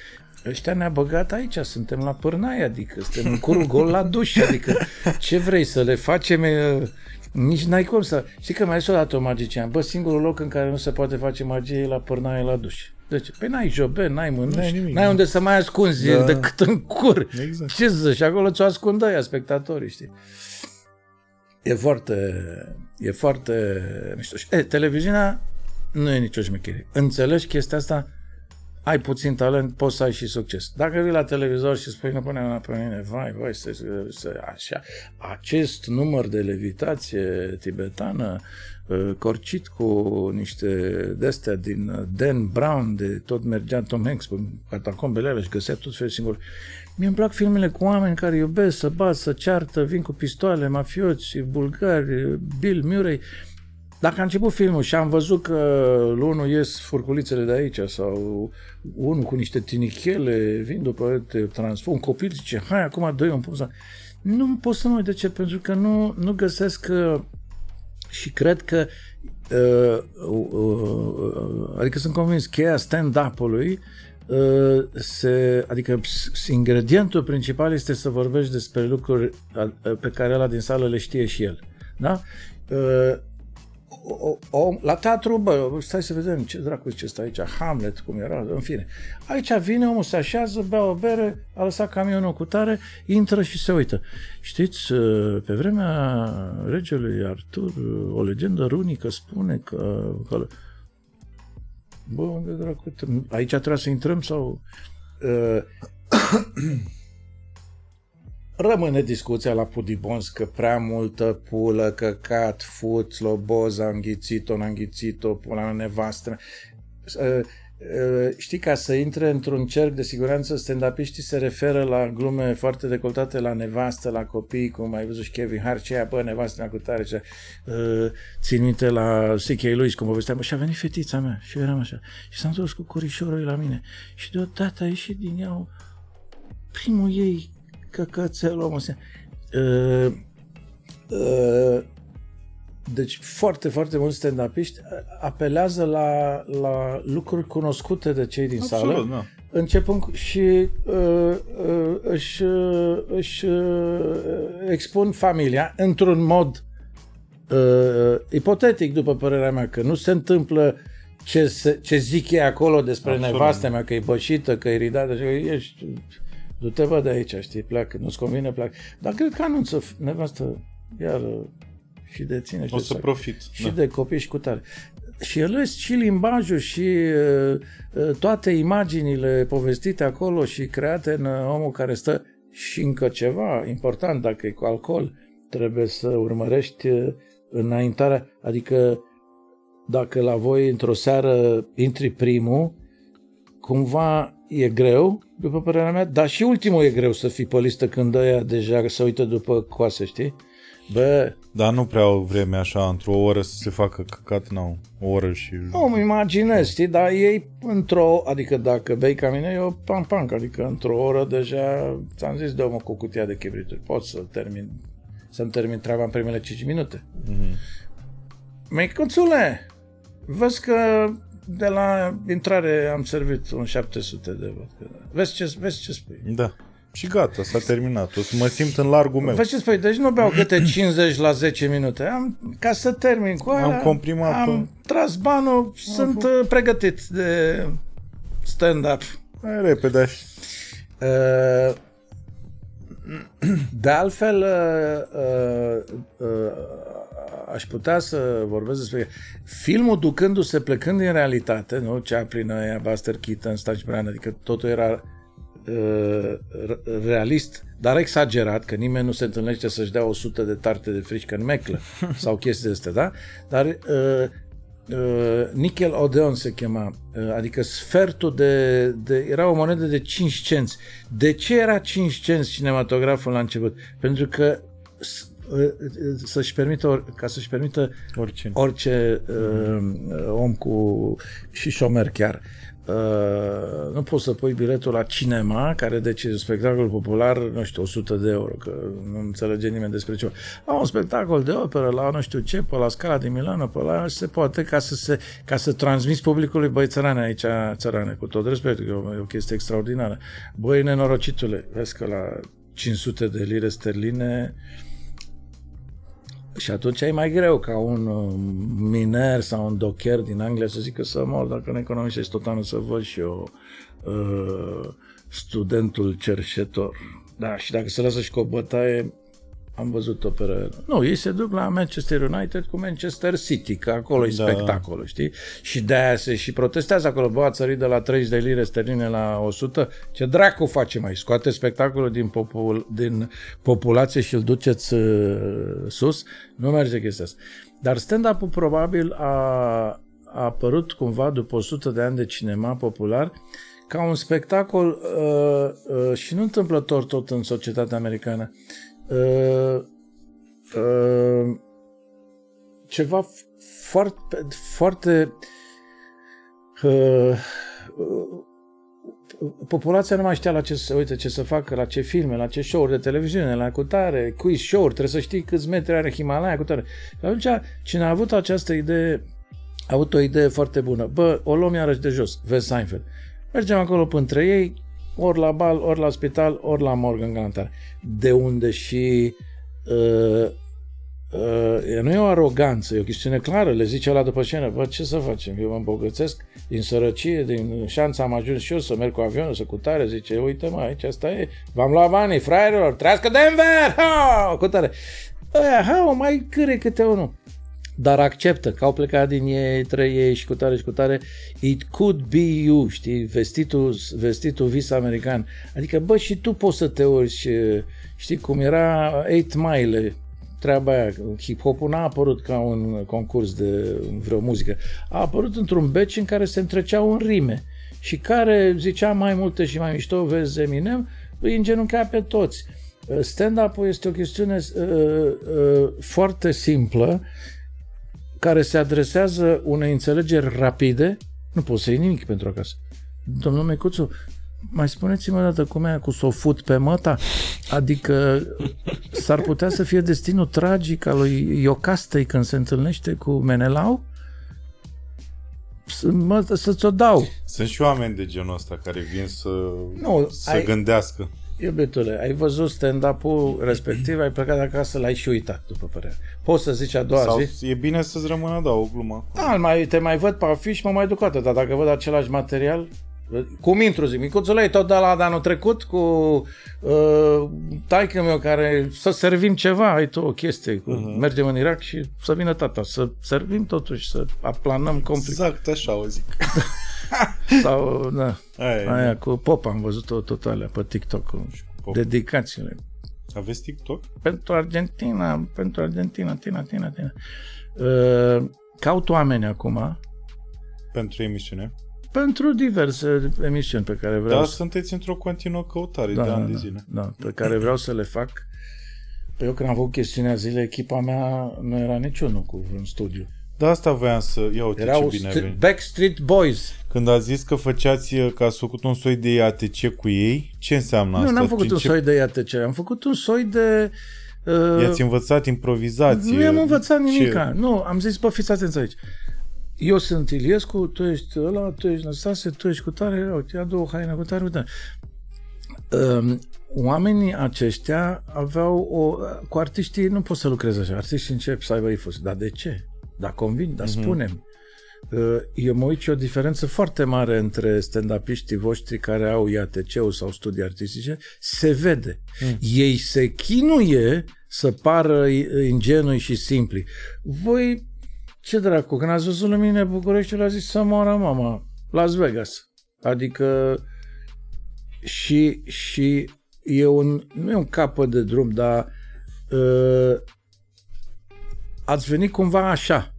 Ăștia ne-a băgat aici, suntem la pârnaie, adică suntem în curul gol la duș, adică ce vrei să le facem, uh, nici n-ai cum să... Știi că mai s-o dat o magician, bă, singurul loc în care nu se poate face magie e la pârnaie la duș. Deci, păi n-ai jobe, n-ai mânuși,
N-ai
n-ai,
nimic,
n-ai
da.
unde să mai ascunzi
Da.
decât în cur.
Exact.
Ce să și acolo ți-o ascundă ea, spectatorii, știi? E foarte, e foarte mișto. E, televiziunea nu e nicio șmecherie. Înțelegi chestia asta? Ai puțin talent, poți să ai și succes. Dacă vii la televizor și spui, nu pune mâna pe mine, vai, vai, să, să, așa, acest număr de levitație tibetană, uh, corcit cu niște destea din Dan Brown, de tot mergea Tom Hanks pe catacombele alea și găsea tot felul singur. Mie îmi plac filmele cu oameni care iubesc să bat, să ceartă, vin cu pistoale, mafioți, bulgari, Bill Murray. Dacă a început filmul și am văzut că unul ies furculițele de aici sau unul cu niște tinichele vin după te transform, un copil zice, hai acum doi un pus. Nu pot să nu de ce, pentru că nu, nu găsesc uh, și cred că uh, uh, uh, adică sunt convins cheia stand-up-ului uh, se, adică ingredientul principal este să vorbești despre lucruri uh, pe care ăla din sală le știe și el. Da? Uh, o, o, la teatru, bă, stai să vedem ce dracu ce stă aici, Hamlet, cum era, în fine. Aici vine omul, se așează, bea o bere, a lăsat camionul cu tare, intră și se uită. Știți, uh, pe vremea regelui Artur, o legendă runică spune că, că bă, unde dracu, aici trebuie să intrăm sau... Uh, Rămâne discuția la Pudibons că prea multă pulă, căcat, fut, sloboza, înghițit-o, n-a înghițit-o, pula mea nevastă. Știi, ca să intre într-un cerc de siguranță, stand se referă la glume foarte decoltate la nevastă, la copii, cum ai văzut și Kevin Hart, ce bă, nevastă mea cu tare, ce, uh, țin minte la C.K. Lewis, cum povesteam, și a venit fetița mea și eu eram așa. Și s-a întors cu corișorul la mine și deodată a ieșit din ea primul ei căcățel, omul se... Uh, uh, deci foarte, foarte mulți stand apelează la, la lucruri cunoscute de cei din
Absolut,
sală,
da.
începând și uh, uh, își, uh, își uh, expun familia într-un mod uh, ipotetic, după părerea mea, că nu se întâmplă ce, se, ce zic ei acolo despre Absolut. nevastea mea, că e bășită, că e ridată, că ești du-te bă de aici, știi, pleacă, nu-ți convine, pleacă. Dar cred că anunță nevastă, iar și de ține și
o
de
să
sac,
profit.
și
da.
de copii și cu tare. Și el și limbajul și uh, uh, toate imaginile povestite acolo și create în uh, omul care stă și încă ceva important, dacă e cu alcool, trebuie să urmărești uh, înaintarea, adică dacă la voi într-o seară intri primul, cumva e greu, după părerea mea, dar și ultimul e greu să fii pe listă când ăia deja se uită după coase, știi? Bă...
Dar nu prea au vreme așa, într-o oră să se facă căcat, nu, o oră și...
Nu, îmi imaginez, știi, dar ei într-o, adică dacă bei ca mine, eu pam pam, adică într-o oră deja, ți-am zis, dă-mă cu cutia de chibrituri, pot să termin, să-mi termin treaba în primele 5 minute. Mm-hmm. Micuțule, văd că de la intrare am servit un 700 de vodka. Vezi ce, vezi ce spui?
Da. Și gata, s-a terminat. O să mă simt în largul meu.
Vezi ce spui? Deci nu beau câte 50 la 10 minute. Am, ca să termin cu aia,
Am comprimat
am tras banul, sunt uh, pregătit de stand-up.
Hai repede.
Uh, de altfel, uh, uh, uh, aș putea să vorbesc despre filmul ducându-se, plecând din realitate, nu? Chaplin, aia, Buster Keaton, Stan Brown, adică totul era uh, realist, dar exagerat, că nimeni nu se întâlnește să-și dea 100 de tarte de frișcă în meclă sau chestii astea, da? Dar uh, uh, Nickel Odeon se chema, uh, adică sfertul de, de... Era o monedă de 5 cenți. De ce era 5 cenți cinematograful la început? Pentru că să-și permită, ca să-și permită
orice,
orice uh, om cu și șomer chiar. Uh, nu poți să pui biletul la cinema, care deci e un spectacol popular, nu știu, 100 de euro, că nu înțelege nimeni despre ce. La un spectacol de operă, la nu știu ce, pe la Scala din Milano, pe la se poate ca să, se, ca să transmiți publicului, băi, țărane aici, țărane, cu tot respectul, că e o, e o chestie extraordinară. Băi, nenorocitule, vezi că la 500 de lire sterline uh, și atunci e mai greu ca un uh, miner sau un docher din Anglia să zică să mor dacă nu economisești tot anul să văd și eu uh, studentul cerșetor. Da, și dacă se lasă și cu o bătaie, am văzut operă. Nu, ei se duc la Manchester United cu Manchester City, că acolo e
Da.
spectacol, știi? Și de-aia se și protestează acolo. Bă, ați sărit de la 30 de lire sterline la 100. Ce dracu face mai? Scoate spectacolul din, popul, din populație și îl duceți uh, sus? Nu merge chestia asta. Dar stand-up-ul probabil a, a apărut cumva după 100 de ani de cinema popular ca un spectacol uh, uh, și nu întâmplător tot în societatea americană. Uh, uh, ceva f- foarte, foarte uh, uh, populația nu mai știa la ce să uite ce să facă, la ce filme, la ce show-uri de televiziune, la cutare, quiz show-uri, trebuie să știi câți metri are Himalaya, cutare. Și atunci, cine a avut această idee, a avut o idee foarte bună. Bă, o luăm iarăși de jos, vezi Seinfeld. Mergem acolo pe între ei, ori la bal, ori la spital, ori la morgă în garantare. De unde și uh, uh, nu e o aroganță, e o chestiune clară. Le zice la după scenă, bă, ce să facem? Eu mă îmbogățesc din sărăcie, din șanță am ajuns și eu să merg cu avionul, să cutare. Zice, uite mă, aici asta e. V-am luat banii, fraierilor, trească Denver! Ha! Cu tare. Aia, ha, o mai câre câte unul dar acceptă că au plecat din ei, trei ei și cu tare și cu tare. It could be you, știi, vestitul, vestitul vis american. Adică, bă, și tu poți să te urci, știi cum era 8 Mile, treaba aia, hip-hopul n-a apărut ca un concurs de vreo muzică, a apărut într-un beci în care se întreceau în rime și care zicea mai multe și mai mișto, vezi Eminem, îi îngenunchea pe toți. Stand-up-ul este o chestiune uh, uh, foarte simplă, care se adresează unei înțelegeri rapide, nu poți să iei nimic pentru acasă. Domnul Mecuțu, mai spuneți-mă o dată cum e cu s-o fut pe măta? Adică s-ar putea să fie destinul tragic al lui Iocastei când se întâlnește cu Menelau? Să, mă, să ți-o dau.
Sunt și oameni de genul ăsta care vin să,
Nu,
să
ai-
gândească.
Iubitule, ai văzut stand-up-ul respectiv, ai plecat de acasă, l-ai și uitat, după părere. Poți să zici a doua
Sau
zi,
e bine să-ți rămână, da, o glumă.
Da, îl mai, te mai văd pe afiș, mă mai duc o dată, dar dacă văd același material, cum intru, zic, micuțule, e tot de la de anul trecut cu uh, taică meu care să servim ceva, ai tu o chestie, cu, uh-huh. mergem în Irak și să vină tata, să servim totuși, să aplanăm conflict.
Exact așa o zic.
Sau, da,
Aia, e.
aia cu popa, am văzut-o tot alea pe TikTok, cu
Pop.
dedicațiile.
Aveți TikTok?
Pentru Argentina, pentru Argentina, Tina, Tina, Tina. Uh, caut oameni acum,
Pentru emisiune.
Pentru diverse emisiuni pe care vreau
Dar
să...
sunteți într-o continuă căutare de ani de zile.
Da, pe care vreau să le fac. Pe eu când am făcut chestiunea zilei, echipa mea nu era niciunul cu un studiu.
Da, asta voiam să... Ia uite
Erau
ce bine ai
st-
venit.
Backstreet Boys.
Când a zis că făceați, că ați făcut un soi de ATC cu ei, ce înseamnă
Nu,
asta?
n-am făcut
Prin
un
ce-
soi de IATC, am făcut un soi de... Uh,
I-ați învățat improvizație?
nu i-am învățat nimic.
Ce-
Nu, am zis, bă, fiți atenți aici. Eu sunt Iliescu, tu ești ăla, tu ești Năstase, tu ești cu tare, uite, ia două haine cu tare, uite. Um, oamenii aceștia aveau o... Cu artiștii nu poți să lucrezi așa. Artiștii încep să aibă ifos. Dar de ce? Dar convin, dar spunem. Uh, Eu mă uit și o diferență foarte mare între stand-upiștii voștri care au IATC-ul sau studii artistice. Se vede. Ei se chinuie să pară ingenui și simpli. Voi, ce dracu, când ați văzut la mine Bucureștiul, a zis să moară mama, Las Vegas. Adică și, și e un, nu e un capăt de drum, dar uh, ați venit cumva așa.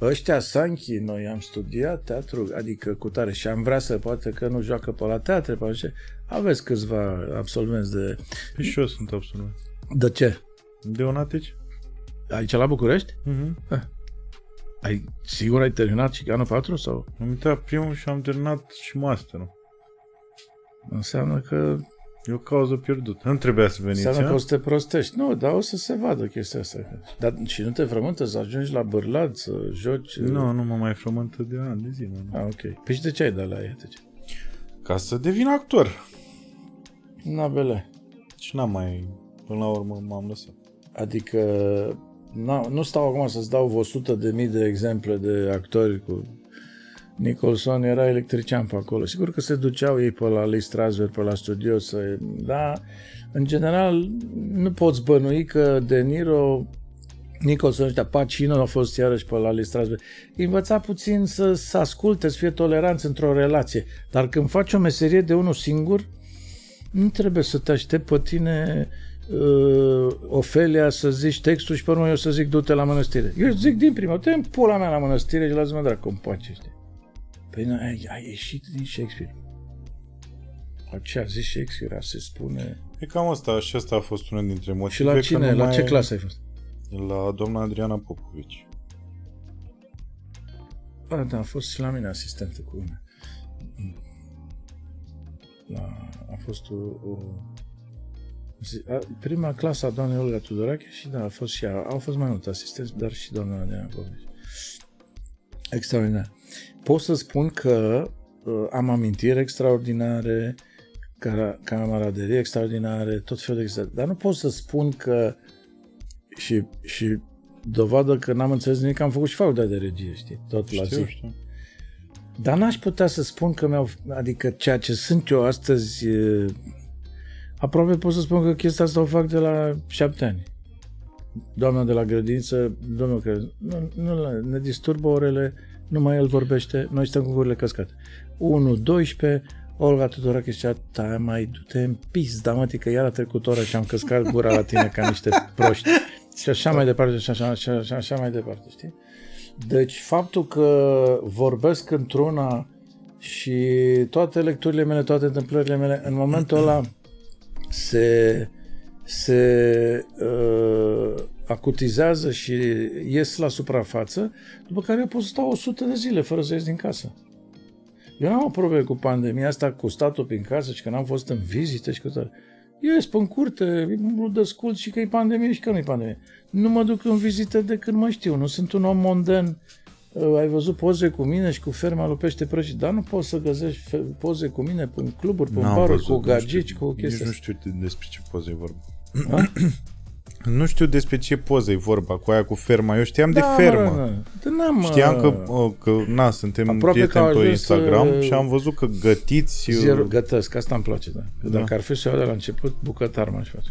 Ăștia Sanchi, noi am studiat teatru, adică cu tare și am vrea să poate că nu joacă pe la teatre, pe așa. Aveți câțiva absolvenți de...
Păi și eu sunt absolvent.
De ce?
De un ATC?
Aici la București?
Mhm.
Ai, sigur ai terminat și anul 4 sau?
Am uitat primul și am terminat și masterul.
Înseamnă că,
E o cauză pierdută. Nu trebuia să veniți,
înseamnă că o
a?
să te prostești. Nu, dar o să se vadă chestia asta. Dar și nu te frământă să ajungi la bârlat, să joci?
Nu, nu mă mai frământă de ani de zile. nu.
Ah, ok. Păi și de ce ai dat la ea? De ce?
Ca să devin actor.
Na, bele.
Și n-am mai... Până la urmă m-am lăsat.
Adică na, nu stau acum să-ți dau 100 de mii de exemple de actori cu Nicholson era electrician pe acolo. Sigur că se duceau ei pe la Lee Strasberg, pe la studio, să, dar în general nu poți bănui că De Niro Nicholson ăștia, Pacino a fost iarăși pe la Lee Strasberg. Învăța puțin să, să asculte, să fie toleranți într-o relație. Dar când faci o meserie de unul singur, nu trebuie să te aștept pe tine uh, Ofelia să zici textul și pe urmă eu să zic du-te la mănăstire. Eu zic din prima, te pula mea la mănăstire și lasă-mă dracu în pace, știi? Păi nu, ai, ai ieșit din Shakespeare. Ce a zis Shakespeare, se spune...
E cam asta, și asta a fost unul dintre motive.
Și la cine, la ce clasă ai fost?
La doamna Adriana Popovici.
A, da, a fost și la mine asistentă cu mine. La, a fost o, o zi, a, prima clasă a doamnei Olga Tudorache și da, a fost și ea. Au fost mai multe asistenți, dar și doamna Adriana Popovici. Extraordinar. Pot să spun că uh, am amintiri extraordinare, camaraderie extraordinare, tot felul de extraordinare. Dar nu pot să spun că și, și dovadă că n-am înțeles nimic, am făcut și facultate de regie, știi, tot știu, la zi. Știu. Dar n-aș putea să spun că mi-au, adică ceea ce sunt eu astăzi, aproape pot să spun că chestia asta o fac de la șapte ani. Doamna de la grădiniță, domnul că nu, nu, ne disturbă orele, numai el vorbește, noi stăm cu gurile căscate. 1, 12, Olga Tudorache zicea, ta mai du-te în pis, da mă, că iar a trecut ora și am căscat gura la tine ca niște proști. Și așa mai departe, și așa, așa, așa, așa mai departe, știi? Deci faptul că vorbesc într-una și toate lecturile mele, toate întâmplările mele, în momentul ăla se, se uh, acutizează și ies la suprafață, după care eu pot să stau 100 de zile fără să ies din casă. Eu n-am o probleme cu pandemia asta, cu statul prin casă și că n-am fost în vizite și cu toate. Eu ies în curte, nu descult și că e pandemie și că nu e pandemie. Nu mă duc în vizite de când mă știu, nu sunt un om monden. Uh, ai văzut poze cu mine și cu ferma lui pește prăjit, dar nu poți să găsești poze cu mine în cluburi, pe baruri, cu gagici, cu chestii.
Nici nu știu despre ce poze e vorba. Nu știu despre ce poză e vorba cu aia cu ferma. Eu știam da, de fermă. Mă,
n-am,
știam că, că na, suntem prieteni pe Instagram să... și am văzut că gătiți...
Zero, gătesc, asta îmi place, da. Că da. Dacă ar fi să iau de la început, bucătar m-aș face.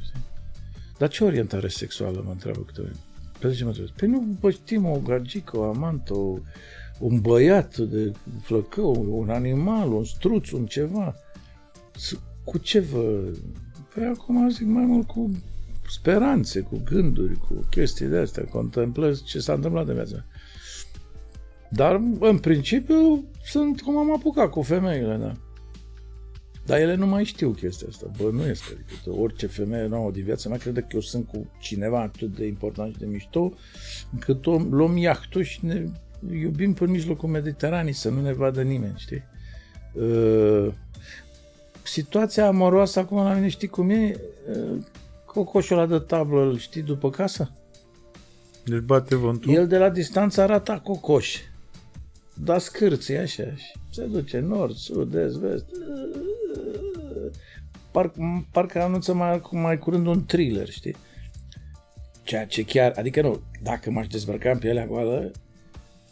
Dar ce orientare sexuală mă întreabă câte ori? Pe ce mă trebuie? Păi nu bă, știm o gagică, o amantă, o, un băiat de flăcău, un animal, un struț, un ceva. Cu ce vă... Păi acum zic mai mult cu speranțe, cu gânduri, cu chestii de astea, contemplez ce s-a întâmplat de viața Dar, în principiu, sunt cum am apucat cu femeile, da. Dar ele nu mai știu chestia asta. Bă, nu este. Adică orice femeie nouă din viața mea crede că eu sunt cu cineva atât de important și de mișto, încât o, luăm iahtul și ne iubim pe mijlocul Mediteranei, să nu ne vadă nimeni, știi? Uh, situația amoroasă acum la mine, știi cum e? Uh, Cocoșul ăla de tablă, îl știi după casă?
Deci bate vântul?
El de la distanță arată cocoș. Da scârții așa și se duce nord, sud, est, vest. Parc, parcă anunță mai, mai curând un thriller, știi? Ceea ce chiar, adică nu, dacă m-aș dezbrăca în pielea goală,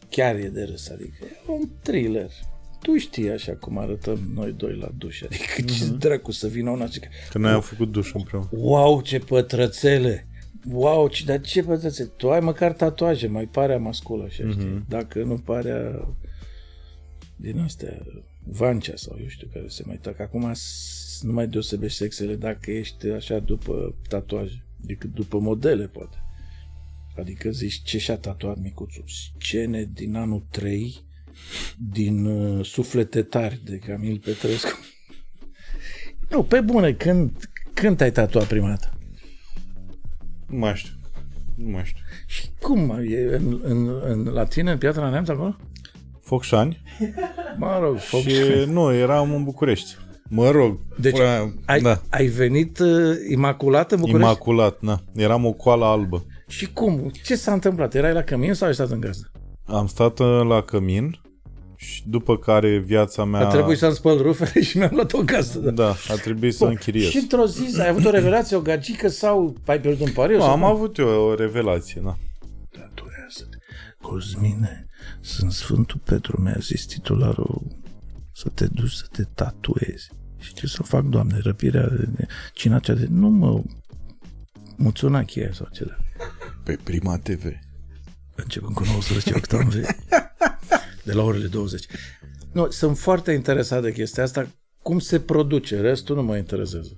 chiar e de râs, adică e un thriller tu știi așa cum arătăm noi doi la duș. Adică mm-hmm. ce mhm. dracu să vină una și
că... noi am făcut duș împreună.
Wow, ce pătrățele! Wow, ce, dar ce pătrățele? Tu ai măcar tatuaje, mai pare masculă așa, mm-hmm. știi? Dacă nu pare din astea, vancea sau eu știu care se mai tacă. Acum nu mai deosebești sexele dacă ești așa după tatuaje, decât după modele, poate. Adică zici, ce și-a tatuat micuțul? Scene din anul 3 din uh, Suflete tari de Camil Petrescu. nu, pe bune, când, când ai tatuat prima dată?
Nu mai știu. Nu mai știu.
Și cum? E în, în, în, la tine, în Piatra Neamț, acolo?
Focșani.
Mă rog,
Focșani. Și, nu, eram în București. Mă rog.
Deci pura, ai, da. ai venit uh, imaculat în București?
Imaculat, da. Eram o coală albă.
Și cum? Ce s-a întâmplat? Erai la cămin sau ai stat în gazdă?
Am stat uh, la cămin și după care viața mea...
A trebuit să-mi spăl rufele și mi-am luat o casă.
Da, da a trebuit să închiriez.
Și într-o zi ai avut o revelație, o gagică sau ai pierdut un pariu?
Nu, am cum? avut eu o revelație, da.
Da, durează. să te... Cosmine, sunt Sfântul Petru, mi-a zis titularul să te duci să te tatuezi. Și ce să fac, doamne, răpirea, cina cea de... Nu mă, muțuna cheia sau ce da.
Pe Prima TV.
Începând cu 19 octombrie, de la orele 20. Nu, sunt foarte interesat de chestia asta, cum se produce, restul nu mă interesează.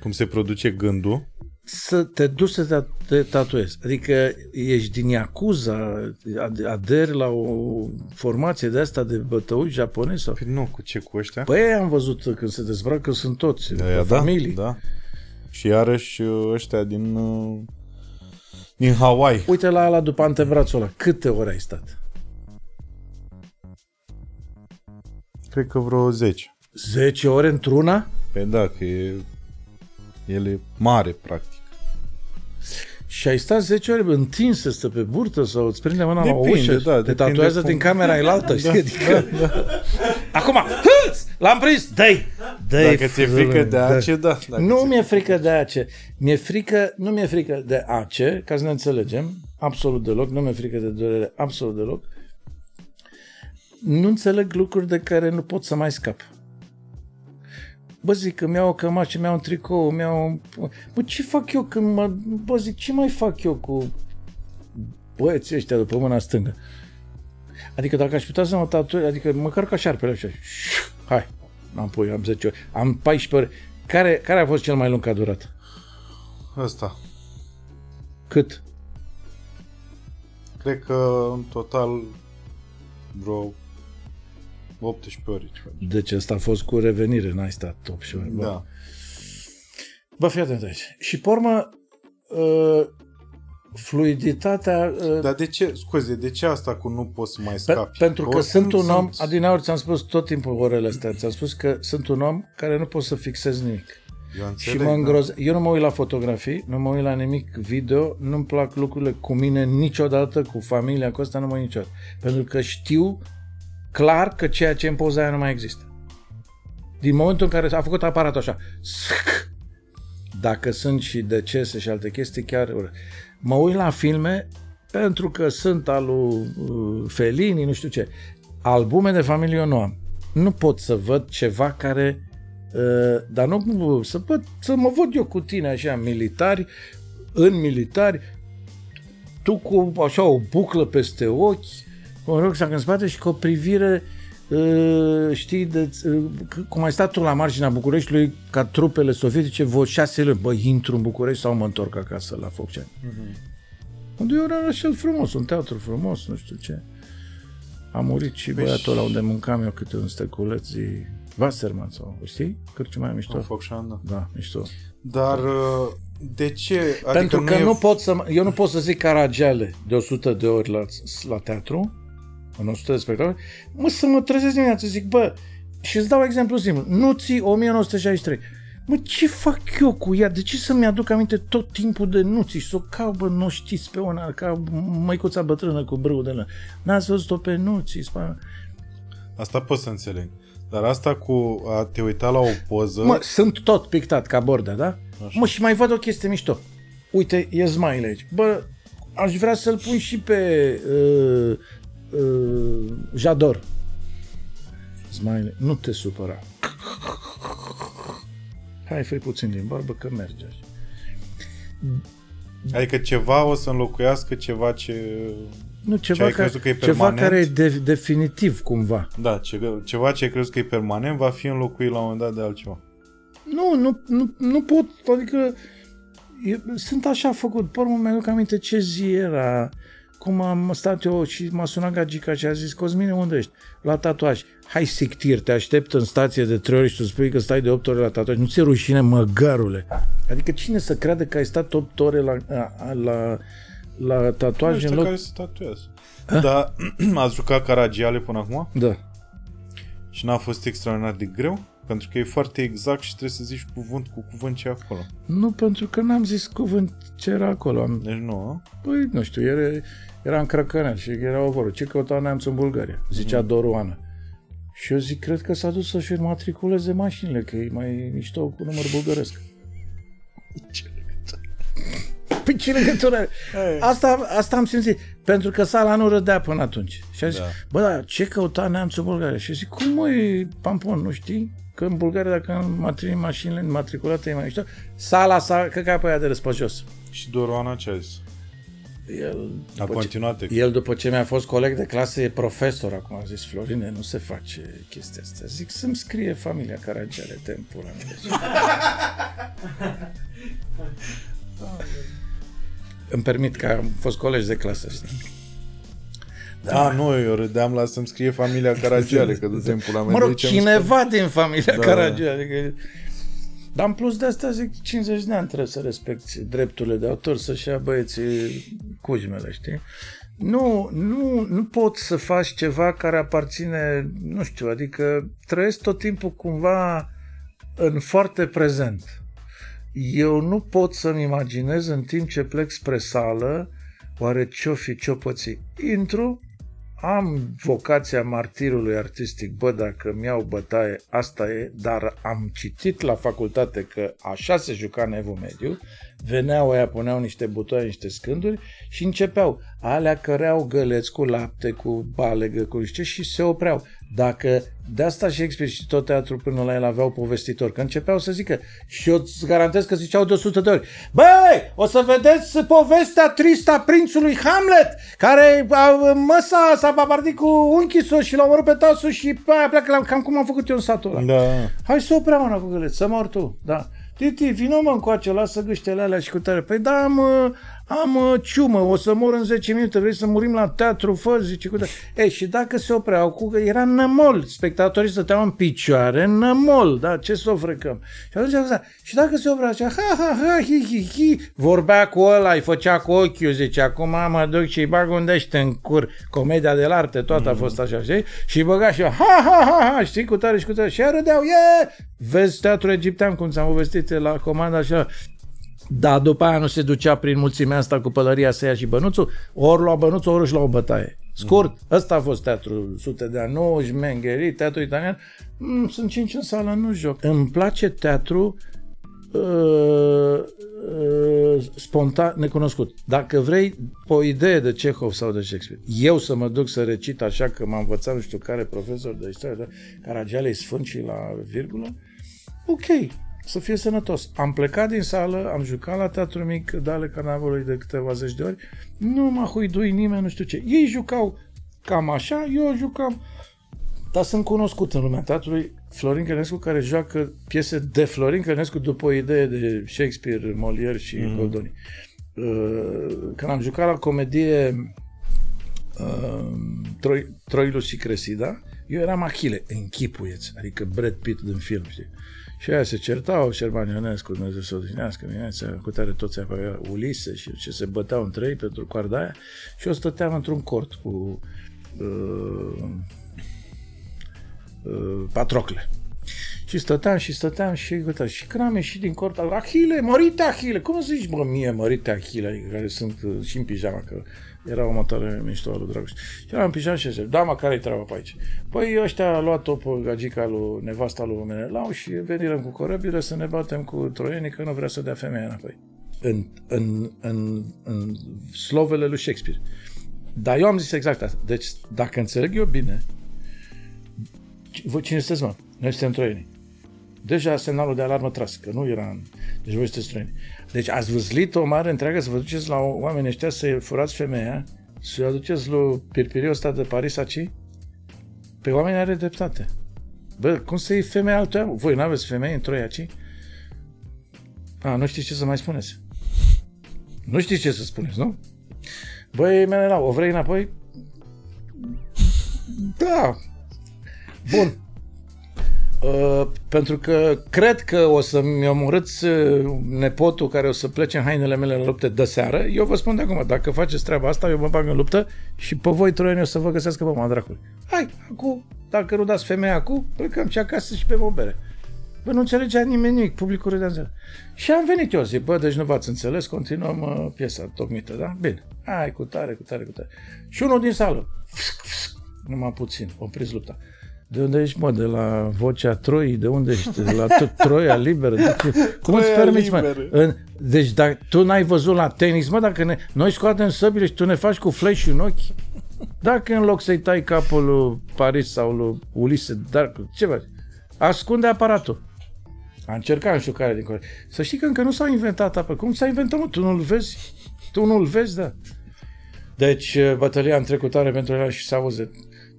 Cum se produce gândul?
Să te duci să te, te tatuezi. Adică ești din Yakuza, aderi la o formație de asta de bătăuși japonezi sau...
Păi nu, cu ce cu ăștia?
Păi am văzut când se dezbracă, sunt toți,
Aia, da,
familii.
Da. Și iarăși ăștia din, uh, din Hawaii.
Uite la ala după antebrațul ăla. Câte ori ai stat?
Cred că vreo 10.
10 ore într-una?
Păi da, că e, el e mare, practic.
Și ai stat 10 ore întins să stă pe burtă sau îți prinde mâna
Depinde,
la ușă,
da,
te
depinde
tatuează
cum-
din camera ailaltă,
Da,
știi? Adică... Acum, hâț! L-am prins! Dă-i! Dă-i!
Dacă ți-e frică de
Da.
ace, da. Dacă
Nu
ți-e-
mi-e frică de ace. Mi-e frică, nu mi-e frică de ace, ca să ne înțelegem, absolut deloc, nu mi-e frică de durere, absolut deloc. Nu înțeleg lucruri de care nu pot să mai scap. Bă, zic că mi-au o cămașă, mi-au un tricou, mi-au... Bă, ce fac eu când mă... Bă, zic, ce mai fac eu cu băieții ăștia după mâna stângă? Adică dacă aș putea să mă tatuez, adică măcar ca șarpele așa. Hai, am pui, am 10 ori, am 14 ori. Care, care a fost cel mai lung ca durat?
Ăsta.
Cât?
Cred că în total vreo 18 ore. ceva.
Deci ăsta a fost cu revenire, n-ai stat 8 ori. Bă.
Da.
Bă, fii atent aici. Și pe urmă, uh, fluiditatea... Uh,
Dar de ce, scuze, de ce asta cu nu poți să mai
Pe,
scapi?
pentru că
oricum
sunt un om, adineauri ți-am spus tot timpul orele astea, ți-am spus că sunt un om care nu pot să fixez nimic.
Eu
Și
înțeleg,
mă
da.
îngroz... Eu nu mă uit la fotografii, nu mă uit la nimic video, nu-mi plac lucrurile cu mine niciodată, cu familia, cu asta nu mă uit niciodată. Pentru că știu clar că ceea ce în poza aia nu mai există. Din momentul în care a făcut aparatul așa, sc, dacă sunt și decese și alte chestii, chiar ură. mă uit la filme pentru că sunt al lui uh, Felini, nu știu ce. Albume de familie eu nu am. Nu pot să văd ceva care Uh, dar nu să, văd, să mă văd eu cu tine așa, militari, în militari, tu cu așa o buclă peste ochi, cu un rucsac în spate și cu o privire uh, știi, de, uh, cum ai stat tu la marginea Bucureștiului ca trupele sovietice vreo șase luni, bă, intru în București sau mă întorc acasă la Focșani. Mm-hmm. Unde e un orașel frumos, un teatru frumos, nu știu ce. A murit și
Păi
băiatul ăla
și-
unde mâncam eu câte un steculeț, zi, Wasserman sau, știi? Cârciuma mai mișto.
În Focșani, da.
Da, mișto.
Dar uh, de ce? Adică
Pentru că
e...
nu pot să, eu nu pot să zic Caragiale de 100 de ori la, la teatru, în 100 de spectacole, mă, să mă trezesc dimineața, zic, bă, și îți dau exemplu simplu, Nuții 1963. Mă, ce fac eu cu ea? De ce să-mi aduc aminte tot timpul de nuții și să o caut, bă, nu știți pe una, ca măicuța bătrână cu brâu de lă. N-ați văzut-o pe nuții? Spune.
Asta pot să înțeleg. Dar asta cu a te uita la o poză...
Mă, sunt tot pictat ca bordea, da? Așa. Mă, și mai văd o chestie mișto. Uite, e smile aici. Bă, aș vrea să-l pun și pe uh, uh, Jador. Smile, nu te supăra. Hai, fă puțin din barbă că merge. așa.
Adică ceva o să înlocuiască ceva ce...
Nu,
Ce
ceva,
ai
ca,
crezut că e
ceva
permanent?
care e de, definitiv cumva.
Da, ce, ceva ce ai crezut că e permanent va fi înlocuit la un moment dat de altceva.
Nu, nu, nu, nu pot, adică eu, sunt așa făcut. Pe urmă mi-aduc aminte ce zi era, cum am stat eu și m-a sunat gagica și a zis, Cosmine, unde ești? La tatuaj. Hai, sictir, te aștept în stație de trei ori și tu spui că stai de 8 ore la tatuaj. Nu ți-e rușine, măgarule. Adică cine să crede că ai stat 8 ore la, la, la, la tatuaj
Ăștia
în loc...
care se tatuează. Dar ați jucat Caragiale până acum?
Da.
Și n-a fost extraordinar de greu? Pentru că e foarte exact și trebuie să zici cuvânt cu cuvânt ce e acolo.
Nu, pentru că n-am zis cuvânt ce era acolo. Am,
Deci nu, a?
Păi, nu știu, era, era în Crăcănel și era o voră. Ce căuta neamț în Bulgaria? Zicea
Mhm.
Doruana. Și eu zic, cred că s-a dus să-și înmatriculeze mașinile, că e mai mișto cu număr bulgăresc. Păi ce legătură are? Asta, asta am simțit. Pentru că sala nu râdea până atunci. Și a zis,
Da.
bă, dar ce căuta neamțul Bulgaria? Și zic, cum măi, Pampon, nu știi? Că în Bulgaria, dacă matri mașinile înmatriculate e mai mișto, sala sa, că ca pe aia de râs pe jos.
Și Doroana ce a zis?
El,
A continuat ce...
el, după ce mi-a fost coleg de clasă, e profesor acum. A zis, Florine, nu se face chestia asta. Zic, să-mi scrie familia Caragiale, tempul ăla. Deci... Îmi permit că am fost colegi de clasă, știi?
Da, nu, eu râdeam la să-mi scrie familia Caragiale, că de timpul la
Mă rog, cineva din familia
Da.
da. Caragiale. Adică... Dar în plus de asta, zic, 50 de ani trebuie să respecti drepturile de autor, să-și ia băieții cujmele, știi? Nu, nu, nu poți să faci ceva care aparține, nu știu, adică trăiesc tot timpul cumva în foarte prezent. Eu nu pot să-mi imaginez în timp ce plec spre sală, oare ce-o fi, ce-o păți. Intru, am vocația martirului artistic, bă, dacă mi iau bătaie, asta e, dar am citit la facultate că așa se juca în evul mediu, veneau aia, puneau niște butoane, niște scânduri și începeau. Alea căreau găleți cu lapte, cu balegă, cu ce și se opreau. Dacă de asta Shakespeare și tot teatrul până la el aveau povestitori, că începeau să zică și eu îți garantez că ziceau de 100 de ori Băi, o să vedeți povestea tristă a prințului Hamlet care a, măsa s-a babardit cu unchisul și l-a omorât pe tasul și pe aia pleacă la, cam cum am făcut eu în satul ăla.
Da.
Hai să opream una cu găleți, să mor tu, da. Titi, vină mă încoace, lasă gâștele alea și cu tare. Păi da, am, uh, am uh, ciumă, o să mor în 10 minute, vrei să murim la teatru, fă, zice cu tare. Ei, și dacă se opreau cu, era nămol, spectatorii stăteau în picioare, în nămol, da, ce să o frecăm. Și atunci auza, și dacă se oprea, zicea, ha, ha, ha, hi, hi, hi, vorbea cu ăla, îi făcea cu ochiul, zice, acum mă duc și îi bag undește în cur, comedia de arte, toată a fost așa, știi? Și băga și eu, ha, ha, ha, ha, știi, cu tare și cu tare. Și ea râdeau, e, vezi teatrul egiptean, cum ți-am povestit la comanda așa, da, după aia nu se ducea prin mulțimea asta cu pălăria să ia și bănuțul, ori lua bănuțul, ori își lua o bătaie. Scurt, ăsta a fost teatrul sute de ani, nu șmengheri, teatru italian. Mm, sunt cinci în sală, nu joc. Îmi place teatru uh, uh, spontan, necunoscut. Dacă vrei o idee de Cehov sau de Shakespeare, eu să mă duc să recit așa că m-a învățat nu știu care profesor de istorie, de Caragiale sfânt și la virgulă, ok, să fie sănătos. Am plecat din sală, am jucat la teatru mic, Dale Carnavalului de câteva zeci de ori, nu m-a huidui nimeni, nu știu ce. Ei jucau cam așa, eu jucam dar sunt cunoscut în lumea teatrului Florin Călinescu care joacă piese de Florin Călinescu după o idee de Shakespeare, Molière și mm. Goldoni. Uh, Când am jucat la comedie uh, Troi, Troilus și Cresida, eu eram Achille, închipuieți, adică Brad Pitt din film, știi? Și aia se certau, Șerban Ionescu, Dumnezeu să o odihnească, Mineța, cu tare toți avea Ulise și ce se băteau între ei pentru coarda aia și eu stăteam într-un cort cu uh, uh, Patrocle. Și stăteam și stăteam și uita, și când am ieșit din cort, Achille, mărite Achille, cum zici bă mie mărite Achille, adică care sunt uh, și în pijama, că era o mătare mișto a lui Dragoș. Și eram în pijama și zice, da mă, care-i treaba pe aici? Păi ăștia a luat-o pe gagica lui nevasta lui Menelau și venirăm cu corăbile să ne batem cu troienii că nu vrea să dea femeia înapoi. În, în, în, în slovele lui Shakespeare. Dar eu am zis exact asta. Deci, dacă înțeleg eu bine, voi cine sunteți, mă? Noi suntem troieni. Deja semnalul de alarmă tras, că nu era în... Deci voi sunteți troieni. Deci ați văzlit o mare întreagă să vă duceți la oamenii ăștia să furați femeia, să-i aduceți lui Pirpiriu ăsta de Paris aici? Pe oamenii are dreptate. Bă, cum să iei femeia altuia? Voi nu aveți femei în troi aici? A, nu știți ce să mai spuneți. Nu știți ce să spuneți, nu? Băi, Menelau, o vrei înapoi? Da. Bun. Uh, pentru că cred că o să-mi omorâți uh, nepotul care o să plece în hainele mele la lupte de seară. Eu vă spun de acum, dacă faceți treaba asta, eu mă bag în luptă și pe voi troieni o să vă găsească pe mama dracului. Hai, acum, dacă nu dați femeia acum, plecăm și acasă și pe o bere. Bă, nu înțelegea nimeni nimic, publicul râdea în zi. Și am venit eu, zic, bă, deci nu v-ați înțeles, continuăm uh, piesa tocmită, da? Bine. Hai, cu tare, cu tare, cu tare. Și unul din sală, numai puțin, opriți lupta. De unde ești, mă? De la vocea Troii? De unde ești? De la tot Troia liberă? De ce? Cum îți permiți, mă? În, deci dacă tu n-ai văzut la tenis, mă, dacă ne, noi scoatem săbile și tu ne faci cu flash în ochi, dacă în loc să-i tai capul lui Paris sau lui Ulise, dar ce faci? Ascunde aparatul. A încercat nu știu care din care. Să știi că încă nu s-a inventat apă. Cum s-a inventat, mă? Tu nu-l vezi? Tu nu-l vezi, da. Deci, bătălia în trecutare pentru el și s-a auzit.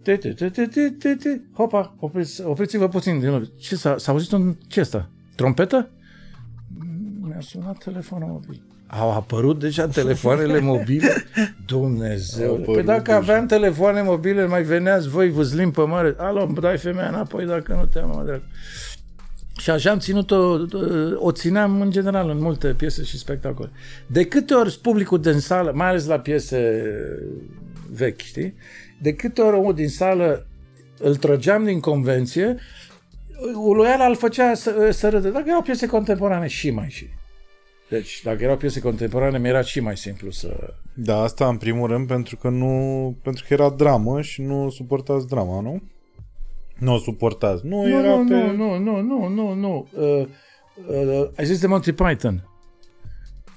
Te, te, te, te, te, te, te. Hopa, opriți, opriți-vă puțin din nou. Ce s-a, s-a auzit un, ce asta? Trompetă? Mi-a sunat telefonul mobil. Au apărut deja telefoanele mobile? Dumnezeu! Păi dacă deja. aveam telefoane mobile, mai veneați voi, vă pe mare. Alo, dai femeia înapoi dacă nu te am, drag. Și așa am ținut-o, o țineam în general în multe piese și spectacole. De câte ori publicul din sală, mai ales la piese vechi, știi? De câte ori omul din sală îl trăgeam din convenție, uluiala îl făcea să, să râde. Dacă erau piese contemporane, și mai și. Deci, dacă erau piese contemporane, mi-era și mai simplu să...
Da, asta în primul rând pentru că nu... pentru că era dramă și nu suportați drama, nu? Nu o suportați. Nu, nu era
nu,
pe...
Nu, nu, nu, nu, nu. Uh, uh, ai zis de Monty Python.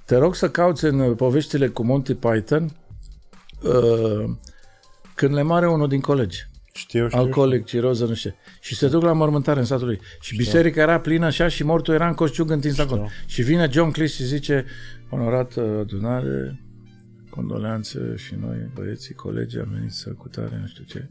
Te rog să cauți în poveștile cu Monty Python uh, când le mare unul din colegi.
Știu, știu.
Alcoolic, ciroză, nu știu. Și se duc la mormântare în satul lui. Și știu. biserica era plină așa și mortul era în coșciug întins știu. acolo. Și vine John Cleese și zice, onorată adunare, condoleanțe și noi, băieții, colegi, am venit să cutare, nu știu ce.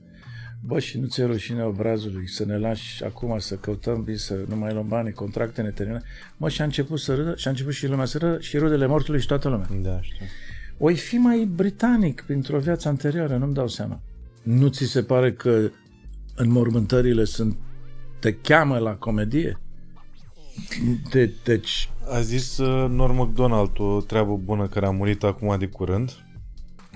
Bă, și nu ți-e rușine obrazului să ne lași acum să căutăm bine, să nu mai luăm bani, contracte neterminate. Mă, și a început să râdă, și a început și lumea să râdă, și rudele mortului și toată lumea.
Da, știu.
Oi fi mai britanic printr-o viață anterioară, nu-mi dau seama. Nu ți se pare că în mormântările sunt te cheamă la comedie? De, deci...
A zis uh, Norm MacDonald o treabă bună care a murit acum de curând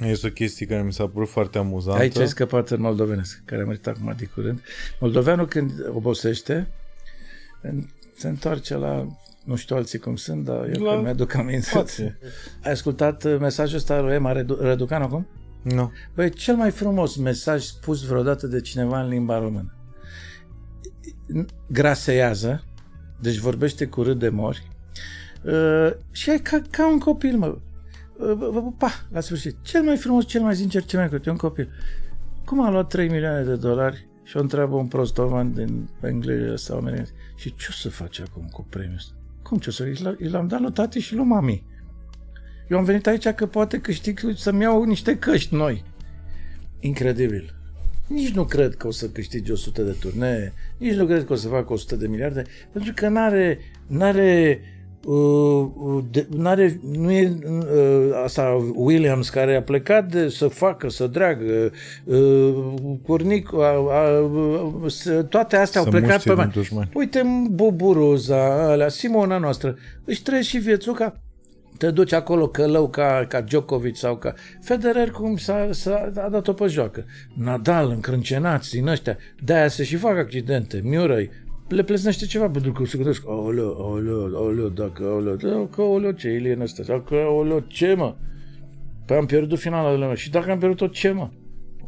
este o chestie care mi s-a părut foarte amuzantă.
Aici ai scăpat în moldovenesc, care a murit acum de curând. Moldoveanul când obosește, se întoarce la, nu știu alții cum sunt, dar eu la... mi-aduc aminte. Poate. Ai ascultat mesajul ăsta lui Ema Răducan acum?
Nu.
Băi, cel mai frumos mesaj spus vreodată de cineva în limba română. Graseiază, deci vorbește cu râd de mori, uh, și e ca, ca un copil, mă pa, la sfârșit. Cel mai frumos, cel mai sincer, cel mai curăț, un copil. Cum a luat 3 milioane de dolari și o întreabă un prostovan din engleză sau american. Și ce o să faci acum cu premiul ăsta? Cum ce o să... I l-am dat lui tati și lui mami. Eu am venit aici că poate câștig să-mi iau niște căști noi. Incredibil. Nici nu cred că o să câștigi 100 de turnee, nici nu cred că o să facă 100 de miliarde, pentru că n-are, n-are Uh, uh, de, n-are, nu e uh, asta Williams care a plecat de să facă, să dreagă, uh, Curnic, uh, uh, toate astea să au plecat pe mai. Uite, Boburoza, alea, Simona noastră, își trăiesc și viețuca te duci acolo călău ca, ca Djokovic sau ca Federer cum s-a, s-a a dat-o pe joacă. Nadal, încrâncenați din ăștia, de-aia se și fac accidente. Murray, le pleznește ceva pentru că se gândesc, aoleu, aoleu, aoleu, dacă aoleu, dacă aoleu, ce alien ăsta, dacă aoleu, ce mă? Păi am pierdut finala de și dacă am pierdut tot ce mă?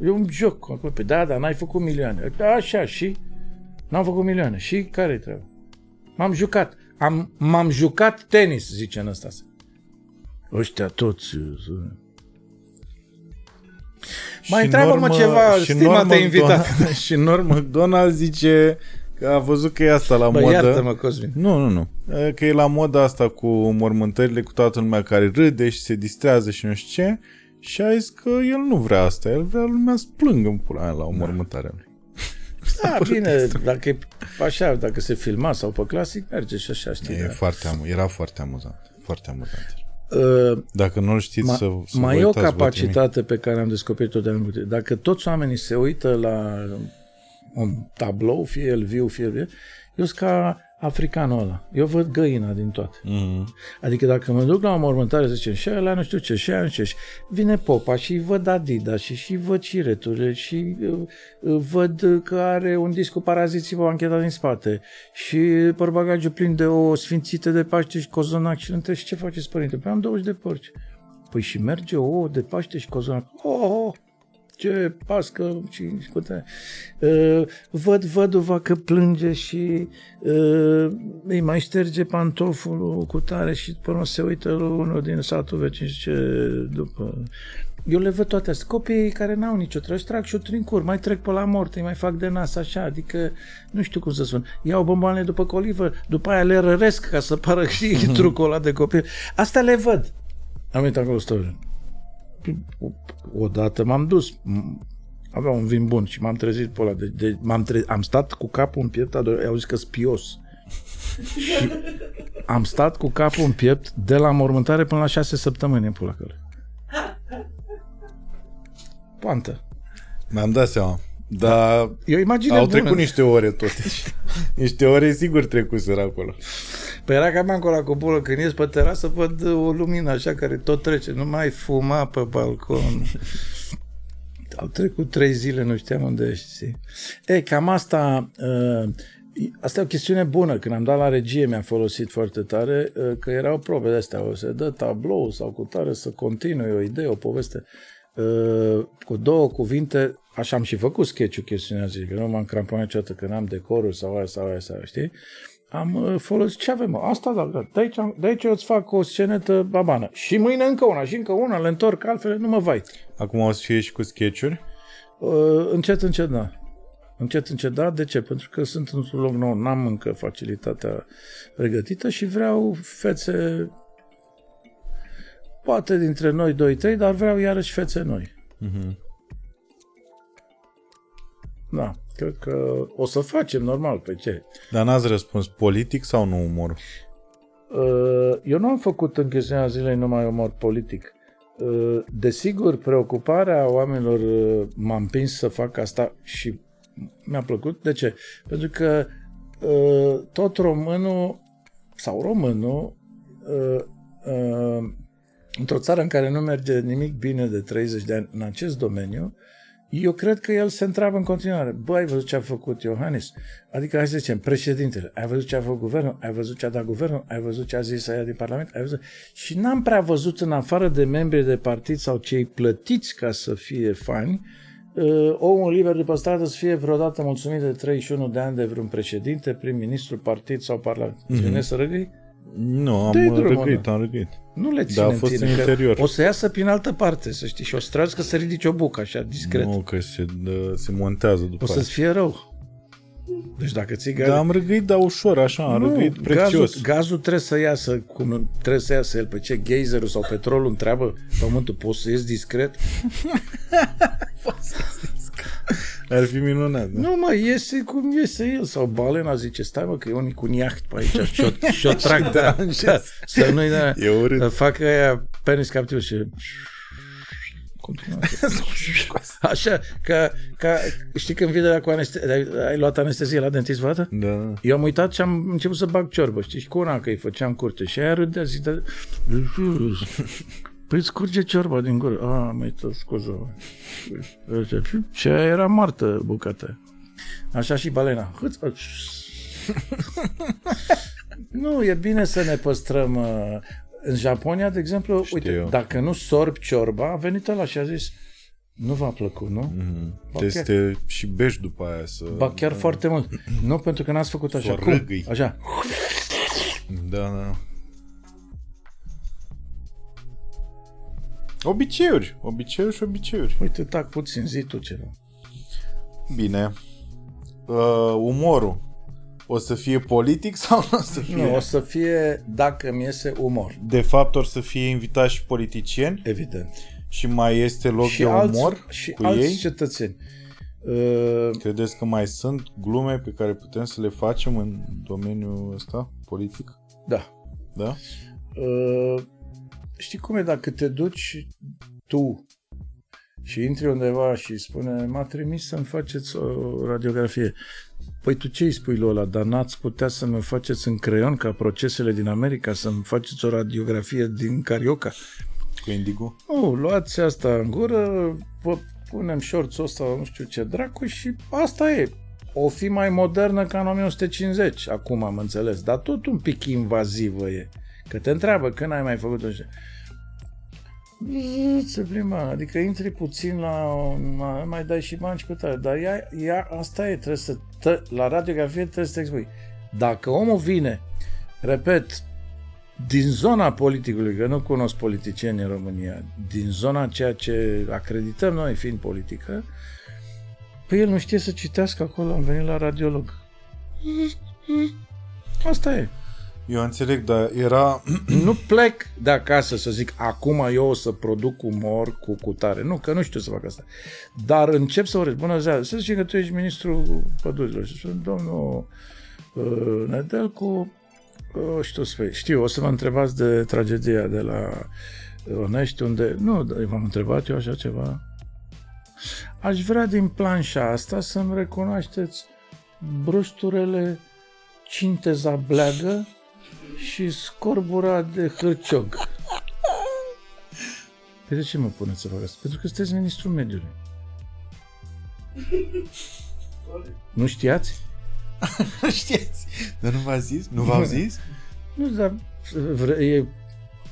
E un joc acolo. Păi da, da, n-ai făcut milioane. Așa, și? N-am făcut milioane. Și care-i treaba? M-am jucat. Am, m-am jucat tenis, zice în ăsta. Ăștia toți... Uh, Mai întreabă-mă ceva, stimate invitat.
și Norm McDonald zice Că a văzut că e asta la Bă, modă.
iartă-mă, Cosmin.
Nu, nu, nu. Că e la modă asta cu mormântările, cu toată lumea care râde și se distrează și nu știu ce. Și a zis că el nu vrea asta. El vrea lumea să plângă în pula la o da. mormântare.
Da, bine, dacă e așa, dacă se filma sau pe clasic, merge și așa, știi.
E da. foarte am- era foarte amuzant. Foarte amuzant. Uh, Dacă nu știți ma, să, să
Mai e o capacitate pe care am descoperit-o de anul Dacă toți oamenii se uită la un tablou, fie el viu, fie el eu sunt ca africanul ăla. Eu văd găina din toate. Mm-hmm. Adică dacă mă duc la o mormântare, zicem, și ăla nu știu ce, și ăla nu știu ce, vine popa și văd Adidas și, și văd cireturile și uh, uh, văd că are un disc cu paraziții pe bancheta din spate și părbagajul plin de o sfințită de Paște și cozonac și între și ce faceți, părinte? Păi am 20 de porci. Păi și merge o de Paște și cozonac. Oh, oh, ce pască și scută. Uh, văd văduva că plânge și uh, îi mai șterge pantoful cu tare și până se uită unul din satul vecin și ce după eu le văd toate astea. Copiii care n-au nicio trăși, trag și o trincur, mai trec pe la moarte, mai fac de nas așa, adică nu știu cum să spun. Iau bomboane după colivă, după aia le răresc ca să pară și trucul ăla de copil. Asta le văd. Am uitat acolo stau. Odată m-am dus, avea un vin bun și m-am trezit pe ăla. De, de, m-am tre- am stat cu capul în piept, au zis că spios. și am stat cu capul în piept de la mormântare până la șase săptămâni în pula călă poantă.
Mi-am dat seama. Dar
e o imagine
au
bună.
trecut niște ore totuși. niște ore sigur trecuseră acolo.
Păi era cam acolo cu bulă, când ies pe terasă, văd o lumină așa care tot trece. Nu mai fuma pe balcon. Au trecut trei zile, nu știam unde ești. E, cam asta... Uh, Asta e o chestiune bună. Când am dat la regie mi-a folosit foarte tare că erau probe de astea. O să dă tablou sau cu tare să continui o idee, o poveste. Uh, cu două cuvinte, așa am și făcut sketch-ul chestiunea zic, că nu m-am cramponat niciodată că n-am decoruri sau aia sau aia sau aia, știi? Am uh, folosit, ce avem? Asta, da, de aici, de aici îți fac o scenetă babană. Și mâine încă una, și încă una, le întorc altfel, nu mă vai.
Acum o să fie și cu sketch-uri?
Uh, încet, încet, da. Încet, încet, da. De ce? Pentru că sunt într-un loc nou, n-am încă facilitatea pregătită și vreau fețe Poate dintre noi doi, trei, dar vreau iarăși fețe noi. Uh-huh. Da, cred că o să facem normal, pe ce?
Dar n-ați răspuns politic sau nu umor?
Uh, eu nu am făcut în chestiunea zilei numai umor politic. Uh, desigur, preocuparea oamenilor uh, m-a împins să fac asta și mi-a plăcut. De ce? Pentru că tot românul sau românul într-o țară în care nu merge nimic bine de 30 de ani în acest domeniu, eu cred că el se întreabă în continuare, bă, ai văzut ce a făcut Iohannis? Adică, hai să zicem, președintele, ai văzut ce a făcut guvernul, ai văzut ce a dat guvernul, ai văzut ce a zis aia din Parlament, ai văzut... Și n-am prea văzut în afară de membri de partid sau cei plătiți ca să fie fani, uh, omul liber după stradă să fie vreodată mulțumit de 31 de ani de vreun președinte, prim-ministru, partid sau parlament. Mm-hmm. să răgâi?
Nu, am răgâit, am răgâit.
Nu le ține
da, a fost
în,
în interior.
O să iasă prin altă parte, să știi, și o să tragi că să ridici o bucă, așa, discret.
Nu, că se, dă, se montează după
O să-ți fie rău. Deci dacă ții gaz...
Da, am răgâit, dar ușor, așa, am nu, răgâit prețios.
Gazul, gazul trebuie să iasă, cum trebuie să iasă el, pe ce geyserul sau petrolul întreabă pământul, poți să ies discret?
poți să ies discret. Ar fi minunat, da?
Nu, mă, iese cum iese el. Sau balena zice, stai mă, că e unii cu un iaht pe aici și o, și o trag, da, da, să nu-i da,
e urât.
fac aia penis captiv și Așa, ca, ca, știi când vine la cu anestezie, ai, ai luat anestezie la dentist vreodată?
Da.
Eu am uitat și am început să bag ciorbă, știi, și cu una că îi făceam curte și aia râdea, zic, da, Păi scurge ciorba din gură. Ah, mai tot scuză. Și aia era martă bucată. Așa și balena. nu, e bine să ne păstrăm. Uh, în Japonia, de exemplu, Știu uite, eu. dacă nu sorb ciorba, a venit ăla și a zis nu v-a plăcut, nu? Mm-hmm.
Ba Este și bești după aia să...
Ba chiar da. foarte mult. Nu pentru că n-ați făcut așa. Cum? Așa.
Da, da. Obiceiuri, obiceiuri și obiceiuri.
Uite, tac puțin, zi tu ceva.
Bine. Uh, umorul. O să fie politic sau nu o să fie?
Nu, o să fie, dacă mi iese, umor.
De fapt, o să fie invitați și politicieni?
Evident.
Și mai este loc și de alți, umor
și
cu
alți
ei?
cetățeni. Uh...
Credeți că mai sunt glume pe care putem să le facem în domeniul ăsta politic?
Da.
Da?
Uh, știi cum e dacă te duci tu și intri undeva și spune m-a trimis să-mi faceți o radiografie. Păi tu ce îi spui lui ăla? Dar n-ați putea să-mi faceți în creion ca procesele din America, să-mi faceți o radiografie din Carioca?
Cu indigo?
Nu, luați asta în gură, vă punem shorts ăsta, nu știu ce dracu și asta e. O fi mai modernă ca în 1950, acum am înțeles, dar tot un pic invazivă e. Că te întreabă când ai mai făcut așa. se plimba, adică intri puțin la, la mai dai și bani și cu tare, dar ea, ea, asta e, trebuie să, tă, la radiografie trebuie să te expui. Dacă omul vine, repet, din zona politicului, că nu cunosc politicieni în România, din zona ceea ce acredităm noi fiind politică, păi el nu știe să citească acolo, am venit la radiolog. Asta e.
Eu înțeleg, dar era...
nu plec de acasă să zic, acum eu o să produc umor cu cutare. Nu, că nu știu să fac asta. Dar încep să vorbesc. Bună ziua, să zicem că tu ești ministrul pădurilor. Și spun, domnul uh, Nedelcu, uh, știu, spui, știu, o să vă întrebați de tragedia de la Onești, unde... Nu, m-am întrebat eu așa ceva. Aș vrea din planșa asta să-mi recunoașteți brusturele cinteza bleagă și scorbura de hârciog. Păi de ce mă puneți să fac asta? Pentru că sunteți ministrul mediului. Nu știați?
nu știați. Dar nu v-a zis? Nu v-au zis?
Nu, dar vre, e,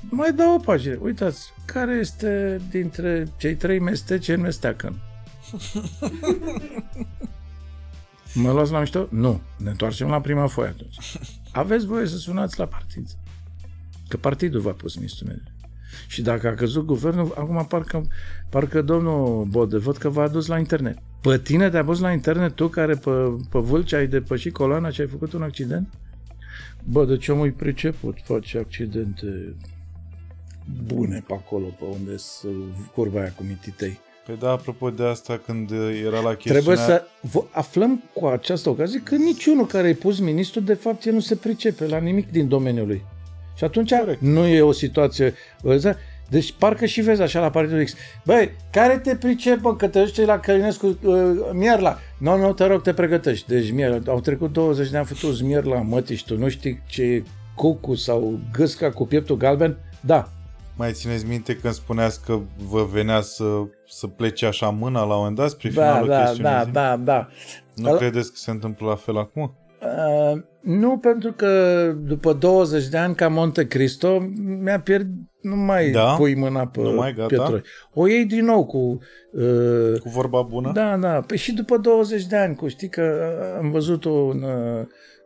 mai dau o pagină. Uitați, care este dintre cei trei mesteci în mesteacă? Mă luați la mișto? Nu. Ne întoarcem la prima foaie atunci. Aveți voie să sunați la partid. Că partidul v-a pus ministrul mediu. Și dacă a căzut guvernul, acum parcă, parcă domnul Bode, văd că v-a adus la internet. Pe tine te-a pus la internet tu care pe, pe vâlci ai depășit coloana și ai făcut un accident? Bă, de ce omul priceput face accidente bune pe acolo, pe unde să curba aia cu mititei.
Păi da, apropo de asta, când era la
chestiunea... Trebuie să aflăm cu această ocazie că niciunul care ai pus ministru, de fapt, el nu se pricepe la nimic din domeniul lui. Și atunci Corect. nu e o situație... Deci parcă și vezi așa la Partidul X. Băi, care te pricepă că te duci la Călinescu uh, Mierla? Nu, nu, te rog, te pregătești. Deci Mierla, au trecut 20 de ani făcut Mierla, mătii și tu nu știi ce e cucu sau gâsca cu pieptul galben? Da,
mai țineți minte când spuneați că vă venea să, să plece așa mâna la un moment dat spre
da,
finalul
da, Da, da, da.
Nu Al... credeți că se întâmplă la fel acum?
Uh, nu, pentru că după 20 de ani ca Monte Cristo mi-a pierdut, nu mai da? pui mâna pe nu mai, gata. O iei din nou cu...
Uh, cu vorba bună?
Da, da. Păi și după 20 de ani, cu știi că am văzut un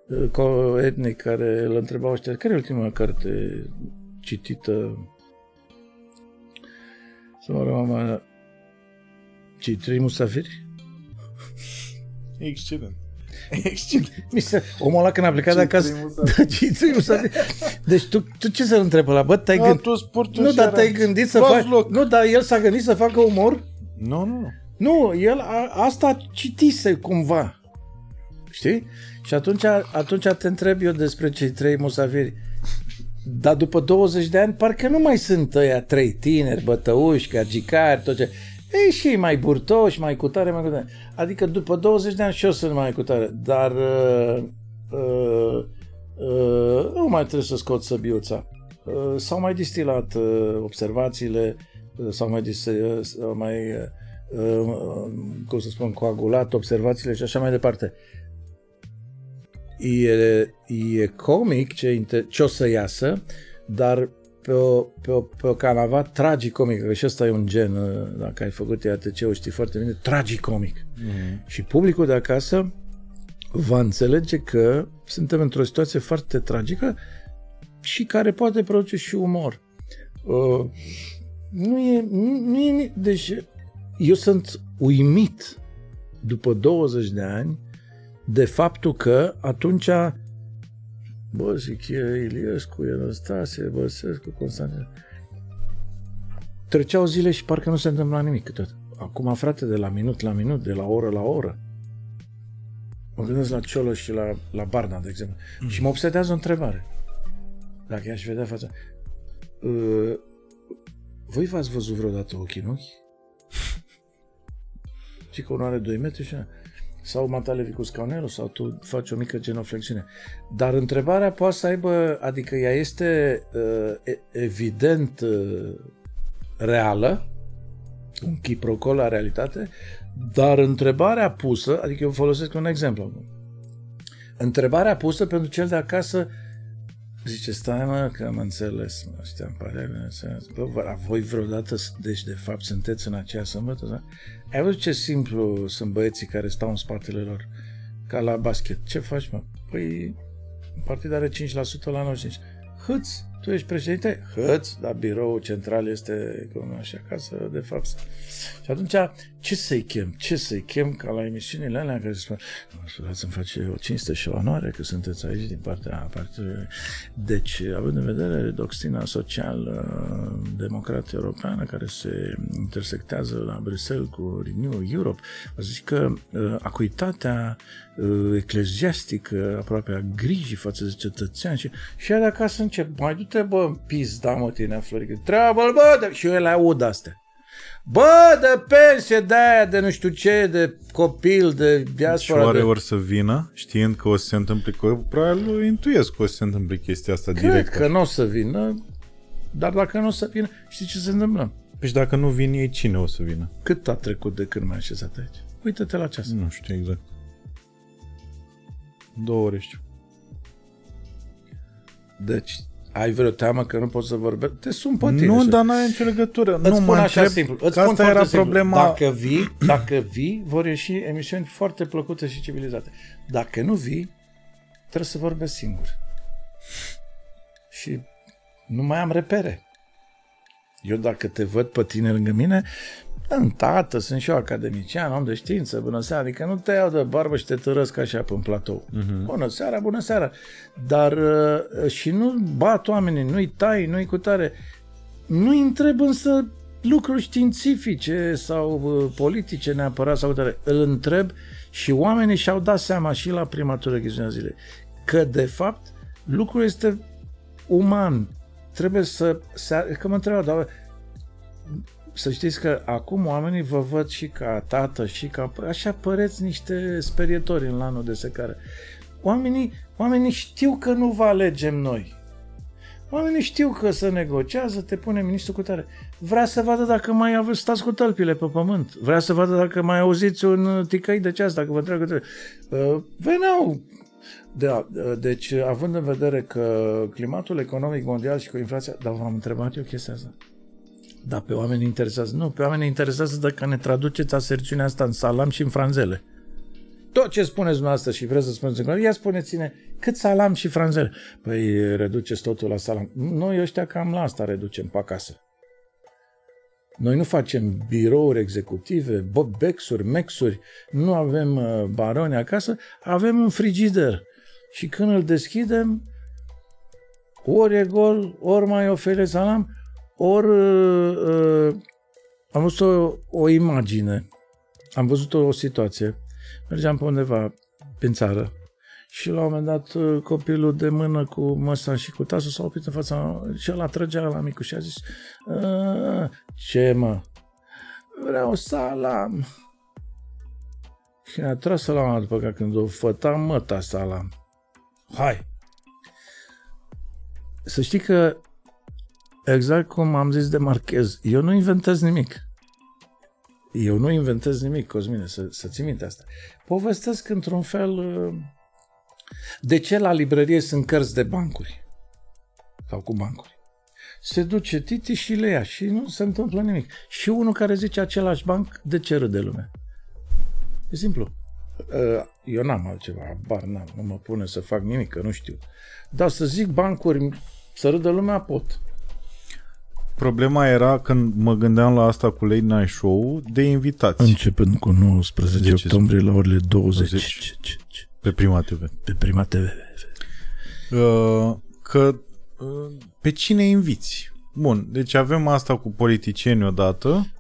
uh, etnic care îl întrebau ăștia, care e ultima carte citită să mă rog, cei trei musafiri?
Excelent. Excelent.
Mister, omul ăla când a plecat de acasă, da, cei trei musafiri. Deci tu, tu ce să-l întrebi la Bă, te-ai gândit... Nu, dar te-ai gândit să faci... Nu, dar el s-a gândit să facă umor?
Nu, nu, nu.
Nu, el a, asta citise cumva. Știi? Și atunci, atunci te întreb eu despre cei trei musafiri. Dar după 20 de ani, parcă nu mai sunt ăia trei tineri, bătăuși, gagicari, tot ce... Ei, și mai burtoși, mai cutare, mai cutare. Adică după 20 de ani și eu sunt mai cutare. Dar uh, uh, uh, nu mai trebuie să scot săbiuța. Uh, s-au mai distilat uh, observațiile, uh, s-au mai, dis- uh, s-au mai uh, uh, cum să spun, coagulat observațiile și așa mai departe e, e comic ce, ce o să iasă, dar pe o, pe o, pe o canava tragicomică, că și ăsta e un gen, uh, dacă ai făcut TATC-ul știi foarte bine, tragicomic. Mm-hmm. Și publicul de acasă va înțelege că suntem într-o situație foarte tragică și care poate produce și umor. Uh, nu e, nu e, deci eu sunt uimit după 20 de ani de faptul că atunci bă, zic, e Iliescu, e Anastasie, Băsescu, Constantin. Treceau zile și parcă nu se întâmpla nimic câteodată. Acum, frate, de la minut la minut, de la oră la oră. Mă gândesc la Ciolo și la, la Barna, de exemplu. Mm. Și mă obsedează o întrebare. Dacă i-aș vedea fața. Uh, voi v-ați văzut vreodată ochii în ochi? Și că unul are 2 metri și sau matale cu scaunelul sau tu faci o mică genoflexiune. Dar întrebarea poate să aibă, adică ea este uh, evident uh, reală, un chiprocol la realitate, dar întrebarea pusă, adică eu folosesc un exemplu Întrebarea pusă pentru cel de acasă Zice, stai mă, că am înțeles, mă, știam, pare Bă, vă, voi vreodată, deci de fapt sunteți în aceea sâmbătă, da? Ai văzut ce simplu sunt băieții care stau în spatele lor, ca la basket. Ce faci, mă? Păi, partida are 5% la 95. Hâți, tu ești președinte? Hăț, dar biroul central este cum așa acasă, de fapt. Și atunci, ce să-i chem? Ce să-i chem ca la emisiunile alea care se spun, nu, să-mi face o cinste și o onoare că sunteți aici din partea partidului. Deci, având în vedere doctrina social-democrată europeană care se intersectează la Bruxelles cu Renew Europe, vă zic că uh, acuitatea uh, ecleziastică, aproape a grijii față de cetățeani și, și de acasă încep, mai du-te bă în pizda mă tine Florică, treabă bă, de... și eu le aud astea. Bă, de pensie de aia, de nu știu ce, de copil, de diaspora.
Și oare
de...
ori să vină, știind că o să se întâmple, că probabil intuiesc că o să se întâmple chestia asta
Cred
direct.
că nu o să vină, dar dacă nu o să vină, știi ce se întâmplă?
Păi și dacă nu vin ei, cine o să vină?
Cât a trecut de când m-ai așezat aici? Uită-te la ceas.
Nu știu exact. Două ore știu.
Deci, ai vreo teamă că nu poți să vorbești? Te sun pe tine.
Nu,
și-
dar n-are nicio legătură.
Îți
nu,
spun
mă
așa
întreb
simplu.
că
Îți spun
asta era
foarte simplu.
problema.
Dacă vii, dacă vii, vor ieși emisiuni foarte plăcute și civilizate. Dacă nu vii, trebuie să vorbesc singur. Și nu mai am repere. Eu dacă te văd pe tine lângă mine, în tată, sunt și eu academician, om de știință, bună seara, adică nu te iau de barbă și te târăsc așa pe un platou. Uh-huh. Bună seara, bună seara. Dar uh, și nu bat oamenii, nu-i tai, nu-i cu tare. Nu-i întreb însă lucruri științifice sau uh, politice neapărat sau tare. Îl întreb și oamenii și-au dat seama și la prima tură chestiunea zilei că de fapt lucrul este uman. Trebuie să... să că mă întreabă, dar să știți că acum oamenii vă văd și ca tată și ca... Așa păreți niște sperietori în lanul de secare. Oamenii, oamenii știu că nu vă alegem noi. Oamenii știu că se negociază, te pune ministrul cu tare. Vrea să vadă dacă mai aveți, stați cu tălpile pe pământ. Vrea să vadă dacă mai auziți un ticăi de ceas, dacă vă întreabă că uh, Veneau da, deci având în vedere că climatul economic mondial și cu inflația, dar v-am întrebat eu chestia asta. Da, pe oameni interesează. Nu, pe oameni interesează dacă ne traduceți aserțiunea asta în salam și în franzele. Tot ce spuneți dumneavoastră și vreți să spuneți în ia spuneți-ne cât salam și franzele. Păi reduceți totul la salam. Noi ăștia cam la asta reducem pe acasă. Noi nu facem birouri executive, bexuri, mexuri, nu avem uh, baroni acasă, avem un frigider. Și când îl deschidem, ori e gol, ori mai ofere salam, ori uh, uh, am văzut o, o imagine, am văzut o, o situație. Mergeam pe undeva prin țară și la un moment dat uh, copilul de mână cu măsa și cu tasul s-a oprit în fața și ăla trăgea la micu și a zis "A, ce mă? Vreau salam. Și a tras salama după că când o făta măta salam. Hai! Să știi că exact cum am zis de Marchez, eu nu inventez nimic. Eu nu inventez nimic, Cosmine, să, să ții minte asta. Povestesc într-un fel uh, de ce la librărie sunt cărți de bancuri sau cu bancuri. Se duce Titi și le ia și nu se întâmplă nimic. Și unul care zice același banc, de ce râde lumea? E simplu. Uh, Eu n-am altceva, bar n-am, nu mă pune să fac nimic, că nu știu. Dar să zic bancuri, să râdă lumea, pot.
Problema era când mă gândeam la asta cu Late Night Show de invitați
Începând cu 19
De ce
octombrie la orele 20,
20. pe Prima TV.
pe prima TV.
Uh, că uh, pe cine inviți? Bun, deci avem asta cu politicieni odată,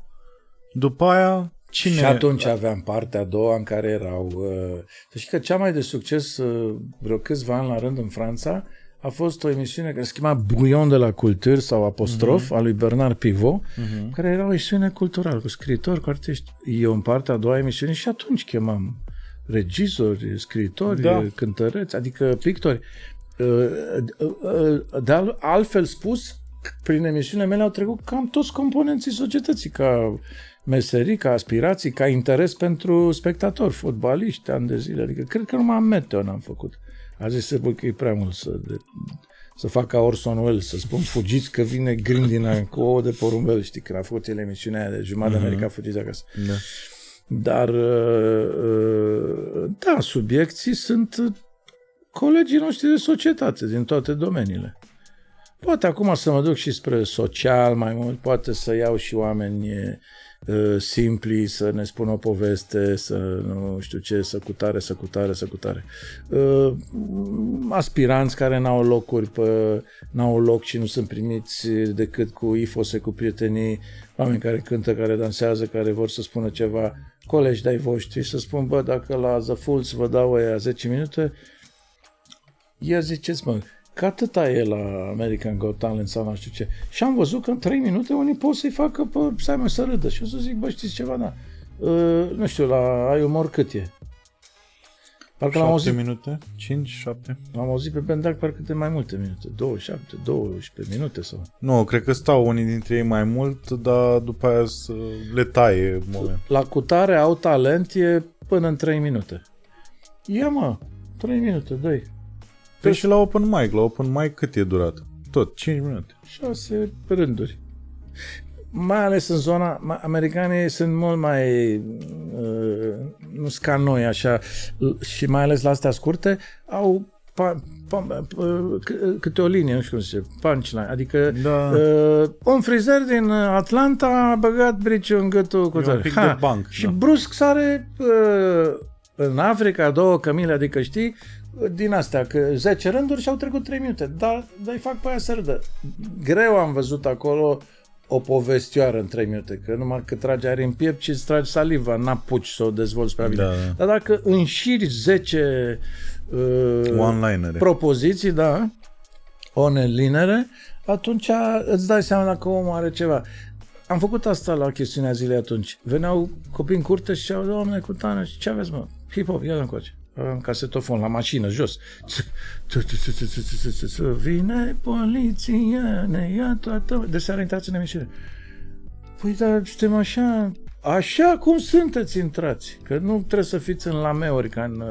după aia cine...
Și atunci aveam partea a doua în care erau... Uh, să știi că cea mai de succes uh, vreo câțiva ani la rând în Franța a fost o emisiune care se chema Bouillon de la Culture sau Apostrof uh-huh. a lui Bernard Pivot, uh-huh. care era o emisiune culturală cu scriitori, cu artiști. Eu în partea a doua emisiune și atunci chemam regizori, scriitori,
Da.
da. cântăreți, adică pictori. Uh, uh, uh, De al- altfel spus, prin emisiunile mele au trecut cam toți componenții societății, ca meserii, ca aspirații, ca interes pentru spectatori, fotbaliști, ani de zile. Adică cred că numai meteo n-am făcut. A zis să că e prea mult să, de, să fac ca Orson Welles, să spun fugiți că vine grindina cu ouă de porumbel, știi, când a făcut el emisiunea aia de jumătate de America, fugiți acasă.
Da.
Dar, uh, uh, da, subiecții sunt colegii noștri de societate din toate domeniile. Poate acum să mă duc și spre social mai mult, poate să iau și oameni uh, simpli, să ne spună o poveste, să nu știu ce, să cutare, să cutare, să cutare. Uh, aspiranți care n-au locuri, pe, n-au loc și nu sunt primiți decât cu ifose, cu prietenii, oameni care cântă, care dansează, care vor să spună ceva, colegi de-ai voștri, să spun, bă, dacă la The Fools vă dau aia 10 minute, ia ziceți, mă, că atâta e la American Got Talent sau nu știu ce. Și am văzut că în 3 minute unii pot să-i facă pe Simon să râdă. Și o să zic, bă, știți ceva, da. Uh, nu știu, la ai umor cât e?
Parcă l-am auzit, minute? 5, 7?
L-am auzit pe Bendac parcă de mai multe minute. 27, 12 minute sau...
Nu, cred că stau unii dintre ei mai mult, dar după aia să le taie moment.
La cutare au talent e până în 3 minute. Ia mă, 3 minute, dă
Păi și la open mic, la open mic cât e durat? Tot, 5 minute.
6 rânduri. Mai ales în zona, americanii sunt mult mai, uh, nu sunt ca noi așa, și mai ales la astea scurte, au pa, pa, uh, câte o linie, nu știu cum se zice, punchline, adică da. uh, un frizer din Atlanta a băgat briciul în gâtul cu
tare. Ha, banc.
Și da. brusc sare uh, în Africa două cămile, adică știi, din astea, că 10 rânduri și au trecut 3 minute. Dar, dar îi fac pe aia să râdă. Greu am văzut acolo o povestioară în 3 minute, că numai că trage aer în piept și îți tragi saliva, n-apuci să o dezvolți prea bine. Da, da. Dar dacă înșiri 10 uh, propoziții, da, onelinere, atunci îți dai seama dacă omul are ceva. Am făcut asta la chestiunea zilei atunci. Veneau copii în curte și ziceau, doamne, cu tane, și ce aveți, mă? Hip-hop, ia încoace în casetofon, la mașină, jos. Vine poliția, ne ia toată... De seara intrați în emisiune. Păi, dar suntem așa... Așa cum sunteți intrați. Că nu trebuie să fiți în lameuri ca în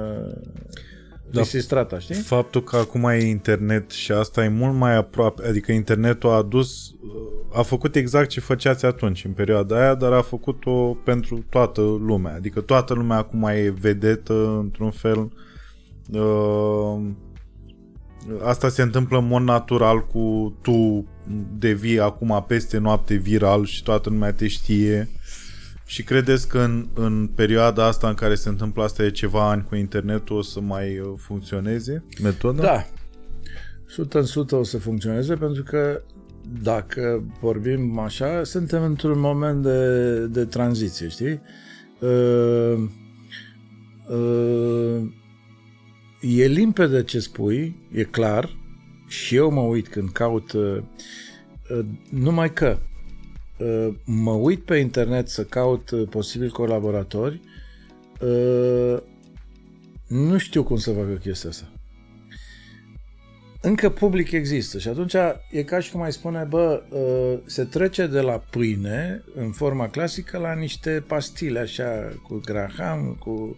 da, strata, știi?
Faptul că acum e internet și asta e mult mai aproape, adică internetul a adus, a făcut exact ce făceați atunci, în perioada aia, dar a făcut-o pentru toată lumea. Adică toată lumea acum e vedetă, într-un fel. Uh, asta se întâmplă în mod natural cu tu devii acum peste noapte viral și toată lumea te știe și credeți că în, în perioada asta în care se întâmplă asta e ceva ani cu internetul o să mai uh, funcționeze metoda?
Da. 100 în 100 o să funcționeze pentru că dacă vorbim așa, suntem într-un moment de, de tranziție, știi? Uh, uh, e limpede ce spui, e clar, și eu mă uit când caut, uh, uh, numai că Uh, mă uit pe internet să caut uh, posibili colaboratori, uh, nu știu cum să facă chestia asta. Încă public există și atunci e ca și cum ai spune, bă, se trece de la pâine în forma clasică la niște pastile așa cu graham, cu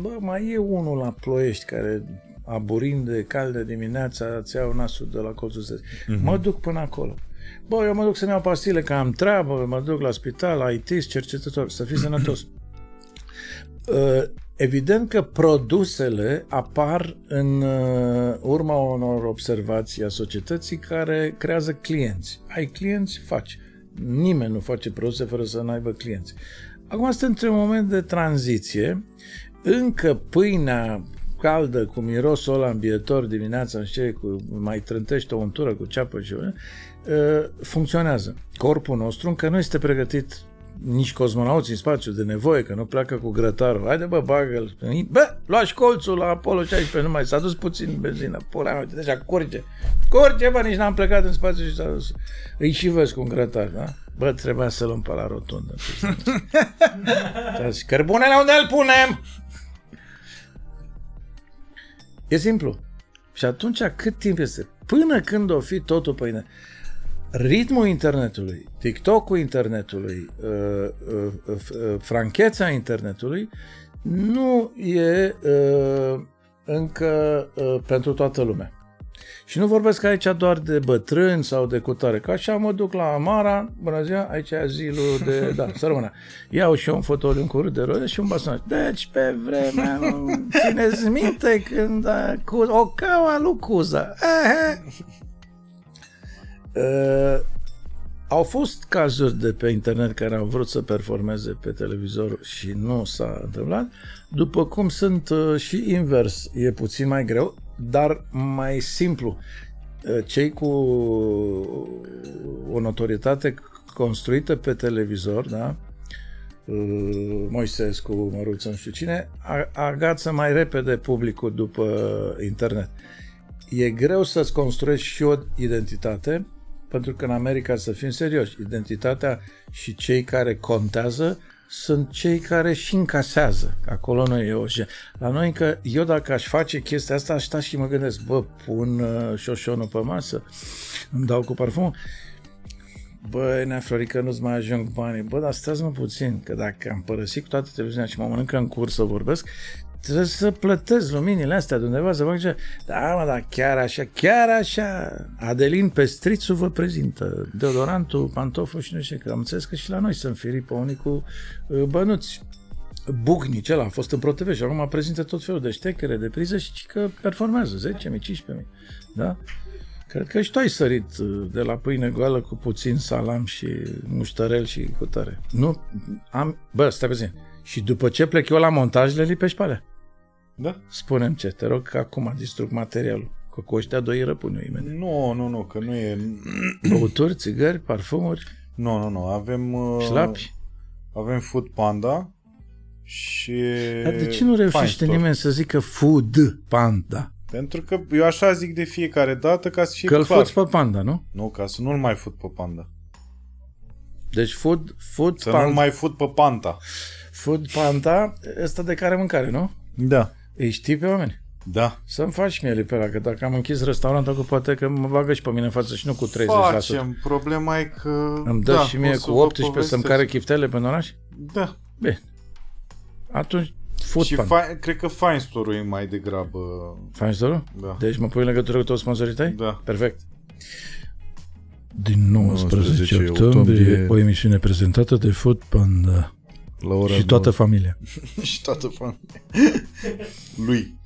bă, mai e unul la Ploiești care aburind de caldă dimineața, îți iau nasul de la colțul stăzi. Mm-hmm. Mă duc până acolo. Bă, eu mă duc să-mi iau pastile, că am treabă, mă duc la spital, la IT, cercetător, să fii sănătos. Uh, evident că produsele apar în uh, urma unor observații a societății care creează clienți. Ai clienți, faci. Nimeni nu face produse fără să nu aibă clienți. Acum suntem într-un moment de tranziție. Încă pâinea caldă, cu mirosul ăla îmbietor dimineața, în cu, mai trântește o untură cu ceapă și uh, funcționează. Corpul nostru încă nu este pregătit nici cosmonauți în spațiu de nevoie, că nu pleacă cu grătarul. Haide bă, bagă-l. Bă, luași colțul la Apollo 16, numai s-a dus puțin benzină. Pula mea, deja curge. Curge, bă, nici n-am plecat în spațiu și s-a dus. Îi și vezi cu un grătar, da? Bă, trebuia să luăm pe la rotundă. Cărbunele unde îl punem? E simplu. Și atunci cât timp este? Până când o fi totul păine. Ritmul internetului, TikTok-ul internetului, uh, uh, uh, francheța internetului nu e uh, încă uh, pentru toată lumea. Și nu vorbesc aici doar de bătrâni sau de cutare, că așa mă duc la Amara, bună ziua, aici e zilul de, da, să rămână. Iau și eu un fotoliu, un curând de roze și un baston. Deci, pe vremea, țineți minte când a, cu, o caua lui Cuza. Uh, au fost cazuri de pe internet care au vrut să performeze pe televizor și nu s-a întâmplat, după cum sunt uh, și invers, e puțin mai greu, dar mai simplu. Uh, cei cu o notorietate construită pe televizor, da? Uh, Moisescu, Măruță, nu știu cine, agață mai repede publicul după internet. E greu să-ți construiești și o identitate, pentru că în America, să fim serioși, identitatea și cei care contează sunt cei care și încasează. Acolo nu e o La noi că eu dacă aș face chestia asta, aș sta și mă gândesc, bă, pun uh, șoșonul pe masă, îmi dau cu parfum. Bă, nea Florică, nu-ți mai ajung banii. Bă, dar stați mă puțin, că dacă am părăsit cu toată televiziunea și mă mănâncă în curs să vorbesc, trebuie să plătesc luminile astea de undeva, să fac ce... Da, mă, dar chiar așa, chiar așa. Adelin Pestrițu vă prezintă deodorantul, pantoful și nu știu că am înțeles că și la noi sunt firi pe unii cu uh, bănuți. Bucnic, ăla a fost în ProTV și acum prezintă tot felul de ștechere, de priză și că performează 10.000, 15.000. Da? Cred că și tu ai sărit uh, de la pâine goală cu puțin salam și muștărel și cu tare. Nu, am... Bă, stai puțin. Și după ce plec eu la montaj, le lipești pe alea.
Da.
Spunem ce, te rog că acum distrug materialul. Că cu ăștia doi răpun eu imediat.
Nu, nu, nu, că nu e...
Băuturi, țigări, parfumuri?
Nu, nu, nu, avem... Uh,
Șlapi?
Avem Food Panda și...
Dar de ce nu reușește nimeni să zică Food Panda?
Pentru că eu așa zic de fiecare dată ca să fie
Că-l
clar.
pe panda, nu?
Nu, ca să nu-l mai fut pe panda.
Deci food, food
Să
panda,
nu-l mai fut pe panta.
Food panda, ăsta de care mâncare, nu?
Da.
Îi știi pe oameni?
Da.
Să-mi faci mie pe ăla, că dacă am închis restaurantul, că poate că mă bagă și pe mine în față și nu cu 30%.
Facem. Problema e că...
Îmi dă
da,
și mie
o să
cu
vă
18 să-mi
povestesc.
care chiftele pe oraș?
Da.
Bine. Atunci, food
și
panda.
fi, cred că Fine Store-ul e mai degrabă...
Faci dorul?
Da.
Deci mă pui în legătură cu toți sponsorii tăi?
Da.
Perfect. Din 19,
19
octombrie,
octombrie,
o emisiune prezentată de Food Panda
La ora
și toată familia.
și toată familia. Lui.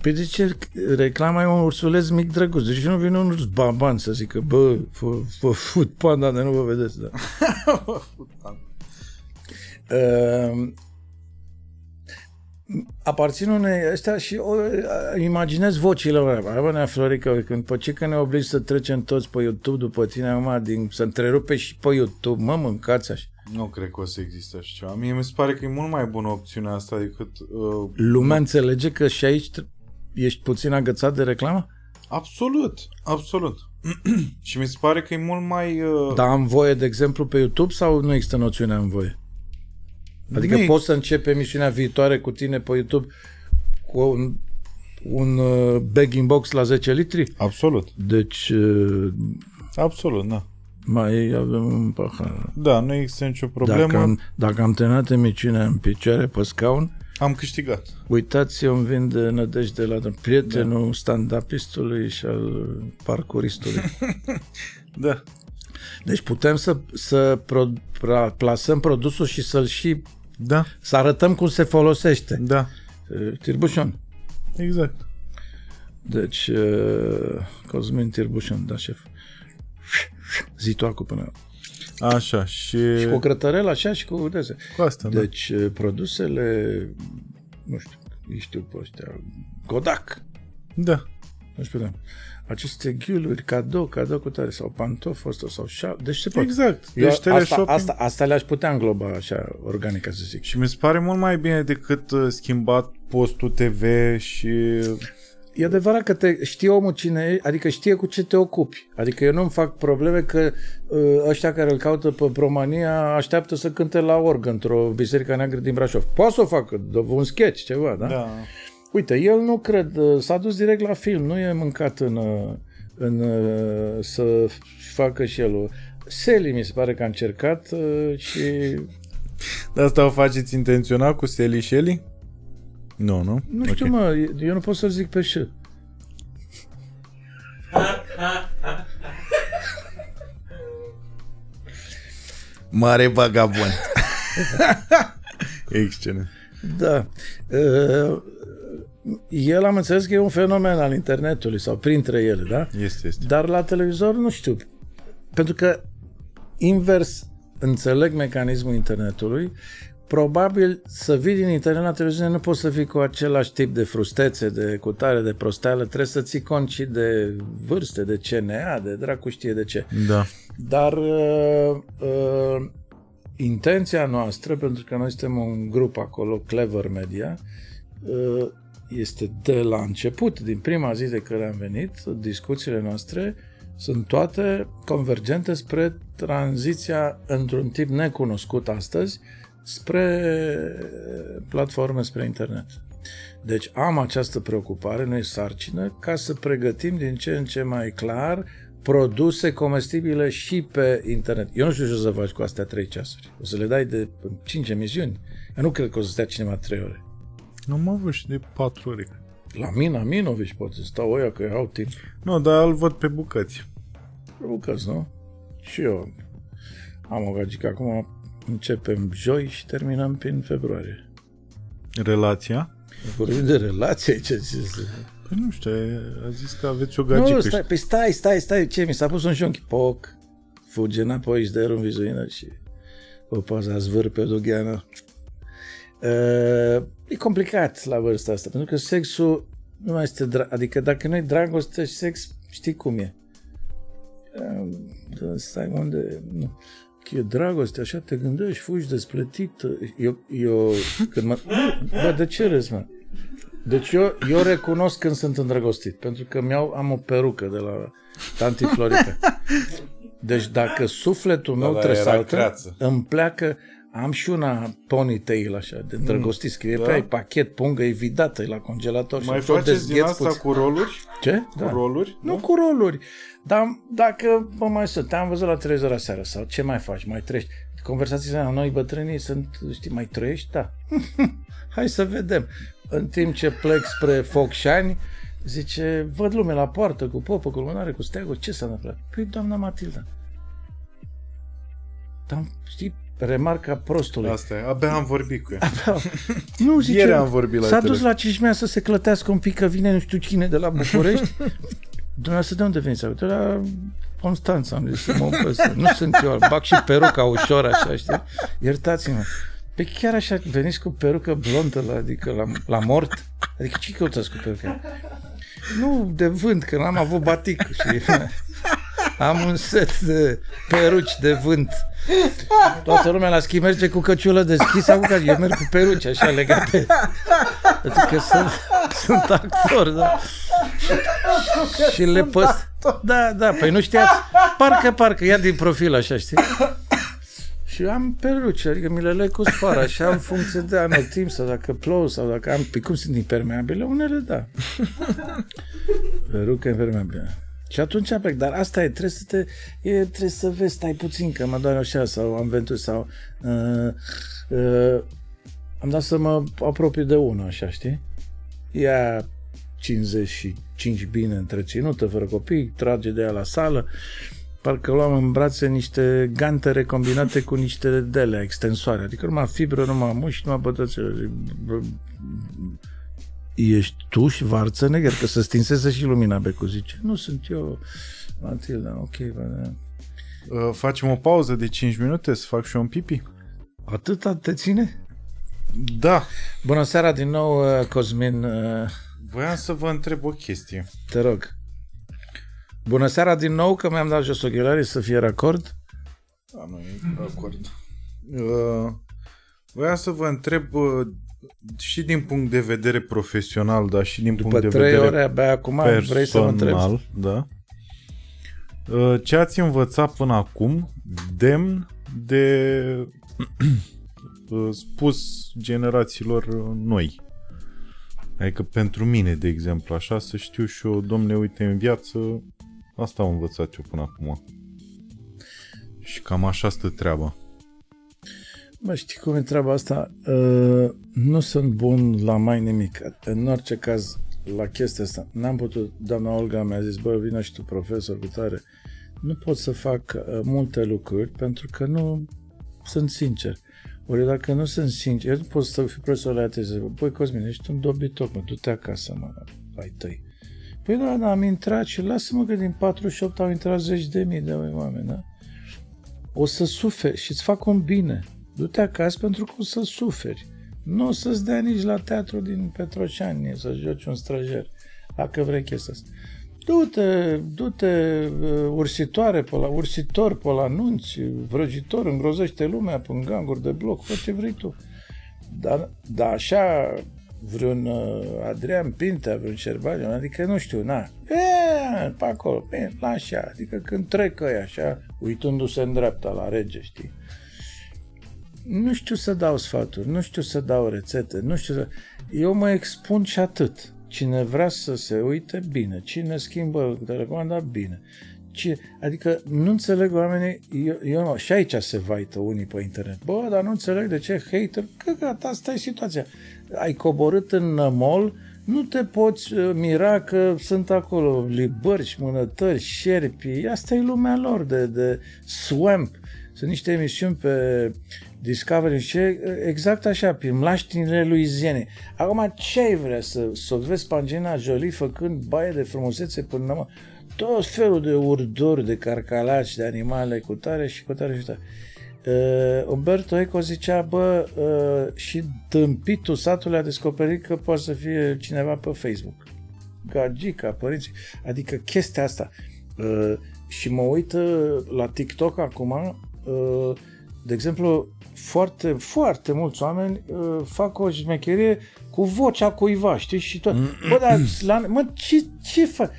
Păi de ce reclama e un ursuleț mic drăguț? Deci nu vine un urs baban să zică, bă, fă- fă Food Panda de nu vă vedeți, da. Uh, aparțin unei ăstea și o, imaginez vocile lor. Bă, nea Florica, când pe ce că ne obligi să trecem toți pe YouTube după tine acum, din, să întrerupe și pe YouTube, mă, mâncați așa.
Nu cred că o să existe așa ceva. Mie mi se pare că e mult mai bună opțiunea asta decât... Uh,
Lumea înțelege că și aici tr- ești puțin agățat de reclamă?
absolut, absolut. și mi se pare că e mult mai... Uh,
Da, am voie, de exemplu, pe YouTube sau nu există noțiunea în voie? Adică
Nu e-
poți să începi emisiunea viitoare cu tine pe YouTube cu un, un uh, bag box la 10 litri?
Absolut.
Deci uh,
Absolut, da.
mai avem un pahar.
Da, nu există nicio problemă.
Dacă am, dacă am terminat emisiunea în picioare pe scaun,
Am câștigat.
uitați, eu îmi vin de nădejde la prietenul da. stand-upistului și al parcuristului.
Da.
Deci putem să, să pro, pra, plasăm produsul și să-l și
Da,
să arătăm cum se folosește.
da.
Uh, Tirbușon.
Exact.
Deci, uh, Cosmin Tirbușon, da, șef. Zi tu acum până.
Așa, și,
Și cu crătărel așa și cu dese.
cu asta, da.
Deci, uh, produsele, nu știu, îi știu pe ăștia, Kodak,
Da.
nu știu, da. Aceste ghiuluri, cadou, cadou cu tare, sau pantof ăsta, sau șa, deci se poate.
Exact.
Eu,
Deci
asta,
teleshopping...
asta, asta le-aș putea îngloba așa, organic, ca să zic.
Și mi se pare mult mai bine decât uh, schimbat postul TV și...
E adevărat că te știe omul cine e, adică știe cu ce te ocupi. Adică eu nu-mi fac probleme că uh, ăștia care îl caută pe România așteaptă să cânte la org într-o biserică neagră din Brașov. Poate să o facă, dă un sketch, ceva, da?
Da.
Uite, el nu cred, uh, s-a dus direct la film, nu e mâncat în, uh, în uh, să facă și el. o- Seli mi se pare că a încercat uh, și
De asta o faceți intenționat cu Sally Shelly? Nu, nu?
Nu știu,
Ok.
mă, eu nu pot să zic pe ș.
Mare vagabond. Excelent.
Da. Uh, El am înțeles că e un fenomen al internetului sau printre ele, da?
Este, este.
Dar la televizor nu știu. Pentru că invers înțeleg mecanismul internetului, probabil să vii din internet la televiziune nu poți să vii cu același tip de frustețe, de cutare, de prosteală, trebuie să ții cont și de vârste, de CNA, de dracu știe de ce.
Da.
Dar uh, uh, intenția noastră, pentru că noi suntem un grup acolo, Clever Media, uh, este de la început, din prima zi de când am venit, discuțiile noastre sunt toate convergente spre tranziția într-un tip necunoscut astăzi spre platforme, spre internet. Deci am această preocupare, nu e sarcină, ca să pregătim din ce în ce mai clar produse comestibile și pe internet. Eu nu știu ce o să faci cu astea trei ceasuri. O să le dai de 5 emisiuni? Eu nu cred că o să stea cineva 3 ore.
Nu mă văd și de patru ore.
La Mina Minovici poate să stau oia că au timp.
Nu, dar îl văd pe bucăți.
Bucăți, nu? Și eu am o gagică. Acum începem joi și terminăm prin februarie.
Relația?
Vorbim de relație, ce ce
Păi nu știu, a zis că aveți o
Nu,
gagică.
stai, păi stai, stai, stai, ce mi s-a pus un șunchi, poc, fuge înapoi și dă un vizuină și o poza zvâr pe o dugheană. Uh, e complicat la vârsta asta, pentru că sexul nu mai este, dra- adică dacă nu e dragoste și sex, știi cum e. Uh, da, stai unde, nu. Că e dragoste, așa te gândești, fugi despletit. Eu, eu când mă, bă, de ce râzi, mă? Deci eu, eu recunosc când sunt îndrăgostit, pentru că mi-au, am o perucă de la tanti Florica. Deci dacă sufletul meu
Da, da,
trebuie să
era
saltă,
creață.
îmi pleacă, am și una ponytail așa, de îndrăgostit, scrie
da.
pe ai pachet, pungă, e vidată, e la congelator.
Mai
și tot
faceți din
dezgheți
asta
puțin.
cu roluri?
Ce?
Cu roluri?
Nu cu roluri. Dar dacă, mă mai sunt, te-am văzut la televizor seara sau ce mai faci, mai trăiești? Conversațiile la noi bătrânii sunt, știi, mai trăiești? Da. Hai să vedem. În timp ce plec spre Focșani, zice, văd lume la poartă cu popă, cu lumânare, cu steagul, ce s-a întâmplat? Păi, doamna Matilda. Dar, știi, remarca prostului.
Asta e, abia am vorbit cu ea.
Nu, zice,
Ieri am vorbit la
S-a
tele.
dus la Cismea să se clătească un pic, că vine nu știu cine de la București. Dumneavoastră de unde veniți? De la Constanța, am zis să mă opresc. Nu sunt eu, bag și peruca ușor așa, știi? Iertați-mă. Pe chiar așa veniți cu perucă blondă, la, adică la, la mort? Adică ce căutați cu peruca? Nu, de vânt, că n-am avut batic și am un set de peruci de vânt. Toată lumea la schi merge cu căciulă deschisă, cu care eu merg cu peruci așa legate. Adică sunt, sunt actor, da. Și le păs... Da, da, păi nu știați? Parcă, parcă, ia din profil așa, știi? Și am peruci, adică mi le leg cu sfoara și am funcție de anotimp sau dacă plouă sau dacă am... Pe cum sunt impermeabile? Unele, da. Perucă impermeabilă. Și atunci plec, dar asta e, trebuie să te, e, trebuie să vezi, stai puțin, că mă doare așa, sau am venit sau uh, uh, am dat să mă apropiu de una, așa, știi? Ea 55 bine întreținută, fără copii, trage de ea la sală, parcă luam în brațe niște gantere combinate cu niște dele extensoare, adică numai fibră, numai mușchi, numai bătățele. Zic, bă, Ești tu și Varțăneger, că să stinseze și lumina Becu, zice. Nu sunt eu, Matilda, ok, bă, da.
Uh, Facem o pauză de 5 minute să fac și eu un pipi?
Atâta te ține?
Da.
Bună seara din nou, uh, Cosmin, uh,
Voiam să vă întreb o chestie.
te rog. Bună seara din nou, că mi-am dat jos ochelarii să fie racord.
Da, nu e acord. Uh, voiam să vă întreb uh, și din punct de vedere profesional, dar și din
După
punct de
trei
vedere
ore abia acum vrei să mă întrebi.
personal, da. Uh, Ce ați învățat până acum demn de uh, spus generațiilor uh, noi? Adică pentru mine, de exemplu, așa să știu și eu, domne, uite, în viață asta am învățat eu până acum. Și cam așa stă treaba.
Mă, știi cum e treaba asta? Uh, nu sunt bun la mai nimic. În orice caz, la chestia asta, n-am putut, doamna Olga mi-a zis, bă, vină și tu, profesor, cu tare. Nu pot să fac uh, multe lucruri pentru că nu sunt sincer. Ori dacă nu sunt sincer, eu nu pot să fiu profesor la teză. Băi, Cosmin, ești un dobitoc, mă, du-te acasă, mă, ai tăi. Păi da, da, am intrat și lasă-mă că din 48 au intrat zeci de mii de oameni, da? O să suferi și îți fac un bine. Du-te acasă pentru că o să suferi. Nu o să-ți dea nici la teatru din Petroșani să joci un străjer, dacă vrei chestia asta. Du-te, du-te uh, ursitoare pe la, ursitor pe la anunți, vrăjitor, îngrozește lumea pe ganguri de bloc, fă ce vrei tu. Dar, dar așa vreun uh, Adrian Pintea, vreun Șerbaliu, adică nu știu, na, e, pe acolo, bine, la așa, adică când trec ăia așa, uitându-se în dreapta la rege, știi? Nu știu să dau sfaturi, nu știu să dau rețete, nu știu să... Eu mă expun și atât. Cine vrea să se uite, bine. Cine schimbă telecomanda, bine. Ce, adică nu înțeleg oamenii, eu, eu, și aici se vaită unii pe internet. Bă, dar nu înțeleg de ce hater, că gata, asta e situația. Ai coborât în mall, nu te poți uh, mira că sunt acolo libărși, mânătări, șerpi, asta e lumea lor de, de swamp. Sunt niște emisiuni pe Discovery și exact așa, prin mlaștinile lui Ziene. Acum ce ai vrea să, să vezi Pangina Jolie făcând baie de frumusețe până la tot felul de urduri, de carcalaci, de animale cu tare și cu tare și tare. Uh, Umberto Eco zicea, bă, uh, și tâmpitul satului a descoperit că poate să fie cineva pe Facebook. Gagica, părinții. Adică chestia asta. Uh, și mă uit uh, la TikTok acum, uh, de exemplu, foarte, foarte mulți oameni uh, fac o șmecherie cu vocea cuiva, știi, și tot. Bă, dar, la, mă, ce, ce fac?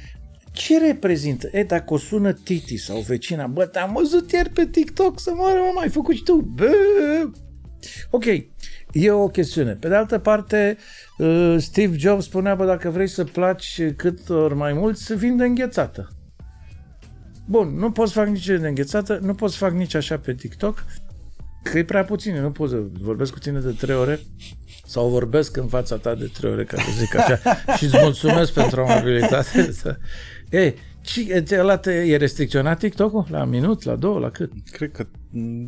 Ce reprezintă? E, dacă o sună Titi sau vecina, bă, te-am văzut ieri pe TikTok să moară, mă, mai făcut și tu. Bă! Ok, e o chestiune. Pe de altă parte, uh, Steve Jobs spunea, bă, dacă vrei să placi cât ori mai mult, să vinde înghețată. Bun, nu poți fac nici de înghețată, nu poți fac nici așa pe TikTok, că e prea puțin, nu pot să vorbesc cu tine de trei ore sau vorbesc în fața ta de trei ore, ca să zic așa, și îți mulțumesc pentru amabilitate. Ei, ăla te, e restricționat TikTok-ul? La minut, la două, la cât?
Cred că,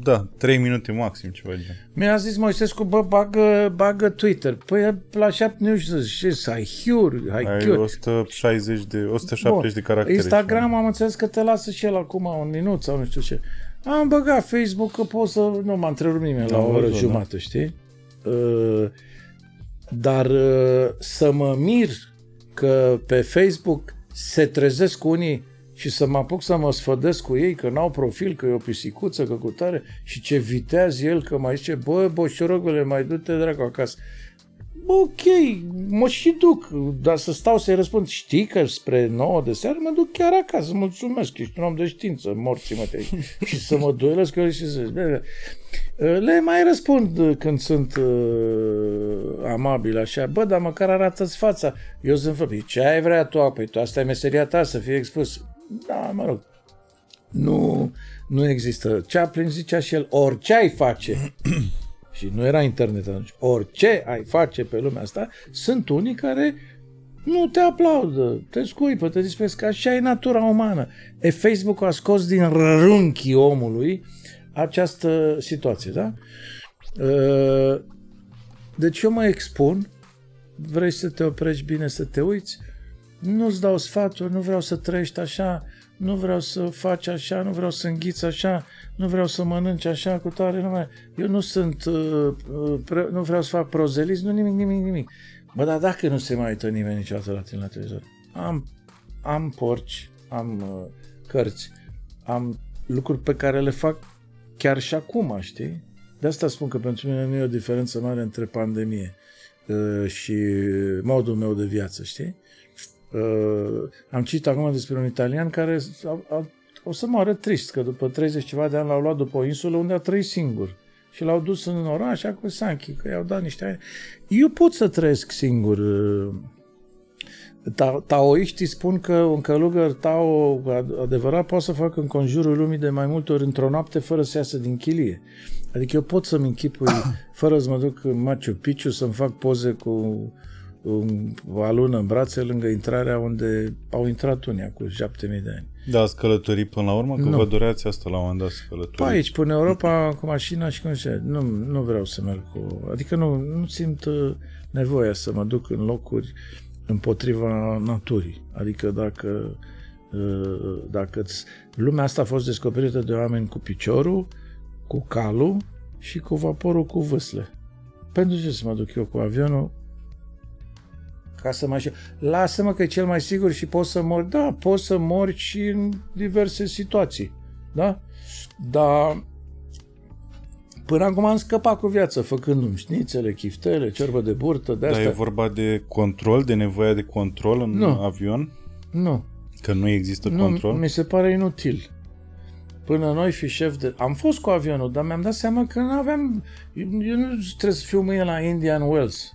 da, trei minute maxim, ceva gen.
Mi-a zis Moisescu, bă, bagă, bagă Twitter. Păi la șapte, nu știu ce ai Hure, ai,
ai 160 de, 170 Bun. de caractere.
Instagram am înțeles că te lasă și el acum un minut sau nu știu ce. Am băgat Facebook că pot să... Nu m-a întrerupt nimeni la o oră da. jumătate, știi? Uh, dar uh, să mă mir că pe Facebook se trezesc unii și să mă apuc să mă sfădesc cu ei că n-au profil, că e o pisicuță, că cu tare și ce vitează el, că mai zice, bă, boșorogule, mai du-te dracu acasă ok, mă și duc, dar să stau să-i răspund, știi că spre 9 de seară mă duc chiar acasă, mulțumesc, ești un om de știință, morții mă te și să mă duelesc eu și să le mai răspund când sunt uh, amabil așa, bă, dar măcar arată-ți fața, eu sunt fă, păi ce ai vrea tu, păi tu asta e meseria ta, să fii expus, da, mă rog, nu, nu există. Chaplin zicea și el, orice ai face, și nu era internet atunci, orice ai face pe lumea asta, sunt unii care nu te aplaudă, te scuipă, te dispesc, așa e natura umană. E, Facebook a scos din rânchii omului această situație, da? Ă, deci eu mă expun, vrei să te oprești bine, să te uiți, nu-ți dau sfaturi, nu vreau să trăiești așa, nu vreau să faci așa, nu vreau să înghiți așa, nu vreau să mănânci așa cu tare, nu mai... eu nu sunt, uh, uh, pre... nu vreau să fac prozelism, nu nimic, nimic, nimic. Bă, dar dacă nu se mai uită nimeni niciodată la tine la televizor? Am, am porci, am uh, cărți, am lucruri pe care le fac chiar și acum, știi? De asta spun că pentru mine nu e o diferență mare între pandemie uh, și modul meu de viață, știi? Uh, am citit acum despre un italian care a, a o să moară trist, că după 30 ceva de ani l-au luat după o insulă unde a trăit singur. Și l-au dus în oraș, cu Sanchi, că i-au dat niște ani. Eu pot să trăiesc singur uh, Ta- taoiștii spun că un călugăr tao adevărat poate să facă în conjurul lumii de mai multe ori într-o noapte fără să iasă din chilie. Adică eu pot să-mi închipui, fără să mă duc în Machu Picchu, să-mi fac poze cu o lună în brațe lângă intrarea unde au intrat unii cu 7000 de ani.
Da, ați călătorit până la urmă? Că nu. vă doreați asta la un moment dat să călătoriți.
Pe aici, până Europa, cu mașina și cum se nu, nu vreau să merg cu... Adică nu, nu simt uh, nevoia să mă duc în locuri împotriva naturii. Adică dacă, uh, dacă lumea asta a fost descoperită de oameni cu piciorul, cu calul și cu vaporul cu vâsle. Pentru ce să mă duc eu cu avionul ca să mai Lasă-mă că e cel mai sigur și poți să mori. Da, poți să mori și în diverse situații. Da? Dar Până acum am scăpat cu viața, făcându-mi șnițele, chiftele, ciorbă de burtă, de asta.
Dar e vorba de control, de nevoia de control în nu. avion?
Nu.
Că nu există
nu,
control?
mi se pare inutil. Până noi fi șef de... Am fost cu avionul, dar mi-am dat seama că nu aveam... Eu nu trebuie să fiu mâine la Indian Wells.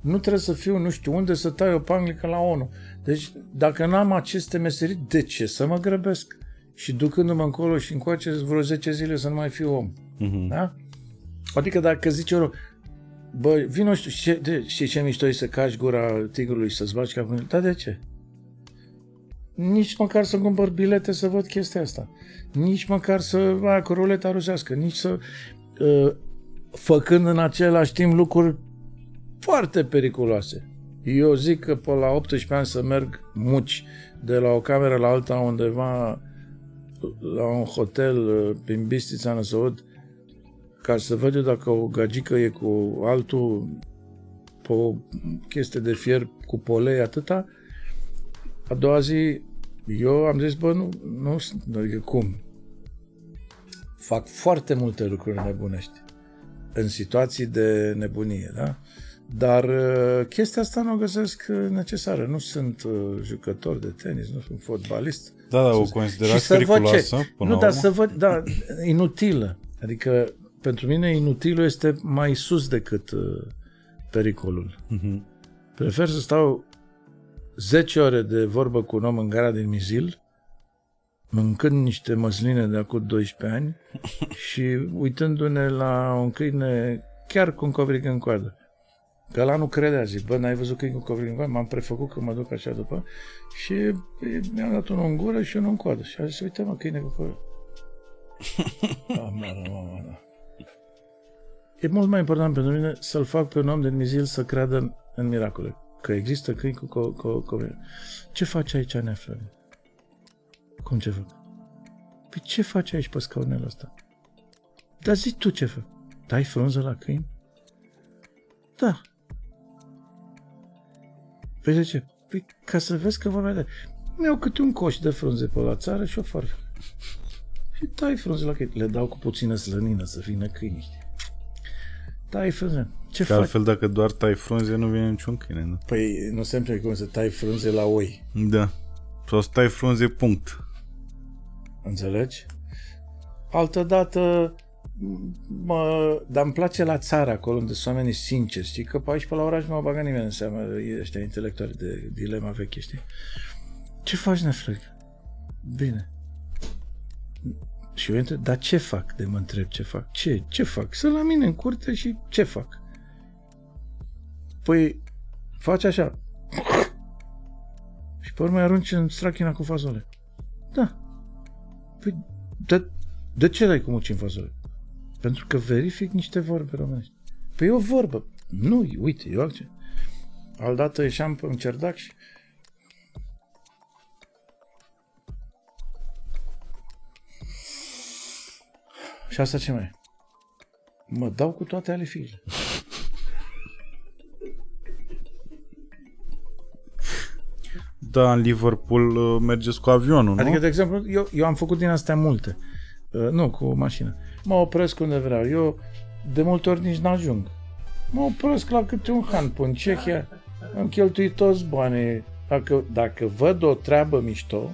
Nu trebuie să fiu nu știu unde să tai o panglică la ONU. Deci, dacă nu am aceste meserii, de ce să mă grăbesc? Și ducându-mă încolo și încoace vreo 10 zile să nu mai fiu om. Uh-huh. Da? Adică dacă zice eu, bă, vino știu, știi, de, știi ce mișto e să cași gura tigrului și să-ți bagi capul? Da, de ce? Nici măcar să cumpăr bilete să văd chestia asta. Nici măcar să, a, cu ruleta rusească, nici să, uh, făcând în același timp lucruri foarte periculoase. Eu zic că pe la 18 ani să merg muci de la o cameră la alta undeva la un hotel uh, prin Bistița Năsăud ca să văd eu dacă o gagică e cu altul pe o chestie de fier cu polei atâta, a doua zi eu am zis, bă, nu, nu, adică cum? Fac foarte multe lucruri nebunești în situații de nebunie, da? Dar uh, chestia asta nu o găsesc uh, necesară. Nu sunt uh, jucător de tenis, nu sunt fotbalist.
Da, da, o considerați periculoasă
până Nu, dar să văd, da, inutilă. Adică pentru mine inutilul este mai sus decât uh, pericolul. Uh-huh. Prefer să stau 10 ore de vorbă cu un om în gara din Mizil, mâncând niște măsline de acum 12 ani și uitându-ne la un câine chiar cu un covric în coadă. Că la nu credea, zic, bă, n-ai văzut câini cu covric în coadă? M-am prefăcut că mă duc așa după și mi-am dat unul în gură și unul în coadă. Și a zis, uite mă, câine cu covric. mama, mama, da. E mult mai important pentru mine să-l fac pe un om de Mizil să creadă în, în miracole. Că există câini cu co- co- co- Ce faci aici, Neflări? Cum ce fac? Păi ce faci aici pe scaunele ăsta? Dar zi tu ce fac? Dai frunză la câini? Da. Păi de ce? Păi ca să vezi că vorba de... Mi-au câte un coș de frunze pe la țară și o farfă. Și dai frunze la câini. Le dau cu puțină slănină să vină câini, știi? Tai frunze. Ce
Că altfel dacă doar tai frunze nu vine niciun câine, nu?
Păi nu sempre cum să tai frunze la oi.
Da. Sau să tai frunze, punct.
Înțelegi? Altă dată mă, dar îmi place la țară acolo unde sunt oamenii sinceri, știi? Că pe aici pe la oraș nu mă bagă nimeni în seamă ăștia intelectuali de dilema veche, știi? Ce faci, nefrăc? Bine. Și eu întreb, dar ce fac? De mă întreb ce fac. Ce? Ce fac? Să la mine în curte și ce fac? Păi, faci așa. și pe urmă arunci în strachina cu fazole. Da. Păi, de, de ce dai cu muci în fazole? Pentru că verific niște vorbe românești. Păi e o vorbă. Nu, uite, eu altceva. Aldată ieșeam pe un cerdac și Și asta ce mai Mă dau cu toate ale fiile.
Da, în Liverpool uh, mergeți cu avionul, nu?
Adică, de exemplu, eu, eu am făcut din astea multe. Uh, nu, cu mașină. Mă opresc unde vreau. Eu de multe ori nici n-ajung. Mă opresc la câte un han pe în Cehia. Am cheltuit toți banii. Dacă, dacă văd o treabă mișto,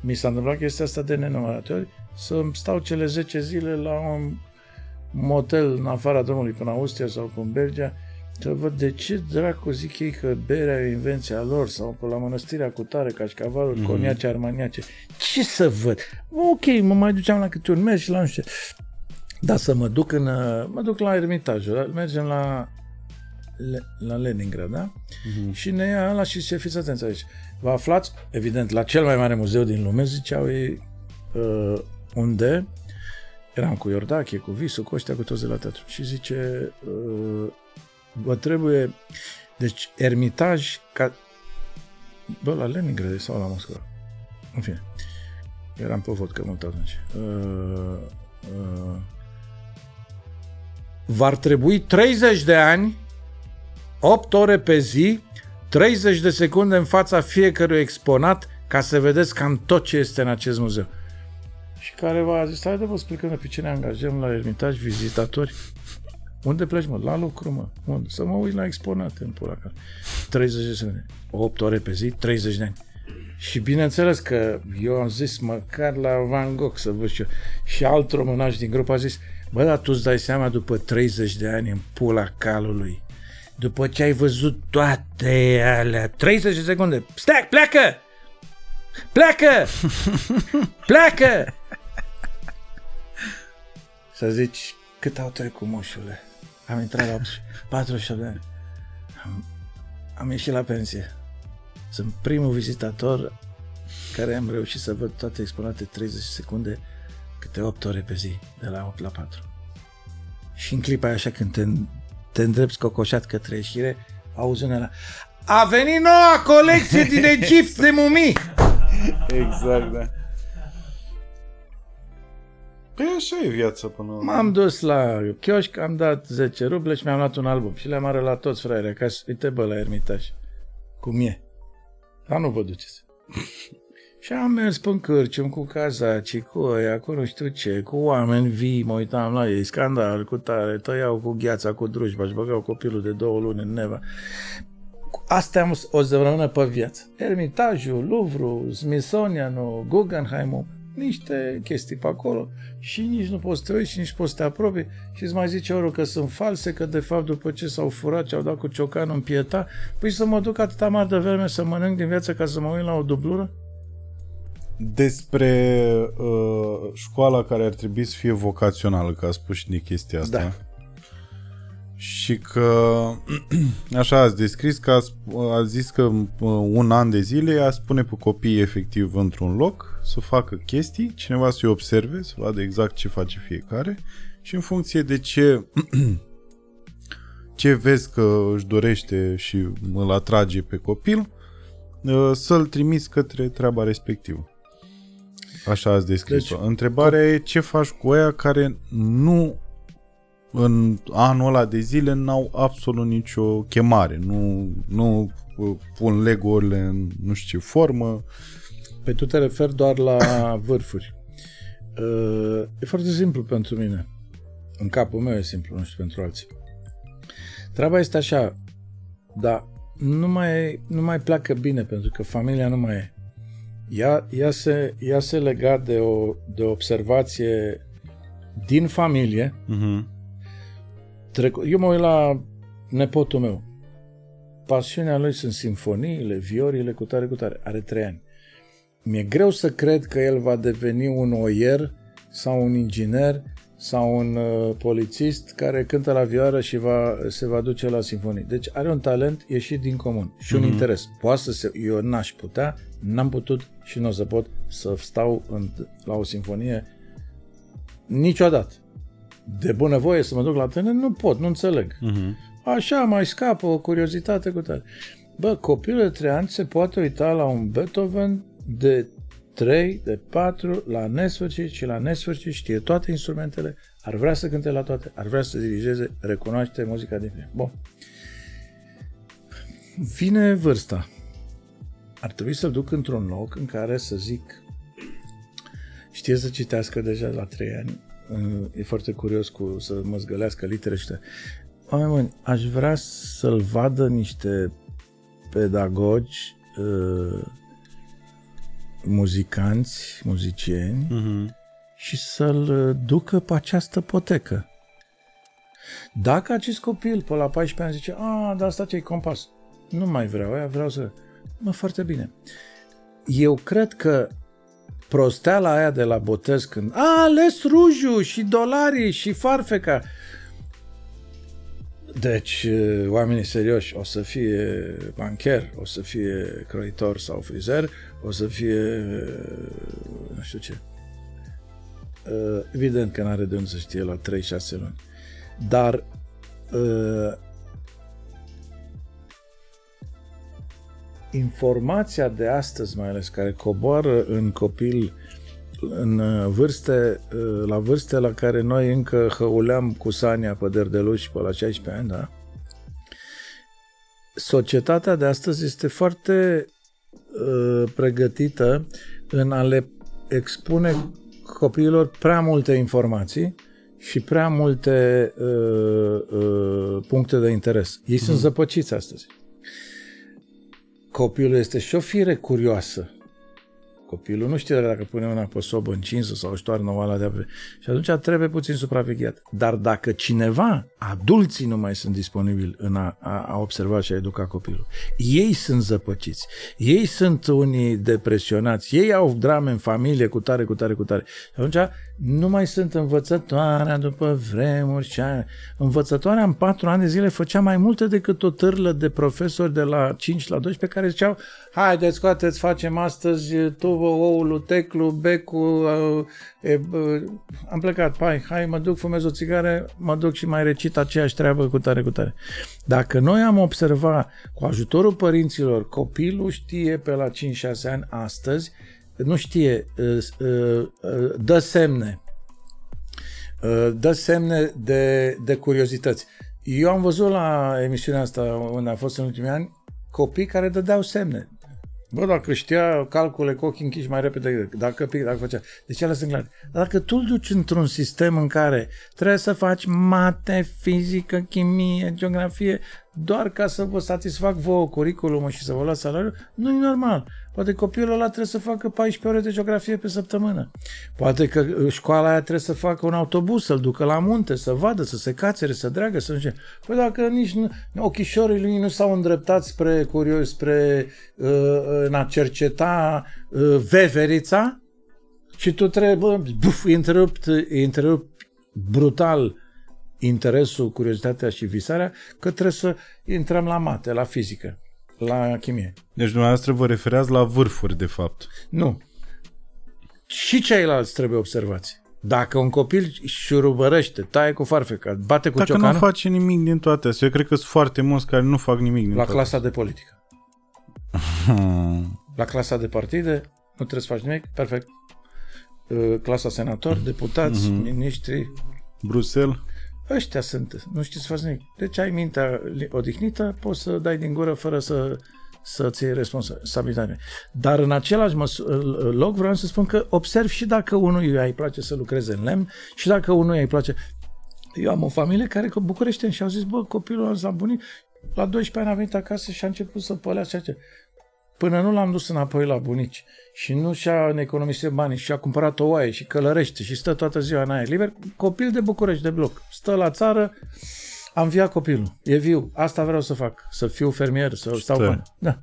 mi s-a întâmplat chestia asta de nenumărate ori, să stau cele 10 zile la un motel în afara drumului până Austria sau în Belgia să văd de ce dracu zic ei că berea e invenția lor sau pe la mănăstirea cu tare, cașcavaluri, mm-hmm. coniace, armaniace. Ce să văd? Ok, mă mai duceam la câte un mers și la nu știu Da, să mă duc în... Mă duc la Ermitajul, mergem la la Leningrad, da? Uh-huh. Și ne ia la și se fiți atenți aici. Vă aflați, evident, la cel mai mare muzeu din lume, ziceau ei, uh, unde eram cu Iordache, cu Visu, cu ăștia, cu toți de la teatru. Și zice, uh, vă trebuie, deci, ermitaj ca, bă, la Leningrad sau la Moscova. În fine, eram pe vodcă mult atunci. Uh, uh, v-ar trebui 30 de ani 8 ore pe zi, 30 de secunde în fața fiecărui exponat ca să vedeți cam tot ce este în acest muzeu. Și care va zis, hai de vă explicăm pe ce ne angajăm la Ermitaj, vizitatori. Unde pleci, mă? La lucru, mă. Unde? Să mă uit la exponate în pula care. 30 de secunde. 8 ore pe zi, 30 de ani. Și bineînțeles că eu am zis măcar la Van Gogh să văd și eu. Și alt românaș din grup a zis, bă, dar tu îți dai seama după 30 de ani în pula calului după ce ai văzut toate alea, 30 de secunde, stai, pleacă! Pleacă! pleacă! Să zici, cât au trecut moșule? Am intrat la 48 de ani. Am, am ieșit la pensie. Sunt primul vizitator care am reușit să văd toate exponate 30 secunde câte 8 ore pe zi, de la 8 la 4. Și în clipa aia așa când te te îndrepți cocoșat către ieșire, auzi unele A venit noua colecție din Egipt de mumii!
Exact, da. Păi așa e viața până la
M-am dus la chioșc, am dat 10 ruble și mi-am luat un album și le-am arătat toți fraiere acasă. Uite bă la Ermitaș. Cum e. Dar nu vă duceți. Și am mers pe cârcium cu cazaci, cu ăia, cu nu știu ce, cu oameni vii, mă uitam la ei, scandal, cu tare, tăiau cu gheața, cu drujba și băgau copilul de două luni în neva. Astea am o să rămână pe viață. Ermitajul, Louvre, Smithsonian, Guggenheim, niște chestii pe acolo și nici nu poți să te uiți și nici poți să te apropii și îți mai zice ori că sunt false, că de fapt după ce s-au furat și au dat cu ciocanul în pieta, păi să mă duc atâta mare de vreme să mănânc din viață ca să mă uit la o dublură?
Despre uh, școala care ar trebui să fie vocațională, că a spus și de chestia asta. Da. Și că, așa ați descris, că a, a zis că uh, un an de zile a spune pe copii efectiv într-un loc să facă chestii, cineva să-i observe, să vadă exact ce face fiecare și în funcție de ce ce vezi că își dorește și îl atrage pe copil, uh, să-l trimiți către treaba respectivă. Așa ați descris-o. Deci, Întrebarea e ce faci cu aia care nu în anul ăla de zile n-au absolut nicio chemare. Nu, nu uh, pun legourile în nu știu ce formă.
Pe tu te referi doar la vârfuri. Uh, e foarte simplu pentru mine. În capul meu e simplu, nu știu pentru alții. Treaba este așa, dar nu mai, nu mai pleacă bine pentru că familia nu mai e. Ea, ea, se, ea se lega de o, de o observație din familie. Uh-huh. Trecu- Eu mă uit la nepotul meu. Pasiunea lui sunt simfoniile, viorile, cu tare, cu tare. Are trei ani. Mi-e greu să cred că el va deveni un oier sau un inginer sau un uh, polițist care cântă la vioară și va, se va duce la sinfonii. Deci are un talent ieșit din comun și mm-hmm. un mhm. interes. Poate să se, eu n-aș putea, n-am putut și nu o să pot să stau în, la o sinfonie niciodată. De bunăvoie să mă duc la tine, nu pot, nu înțeleg. Mm-hmm. Așa mai scapă o curiozitate cu tare. Bă, copilul de 3 ani se poate uita la un Beethoven de 3, de 4, la nesfârșit și la nesfârșit știe toate instrumentele, ar vrea să cânte la toate, ar vrea să dirigeze, recunoaște muzica din film. Bun. Vine vârsta. Ar trebui să-l duc într-un loc în care să zic știe să citească deja la 3 ani, e foarte curios cu să mă zgălească litere și Oameni buni, aș vrea să-l vadă niște pedagogi uh, muzicanți, muzicieni uh-huh. și să-l ducă pe această potecă. Dacă acest copil pe la 14 ani zice, a, dar asta ce-i compas, nu mai vreau aia, vreau să... Mă, foarte bine. Eu cred că prosteala aia de la botez când a ales rujul și dolarii și farfeca. Deci, oamenii serioși o să fie bancher, o să fie croitor sau frizer, o să fie nu știu ce. Evident că n-are de unde să știe la 3-6 luni. Dar informația de astăzi, mai ales, care coboară în copil în uh, vârste, uh, la vârste la care noi încă hăuleam cu Sania pe derdeluși pe la 16 ani, da? Societatea de astăzi este foarte uh, pregătită în a le expune copiilor prea multe informații și prea multe uh, uh, puncte de interes. Ei mm. sunt mhm. zăpăciți astăzi. Copilul este și o fire curioasă. Copilul nu știe dacă pune una pe sobă încinsă sau își toarnă oala de apă. Și atunci trebuie puțin supravegheat. Dar dacă cineva, adulții nu mai sunt disponibili în a, a, a observa și a educa copilul, ei sunt zăpăciți, ei sunt unii depresionați, ei au drame în familie cu tare, cu tare, cu tare. Și atunci nu mai sunt învățătoarea după vremuri și aia. Învățătoarea în patru ani de zile făcea mai multe decât o târlă de profesori de la 5 la 12 care ziceau haideți, scoateți, facem astăzi tuvă, oul, teclu, becul, uh, e, uh, am plecat, hai, hai, mă duc, fumez o țigară, mă duc și mai recit aceeași treabă cu tare, cu tare. Dacă noi am observat cu ajutorul părinților, copilul știe pe la 5-6 ani astăzi nu știe, uh, uh, uh, dă semne. Dă semne de, de curiozități. Eu am văzut la emisiunea asta unde a fost în ultimii ani copii care dădeau semne. Bă, dacă știa calcule cu ochii închiși mai repede, dacă pic, dacă făcea. Deci ele sunt clare. Dar dacă tu îl duci într-un sistem în care trebuie să faci mate, fizică, chimie, geografie, doar ca să vă satisfac vouă curriculumul și să vă luați salariul, nu e normal. Poate copilul ăla trebuie să facă 14 ore de geografie pe săptămână. Poate că școala aia trebuie să facă un autobuz, să-l ducă la munte, să vadă, să se cațere, să dreagă, să nu știu. Păi dacă nici nu, ochișorii lui nu s-au îndreptat spre curios, spre uh, în a cerceta uh, veverița și tu trebuie, buf, întrerupt, întrerupt brutal interesul, curiozitatea și visarea, că trebuie să intrăm la mate, la fizică la chimie.
Deci dumneavoastră vă refereați la vârfuri, de fapt.
Nu. Și ceilalți trebuie observați. Dacă un copil șurubărăște, taie cu farfeca, bate cu
Dacă
ciocanul...
nu face nimic din toate astea, eu cred că sunt foarte mulți care nu fac nimic din
La clasa de politică. la clasa de partide, nu trebuie să faci nimic, perfect. Uh, clasa senator, deputați, mm-hmm. miniștri.
Bruxelles.
Ăștia sunt, nu știți să faci nimic. Deci ai mintea odihnită, poți să dai din gură fără să să-ți iei responsabilitate. Dar în același măs- loc vreau să spun că observ și dacă unul îi place să lucreze în lemn și dacă unul îi place... Eu am o familie care că București și au zis, bă, copilul ăsta bunic, la 12 ani a venit acasă și a început să pălească ce. Până nu l-am dus înapoi la bunici și nu și-a economisit banii și a cumpărat o oaie și călărește și stă toată ziua în aer liber, copil de București, de bloc. Stă la țară, am via copilul, e viu, asta vreau să fac, să fiu fermier, să Stă. stau bani. Da.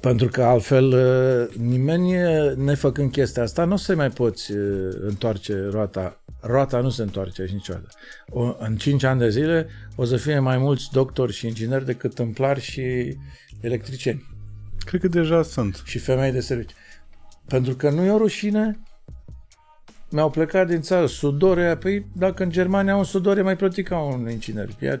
Pentru că altfel uh, nimeni, uh, nefăcând chestia asta, nu se mai poți uh, întoarce roata. Roata nu se întoarce aici niciodată. O, în 5 ani de zile o să fie mai mulți doctori și ingineri decât tâmplari și electricieni.
Cred că deja sunt.
Și femei de serviciu. Pentru că nu e o rușine mi-au plecat din țară, sudore, păi dacă în Germania un sudor e mai plătit ca un inginer, ia 5-6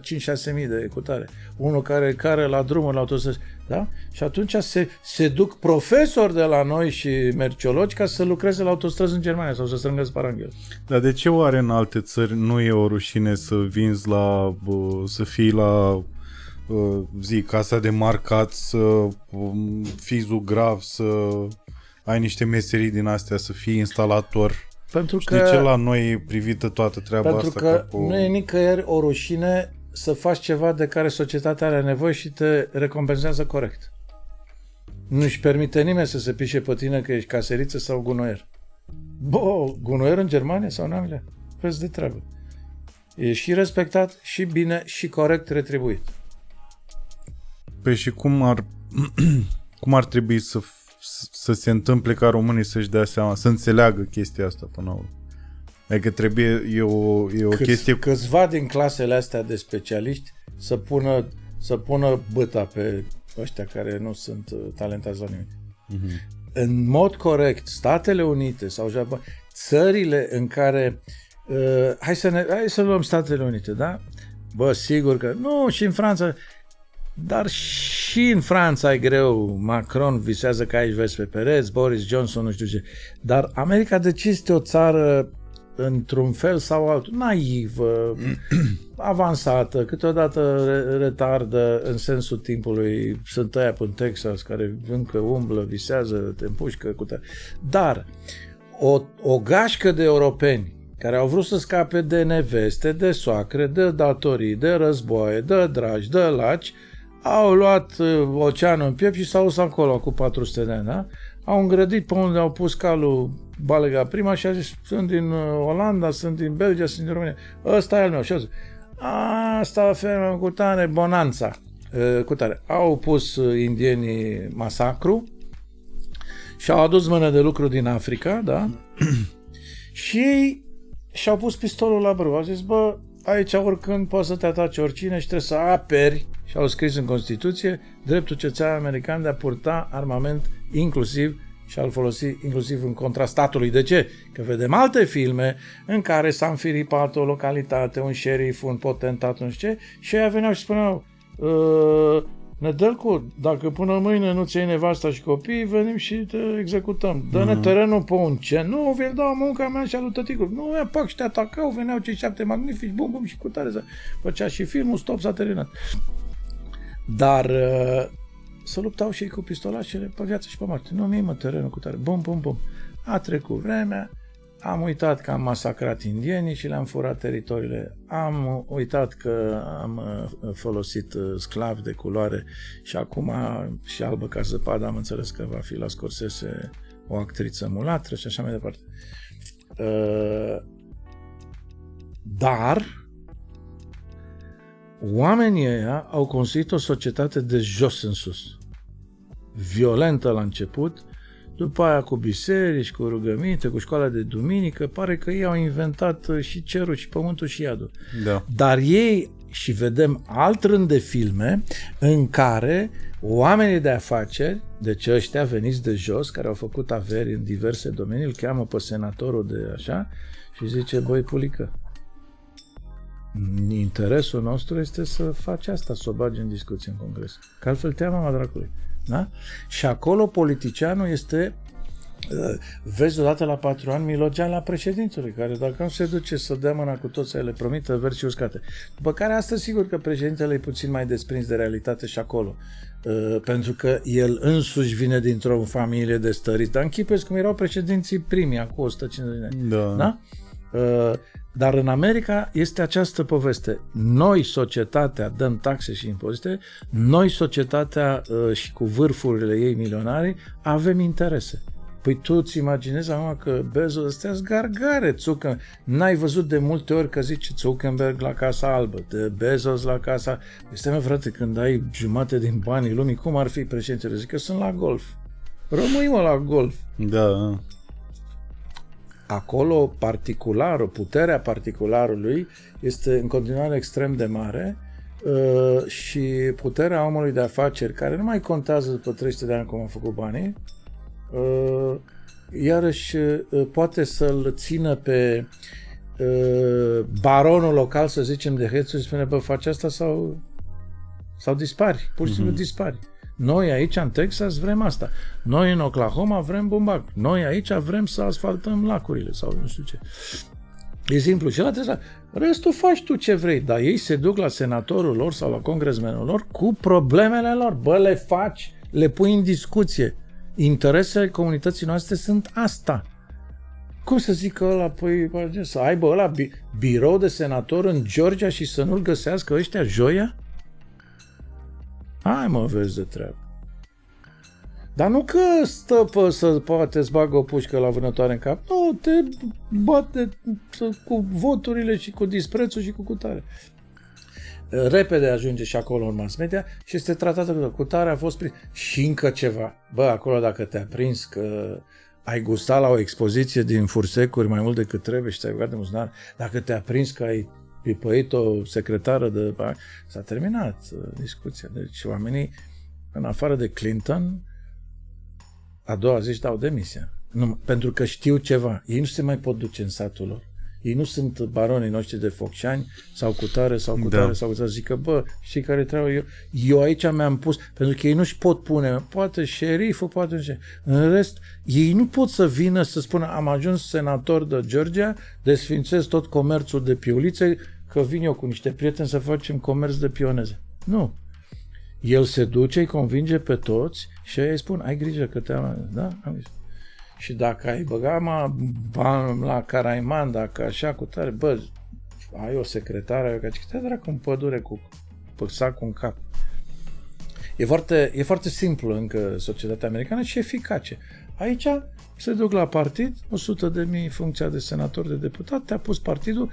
mii de cutare. Unul care care la drumul la autostrăzi, da? Și atunci se, se duc profesori de la noi și merciologi ca să lucreze la autostrăzi în Germania sau să strângă sparanghel.
Dar de ce oare în alte țări nu e o rușine să vinzi la, să fii la zi, casa de marcat, să um, fii zugrav, să ai niște meserii din astea, să fii instalator.
Pentru
Știi
că,
ce la noi e privită toată treaba
pentru
asta?
Pentru că
cu...
nu e nicăieri o rușine să faci ceva de care societatea are nevoie și te recompensează corect. Nu-și permite nimeni să se pișe pe tine că ești caseriță sau gunoier. Bă, gunoier în Germania sau în Anglia? Vezi de treabă. e și respectat, și bine, și corect retribuit.
Păi și cum ar, cum ar trebui să, să se întâmple ca românii să-și dea seama, să înțeleagă chestia asta până la urmă? Adică trebuie, e o, e o Câți, chestie...
Câțiva din clasele astea de specialiști să pună, să pună băta pe ăștia care nu sunt uh, talentați la nimic. Mm-hmm. În mod corect, Statele Unite sau Japonia, țările în care uh, hai, să ne, hai să luăm Statele Unite, da? Bă, sigur că nu, și în Franța, dar și în Franța e greu. Macron visează că aici vezi pe pereți, Boris Johnson, nu știu ce. Dar America de ce este o țară într-un fel sau altul, naivă, avansată, câteodată retardă în sensul timpului. Sunt aia în Texas care încă umblă, visează, te împușcă cu tare. Dar o, o gașcă de europeni care au vrut să scape de neveste, de soacre, de datorii, de războaie, de dragi, de laci, au luat uh, oceanul în piept și s-au dus acolo cu 400 de ani, da? Au îngrădit pe unde au pus calul Balega prima și a zis, sunt din uh, Olanda, sunt din Belgia, sunt din România. Ăsta e al meu. Și a zis, asta fermă cu tare, bonanța. Uh, cu tare. Au pus indienii masacru și au adus mână de lucru din Africa, da? și ei și-au pus pistolul la brâu. Au zis, bă, aici oricând poți să te atace oricine și trebuie să aperi și au scris în Constituție dreptul cetățean american de a purta armament inclusiv și al folosi inclusiv în contra statului. De ce? Că vedem alte filme în care s-a înfiripat o localitate, un șerif, un potentat, nu știu ce, și ei veneau și spuneau ă, Nădălcu, dacă până mâine nu ți iei nevasta și copiii, venim și te executăm. Dă-ne mm-hmm. terenul pe un ce? Nu, vi-l dau munca mea și a lui tăticul. Nu, ia pac și te atacau, veneau cei șapte magnifici, bum, bum și cu tare. Făcea și filmul, stop, s-a terminat. Dar uh, să luptau și ei cu pistolașele pe viață și pe moarte. Nu, mie mă terenul cu tare. Bum, bum, bum. A trecut vremea, am uitat că am masacrat indienii și le-am furat teritoriile. Am uitat că am uh, folosit uh, sclavi de culoare și acum și albă ca zăpadă am înțeles că va fi la Scorsese o actriță mulatră și așa mai departe. Dar oamenii ăia au construit o societate de jos în sus. Violentă la început, după aia cu biserici, cu rugăminte, cu școala de duminică, pare că ei au inventat uh, și cerul și pământul și iadul.
Da.
Dar ei, și vedem alt rând de filme în care oamenii de afaceri, deci ăștia veniți de jos, care au făcut averi în diverse domenii, îl cheamă pe senatorul de așa și zice, băi, pulică, Interesul nostru este să faci asta, să o bagi în discuție în congres. Că altfel te mama dracului. Da? Și acolo politicianul este uh, vezi odată la patru ani Milogea la președintele, care dacă nu se duce să dea mâna cu toți, le promită verzi și uscate. După care astăzi sigur că președintele e puțin mai desprins de realitate și acolo. Uh, pentru că el însuși vine dintr-o familie de stăriți. Dar închipeți cum erau președinții primii, acum 150 de ani.
Da.
da? Uh, dar în America este această poveste. Noi, societatea, dăm taxe și impozite, noi, societatea uh, și cu vârfurile ei milionare, avem interese. Păi tu îți imaginezi acum că Bezos ăstea gargare, Zucker. N-ai văzut de multe ori că zice Zuckerberg la Casa Albă, de Bezos la Casa... Este mă, frate, când ai jumate din banii lumii, cum ar fi președintele? Zic că sunt la golf. Rămâi mă la golf.
Da
acolo particularul, puterea particularului este în continuare extrem de mare uh, și puterea omului de afaceri, care nu mai contează după 300 de ani cum a făcut banii, uh, iarăși uh, poate să-l țină pe baronul local, să zicem, de Hețuș și spune, bă, faci asta sau, sau dispari, pur și simplu uh-huh. dispari. Noi aici în Texas vrem asta. Noi în Oklahoma vrem bumbac. Noi aici vrem să asfaltăm lacurile sau nu știu ce. E simplu. Și la Tesla, restul faci tu ce vrei, dar ei se duc la senatorul lor sau la congresmenul lor cu problemele lor. Bă, le faci, le pui în discuție. Interesele comunității noastre sunt asta. Cum să zic că ăla, păi, să aibă ăla birou de senator în Georgia și să nu-l găsească ăștia joia? Hai mă, vezi de treabă. Dar nu că stă pe să poate să bagă o pușcă la vânătoare în cap. Nu, te bate cu voturile și cu disprețul și cu cutare. Repede ajunge și acolo în mass media și este tratată cu cutare a fost prins. Și încă ceva. Bă, acolo dacă te-a prins că ai gustat la o expoziție din fursecuri mai mult decât trebuie și ți-ai băgat de muznar, dacă te-a prins că ai pipăit o secretară de... S-a terminat uh, discuția. Deci oamenii, în afară de Clinton, a doua zi își dau demisia. Nu, pentru că știu ceva. Ei nu se mai pot duce în satul lor. Ei nu sunt baronii noștri de focșani sau cu tare sau cu tare da. sau cu tare. Zic că, bă, știi care trebuie eu? Eu aici mi-am pus, pentru că ei nu-și pot pune, poate șeriful, poate ce. În rest, ei nu pot să vină să spună am ajuns senator de Georgia, desfințez tot comerțul de piulițe, că vin eu cu niște prieteni să facem comerț de pioneze. Nu. El se duce, îi convinge pe toți și îi spun, ai grijă că te am... Da? Am zis. Și dacă ai băga mă, la Caraiman, dacă așa cu tare, bă, ai o secretară, că te dracu în pădure cu sacul în cap. E foarte, e foarte simplu încă societatea americană și eficace. Aici se duc la partid, 100 de mii funcția de senator, de deputat, te-a pus partidul,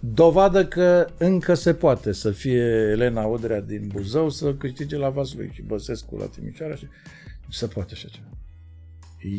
dovadă că încă se poate să fie Elena Odrea din Buzău să câștige la Vaslui și Băsescu la Timișoara și se poate așa ceva.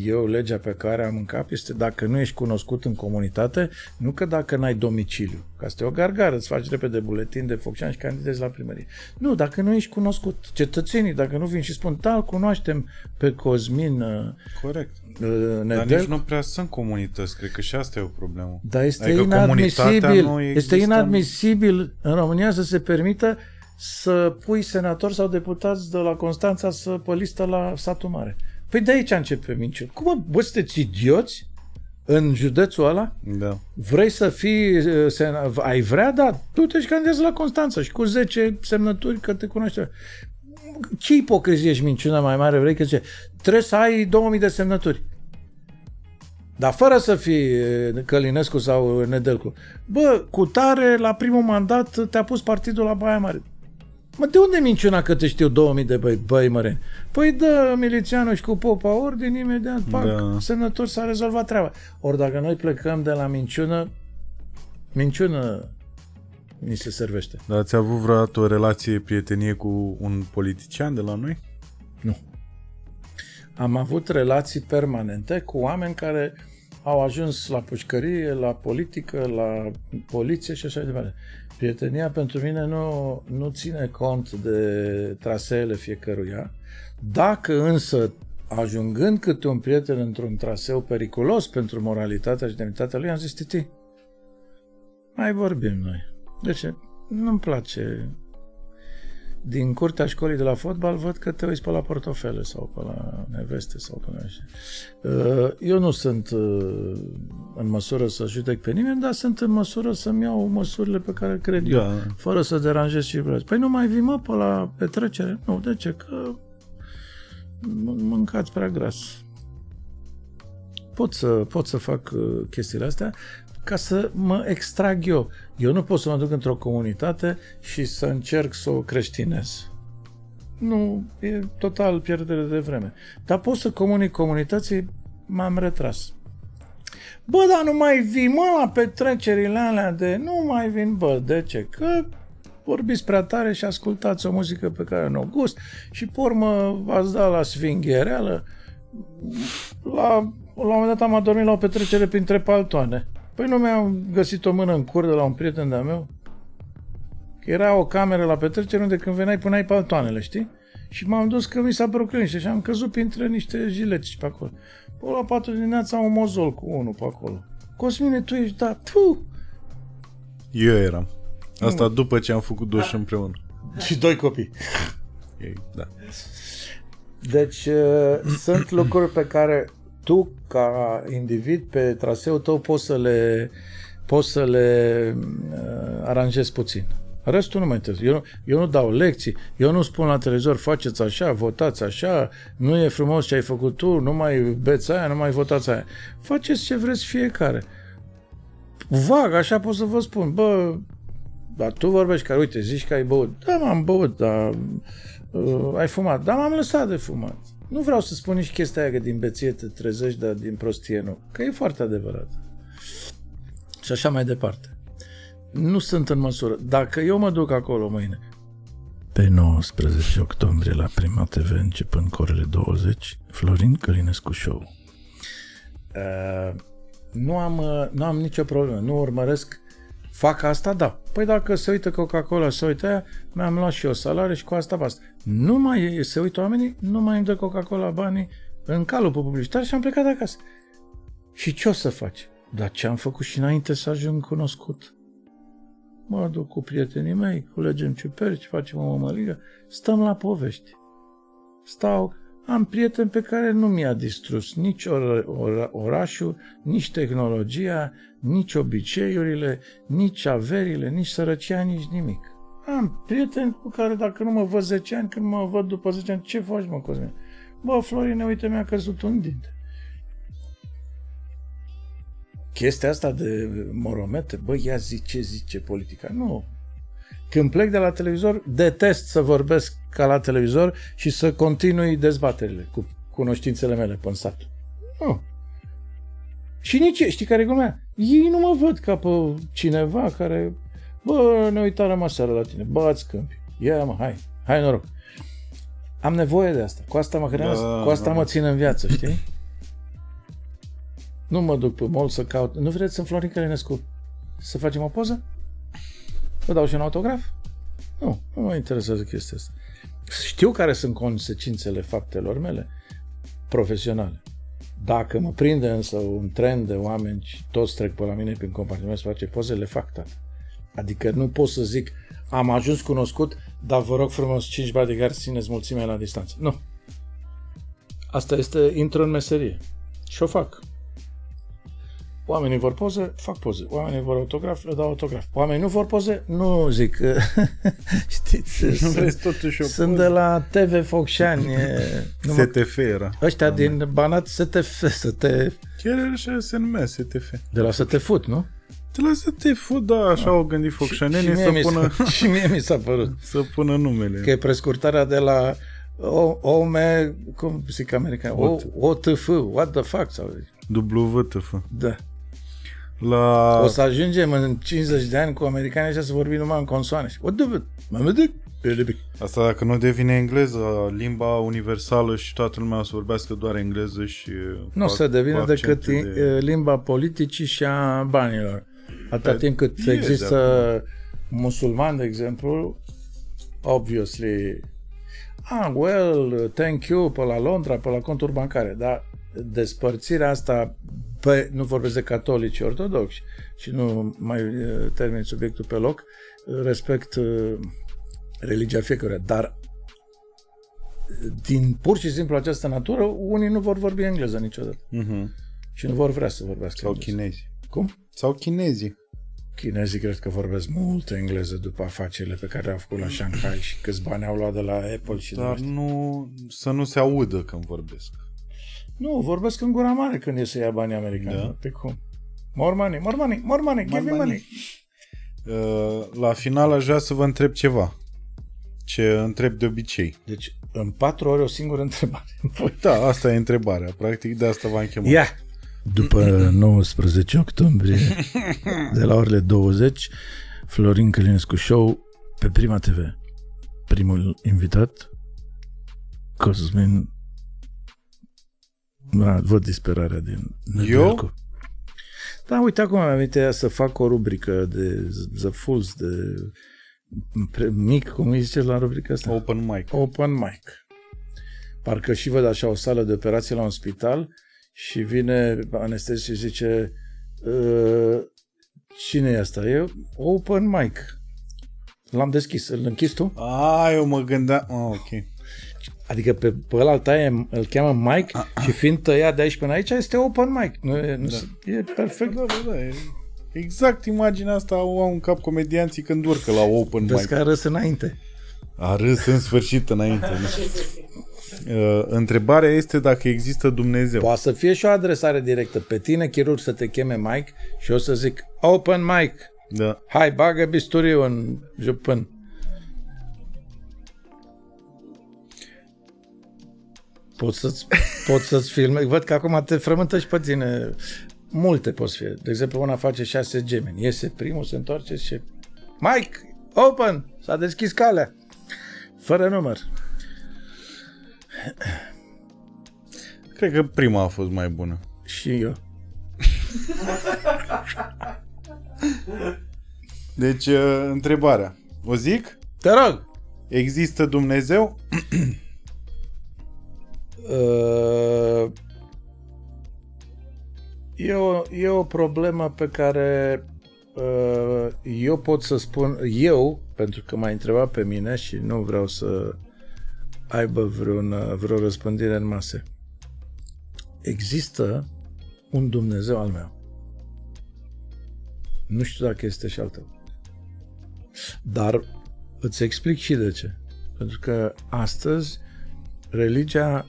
Eu, legea pe care am în cap este dacă nu ești cunoscut în comunitate, nu că dacă n-ai domiciliu. Ca să te o gargară, îți faci repede buletin de focșan și candidezi la primărie. Nu, dacă nu ești cunoscut. Cetățenii, dacă nu vin și spun, da, cunoaștem pe Cosmin uh,
Corect. Uh, Dar nici nu prea sunt comunități, cred că și asta e o problemă.
Dar este adică inadmisibil, este inadmisibil în România să se permită să pui senator sau deputați de la Constanța să pe listă la satul mare. Păi de aici începe minciună. Cum, bă, sunteți idioți? În județul ăla?
Da.
Vrei să fii, uh, sena, ai vrea? Da, tu te candidează la Constanța și cu 10 semnături că te cunoaște. Ce ipocrizie și minciuna mai mare vrei? Că zice, trebuie să ai 2000 de semnături. Dar fără să fii uh, Călinescu sau Nedelcu. Bă, cu tare, la primul mandat te-a pus partidul la Baia Mare. Mă, de unde minciuna că te știu 2000 de băi, băi măreni? Păi dă milițianul și cu popa ordin, imediat, pac, da. sănător s-a rezolvat treaba. Ori dacă noi plecăm de la minciună, minciună ni se servește.
Dar ați avut vreodată o relație, prietenie cu un politician de la noi?
Nu. Am avut relații permanente cu oameni care au ajuns la pușcărie, la politică, la poliție și așa de departe. Prietenia pentru mine nu, nu ține cont de traseele fiecăruia. Dacă însă, ajungând câte un prieten într-un traseu periculos pentru moralitatea și demnitatea lui, am zis, Titi, mai vorbim noi. De ce? Nu-mi place din curtea școlii de la fotbal văd că te uiți pe la portofele sau pe la neveste sau pe la așa. Uh, eu nu sunt uh, în măsură să judec pe nimeni, dar sunt în măsură să-mi iau măsurile pe care cred da. eu, fără să deranjez și vreau. Păi nu mai vii mă pe la petrecere? Nu, de ce? Că mâncați prea gras. Pot să, pot să fac uh, chestiile astea ca să mă extrag eu. Eu nu pot să mă duc într-o comunitate și să încerc să o creștinez. Nu, e total pierdere de vreme. Dar pot să comunic comunității, m-am retras. Bă, dar nu mai vin, mă, la petrecerile alea de... Nu mai vin, bă, de ce? Că vorbiți prea tare și ascultați o muzică pe care nu o gust și pe urmă v-ați dat la sfinghereală. La, la un moment dat am adormit la o petrecere printre paltoane. Păi nu mi-am găsit o mână în cur de la un prieten de-a meu? Era o cameră la petrecere unde când veneai puneai paltoanele, știi? Și m-am dus că mi s-a părut și am căzut printre niște jileci pe acolo. Pe la patru dimineața un mozol cu unul pe acolo. Cosmine, tu ești, da, tu!
Eu eram. Asta după ce am făcut duș da. împreună.
Și doi copii.
Ei, da.
Deci uh, sunt lucruri pe care tu, ca individ, pe traseul tău poți să le, poți să le uh, aranjezi puțin. Restul nu mă interesează. Eu, eu nu dau lecții, eu nu spun la televizor, faceți așa, votați așa, nu e frumos ce ai făcut tu, nu mai beți aia, nu mai votați aia. Faceți ce vreți fiecare. Vag, așa pot să vă spun, bă, dar tu vorbești că, uite, zici că ai băut. Da, m-am băut, dar uh, ai fumat. Da, m-am lăsat de fumat. Nu vreau să spun nici chestia aia că din beție te trezești, dar din prostie nu. Că e foarte adevărat. Și așa mai departe. Nu sunt în măsură. Dacă eu mă duc acolo mâine, pe 19 octombrie la Prima TV, începând cu orele 20, Florin Călinescu Show. Uh, nu, am, uh, nu am nicio problemă, nu urmăresc Fac asta? Da. Păi dacă se uită Coca-Cola, se uită aia, mi-am luat și eu salariu și cu asta basta. Nu mai se uită oamenii, nu mai îmi dă Coca-Cola banii în calul pe publicitar și am plecat de acasă. Și ce o să faci? Dar ce am făcut și înainte să ajung cunoscut? Mă duc cu prietenii mei, culegem ciuperci, facem o mămăligă, stăm la povești. Stau, am prieten pe care nu mi-a distrus nici or- or- orașul, nici tehnologia, nici obiceiurile, nici averile, nici sărăcia, nici nimic. Am prieteni cu care dacă nu mă văd 10 ani, când mă văd după 10 ani, ce faci mă, Cosmin? Bă, Florine, uite, mi-a căzut un dinte. Chestia asta de moromete, bă, ia zice, zice politica. Nu, când plec de la televizor, detest să vorbesc ca la televizor și să continui dezbaterile cu cunoștințele mele pe sat. Nu. Și nici, știi care e glumea? Ei nu mă văd ca pe cineva care, bă, ne uităm rămas seara la tine, bă, ați câmpi. Ia, mă, hai, hai noroc. Am nevoie de asta. Cu asta mă hrănesc, da, cu asta da. mă țin în viață, știi? Nu mă duc pe mall să caut. Nu vreți să Florin Călinescu să facem o poză? Vă dau și un autograf? Nu, nu mă interesează chestia asta. Știu care sunt consecințele faptelor mele profesionale. Dacă mă prinde însă un trend de oameni și toți trec pe la mine prin compartiment să face poze, le fac tata. Adică nu pot să zic, am ajuns cunoscut, dar vă rog frumos, 5 bodyguard țineți mulțimea la distanță. Nu. Asta este, intră în meserie. Și o fac. Oamenii vor poze, fac poze. Oamenii vor autograf, le dau autograf. Oamenii nu vor poze, nu zic. Știți,
nu vreți totuși o
Sunt de la TV Focșani.
STF era.
Ăștia din Banat STF. ST...
Chiar așa se numea STF.
De la STF, nu?
De la STF, da, așa au gândit Focșanenii să pună...
și mie mi s-a părut.
Să pună numele.
Că e prescurtarea de la o, OME, cum zic american, o, OTF, what the fuck, sau
WTF.
Da.
La...
O să ajungem în 50 de ani cu americanii ăștia să vorbim numai în consoane. What the fuck?
Asta dacă nu devine engleză, limba universală și toată lumea o să vorbească doar engleză și...
Nu o să devină decât de... limba politicii și a banilor. Atâta Pe timp cât există musulman, de exemplu, obviously, ah, well, thank you, pe la Londra, pe la conturi bancare, dar despărțirea asta Păi, nu vorbesc de catolici ortodoxi și nu mai uh, termin subiectul pe loc, respect uh, religia fiecăruia, dar din pur și simplu această natură, unii nu vor vorbi engleză niciodată. Uh-huh. Și nu vor vrea să vorbească
Sau
engleză.
chinezi.
Cum?
Sau chinezii.
Chinezii cred că vorbesc mult engleză după afacerile pe care le-au făcut la Shanghai și câți bani au luat de la Apple și
Dar
de
nu, să nu se audă când vorbesc.
Nu, vorbesc în gura mare când e să ia banii americani. Da. Pe cum? More money, more money, more money, give me money. money.
Uh, la final aș vrea să vă întreb ceva. Ce întreb de obicei.
Deci, în patru ore o singură întrebare.
Da, asta e întrebarea. Practic, de asta v-am chemat.
Ia! După 19 octombrie, de la orele 20, Florin Călinescu Show pe Prima TV. Primul invitat, Cosmin da, văd disperarea din
Eu?
Da, uite, acum am venit să fac o rubrică de The Fools, de mic, cum îi zice la rubrica asta?
Open mic.
Open mic. Parcă și văd așa o sală de operație la un spital și vine anestezi și zice ă, cine e asta? E open mic. L-am deschis. Îl închis tu?
A, eu mă gândeam... Oh, ok.
Adică pe, pe ăla taie, îl cheamă Mike a, a. și fiind tăiat de aici până aici, este open mic. Nu, e, nu da. e perfect.
Da, da, da. E exact imaginea asta au în cap comedianții când urcă la open
Vezi mic. că a râs înainte.
A râs în sfârșit înainte. uh, întrebarea este dacă există Dumnezeu.
Poate să fie și o adresare directă. Pe tine, chirurg, să te cheme Mike și o să zic open mic.
Da.
Hai, bagă bisturiu în jupân. Poți să-ți, poți să-ți filme. Văd că acum te frământă și pe tine. Multe poți fi. De exemplu, una face șase gemeni. Iese primul, se întoarce și... Mike, open! S-a deschis calea. Fără număr.
Cred că prima a fost mai bună.
Și eu.
Deci, uh, întrebarea. O zic?
Te rog!
Există Dumnezeu?
Uh, e, o, e o problemă pe care uh, eu pot să spun, eu, pentru că m-ai întrebat pe mine și nu vreau să aibă vreun, vreo răspândire în mase. Există un Dumnezeu al meu. Nu știu dacă este și al tău. Dar îți explic și de ce. Pentru că astăzi religia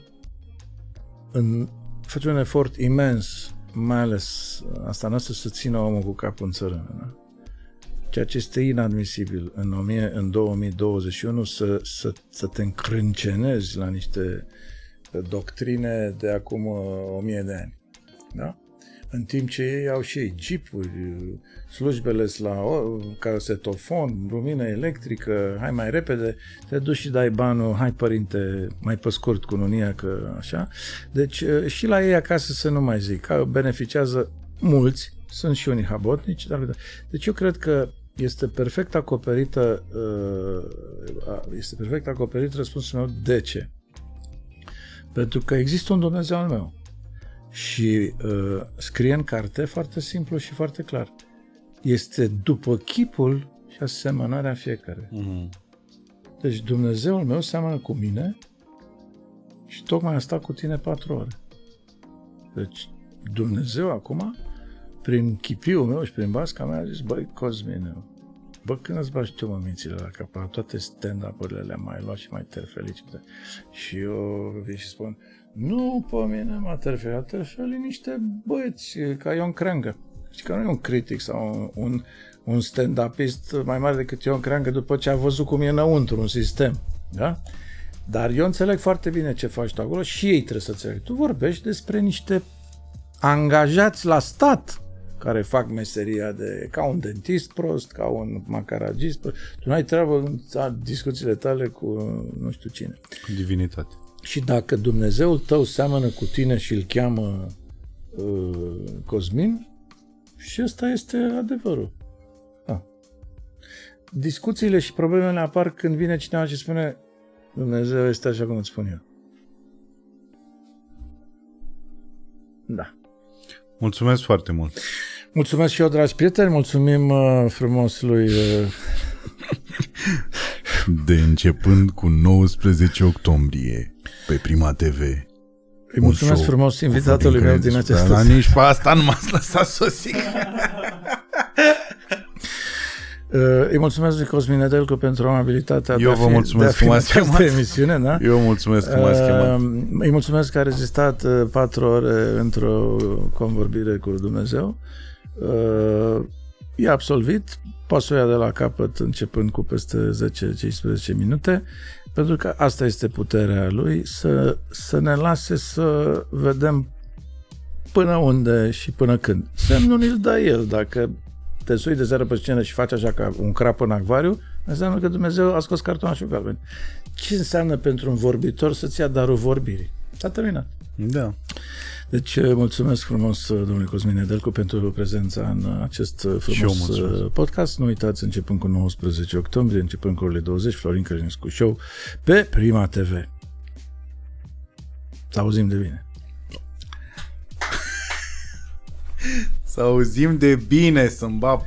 în, face un efort imens, mai ales asta noastră, să țină omul cu capul în țărână. Da? Ceea ce este inadmisibil în, 1000, în 2021 să, să, să te încrâncenezi la niște doctrine de acum o mie de ani. Da? în timp ce ei au și ei jeepuri, slujbele la casetofon, lumină electrică, hai mai repede, te duci și dai banul, hai părinte, mai pe scurt cu nunia, că așa. Deci și la ei acasă să nu mai zic, că beneficiază mulți, sunt și unii habotnici, dar deci eu cred că este perfect acoperită este perfect acoperit răspunsul meu de ce? Pentru că există un Dumnezeu al meu și uh, scrie în carte foarte simplu și foarte clar. Este după chipul și asemănarea fiecare. Mm-hmm. Deci Dumnezeul meu seamănă cu mine și tocmai a stat cu tine patru ore. Deci Dumnezeu acum, prin chipiul meu și prin basca mea, a zis, băi, Cosmine, bă, când îți bagi tu mă mințile la cap, toate stand-up-urile le-am mai luat și mai terfelici. Și eu vin și spun, nu pe mine mă terfeli, a terfeli niște băieți ca Ion Creangă. Și că nu e un critic sau un, un stand-upist mai mare decât Ion Creangă după ce a văzut cum e înăuntru un sistem. Da? Dar eu înțeleg foarte bine ce faci tu acolo și ei trebuie să înțeleg. Tu vorbești despre niște angajați la stat care fac meseria de ca un dentist prost, ca un macaragist prost. Tu n-ai treabă în discuțiile tale cu nu știu cine.
Cu divinitate.
Și dacă Dumnezeul tău seamănă cu tine și îl cheamă uh, Cosmin, și ăsta este adevărul. Da. Discuțiile și problemele apar când vine cineva și spune Dumnezeu este așa cum îți spun eu. Da.
Mulțumesc foarte mult.
Mulțumesc și eu, dragi prieteni, mulțumim uh, frumos lui uh...
De începând cu 19 octombrie pe Prima TV.
Îi mulțumesc frumos invitatului meu din acest
La nici pe asta nu m-ați lăsat sosic.
Uh, îi mulțumesc lui Cosmin Nedelcu pentru amabilitatea
Eu
de
vă mulțumesc
de
că m-ați chemat.
emisiune, da?
Eu mulțumesc că m-ați chemat.
Uh, îi mulțumesc că a rezistat uh, patru ore într-o convorbire cu Dumnezeu. Uh, e absolvit, poate să o ia de la capăt începând cu peste 10-15 minute, pentru că asta este puterea lui, să, să ne lase să vedem până unde și până când. Semnul îl dă el, dacă te sui de zero pe scenă și faci așa ca un crap în acvariu, înseamnă că Dumnezeu a scos cartonașul galben. Ce înseamnă pentru un vorbitor să-ți ia darul vorbirii? S-a terminat.
Da.
Deci eh, mulțumesc frumos eh, domnului Cosmin Nedelcu pentru prezența în eh, acest frumos podcast. Nu uitați, începând cu 19 octombrie, începând cu orele 20, Florin Călinescu Show pe Prima TV. Să auzim de bine.
Să auzim de bine, să-mi bag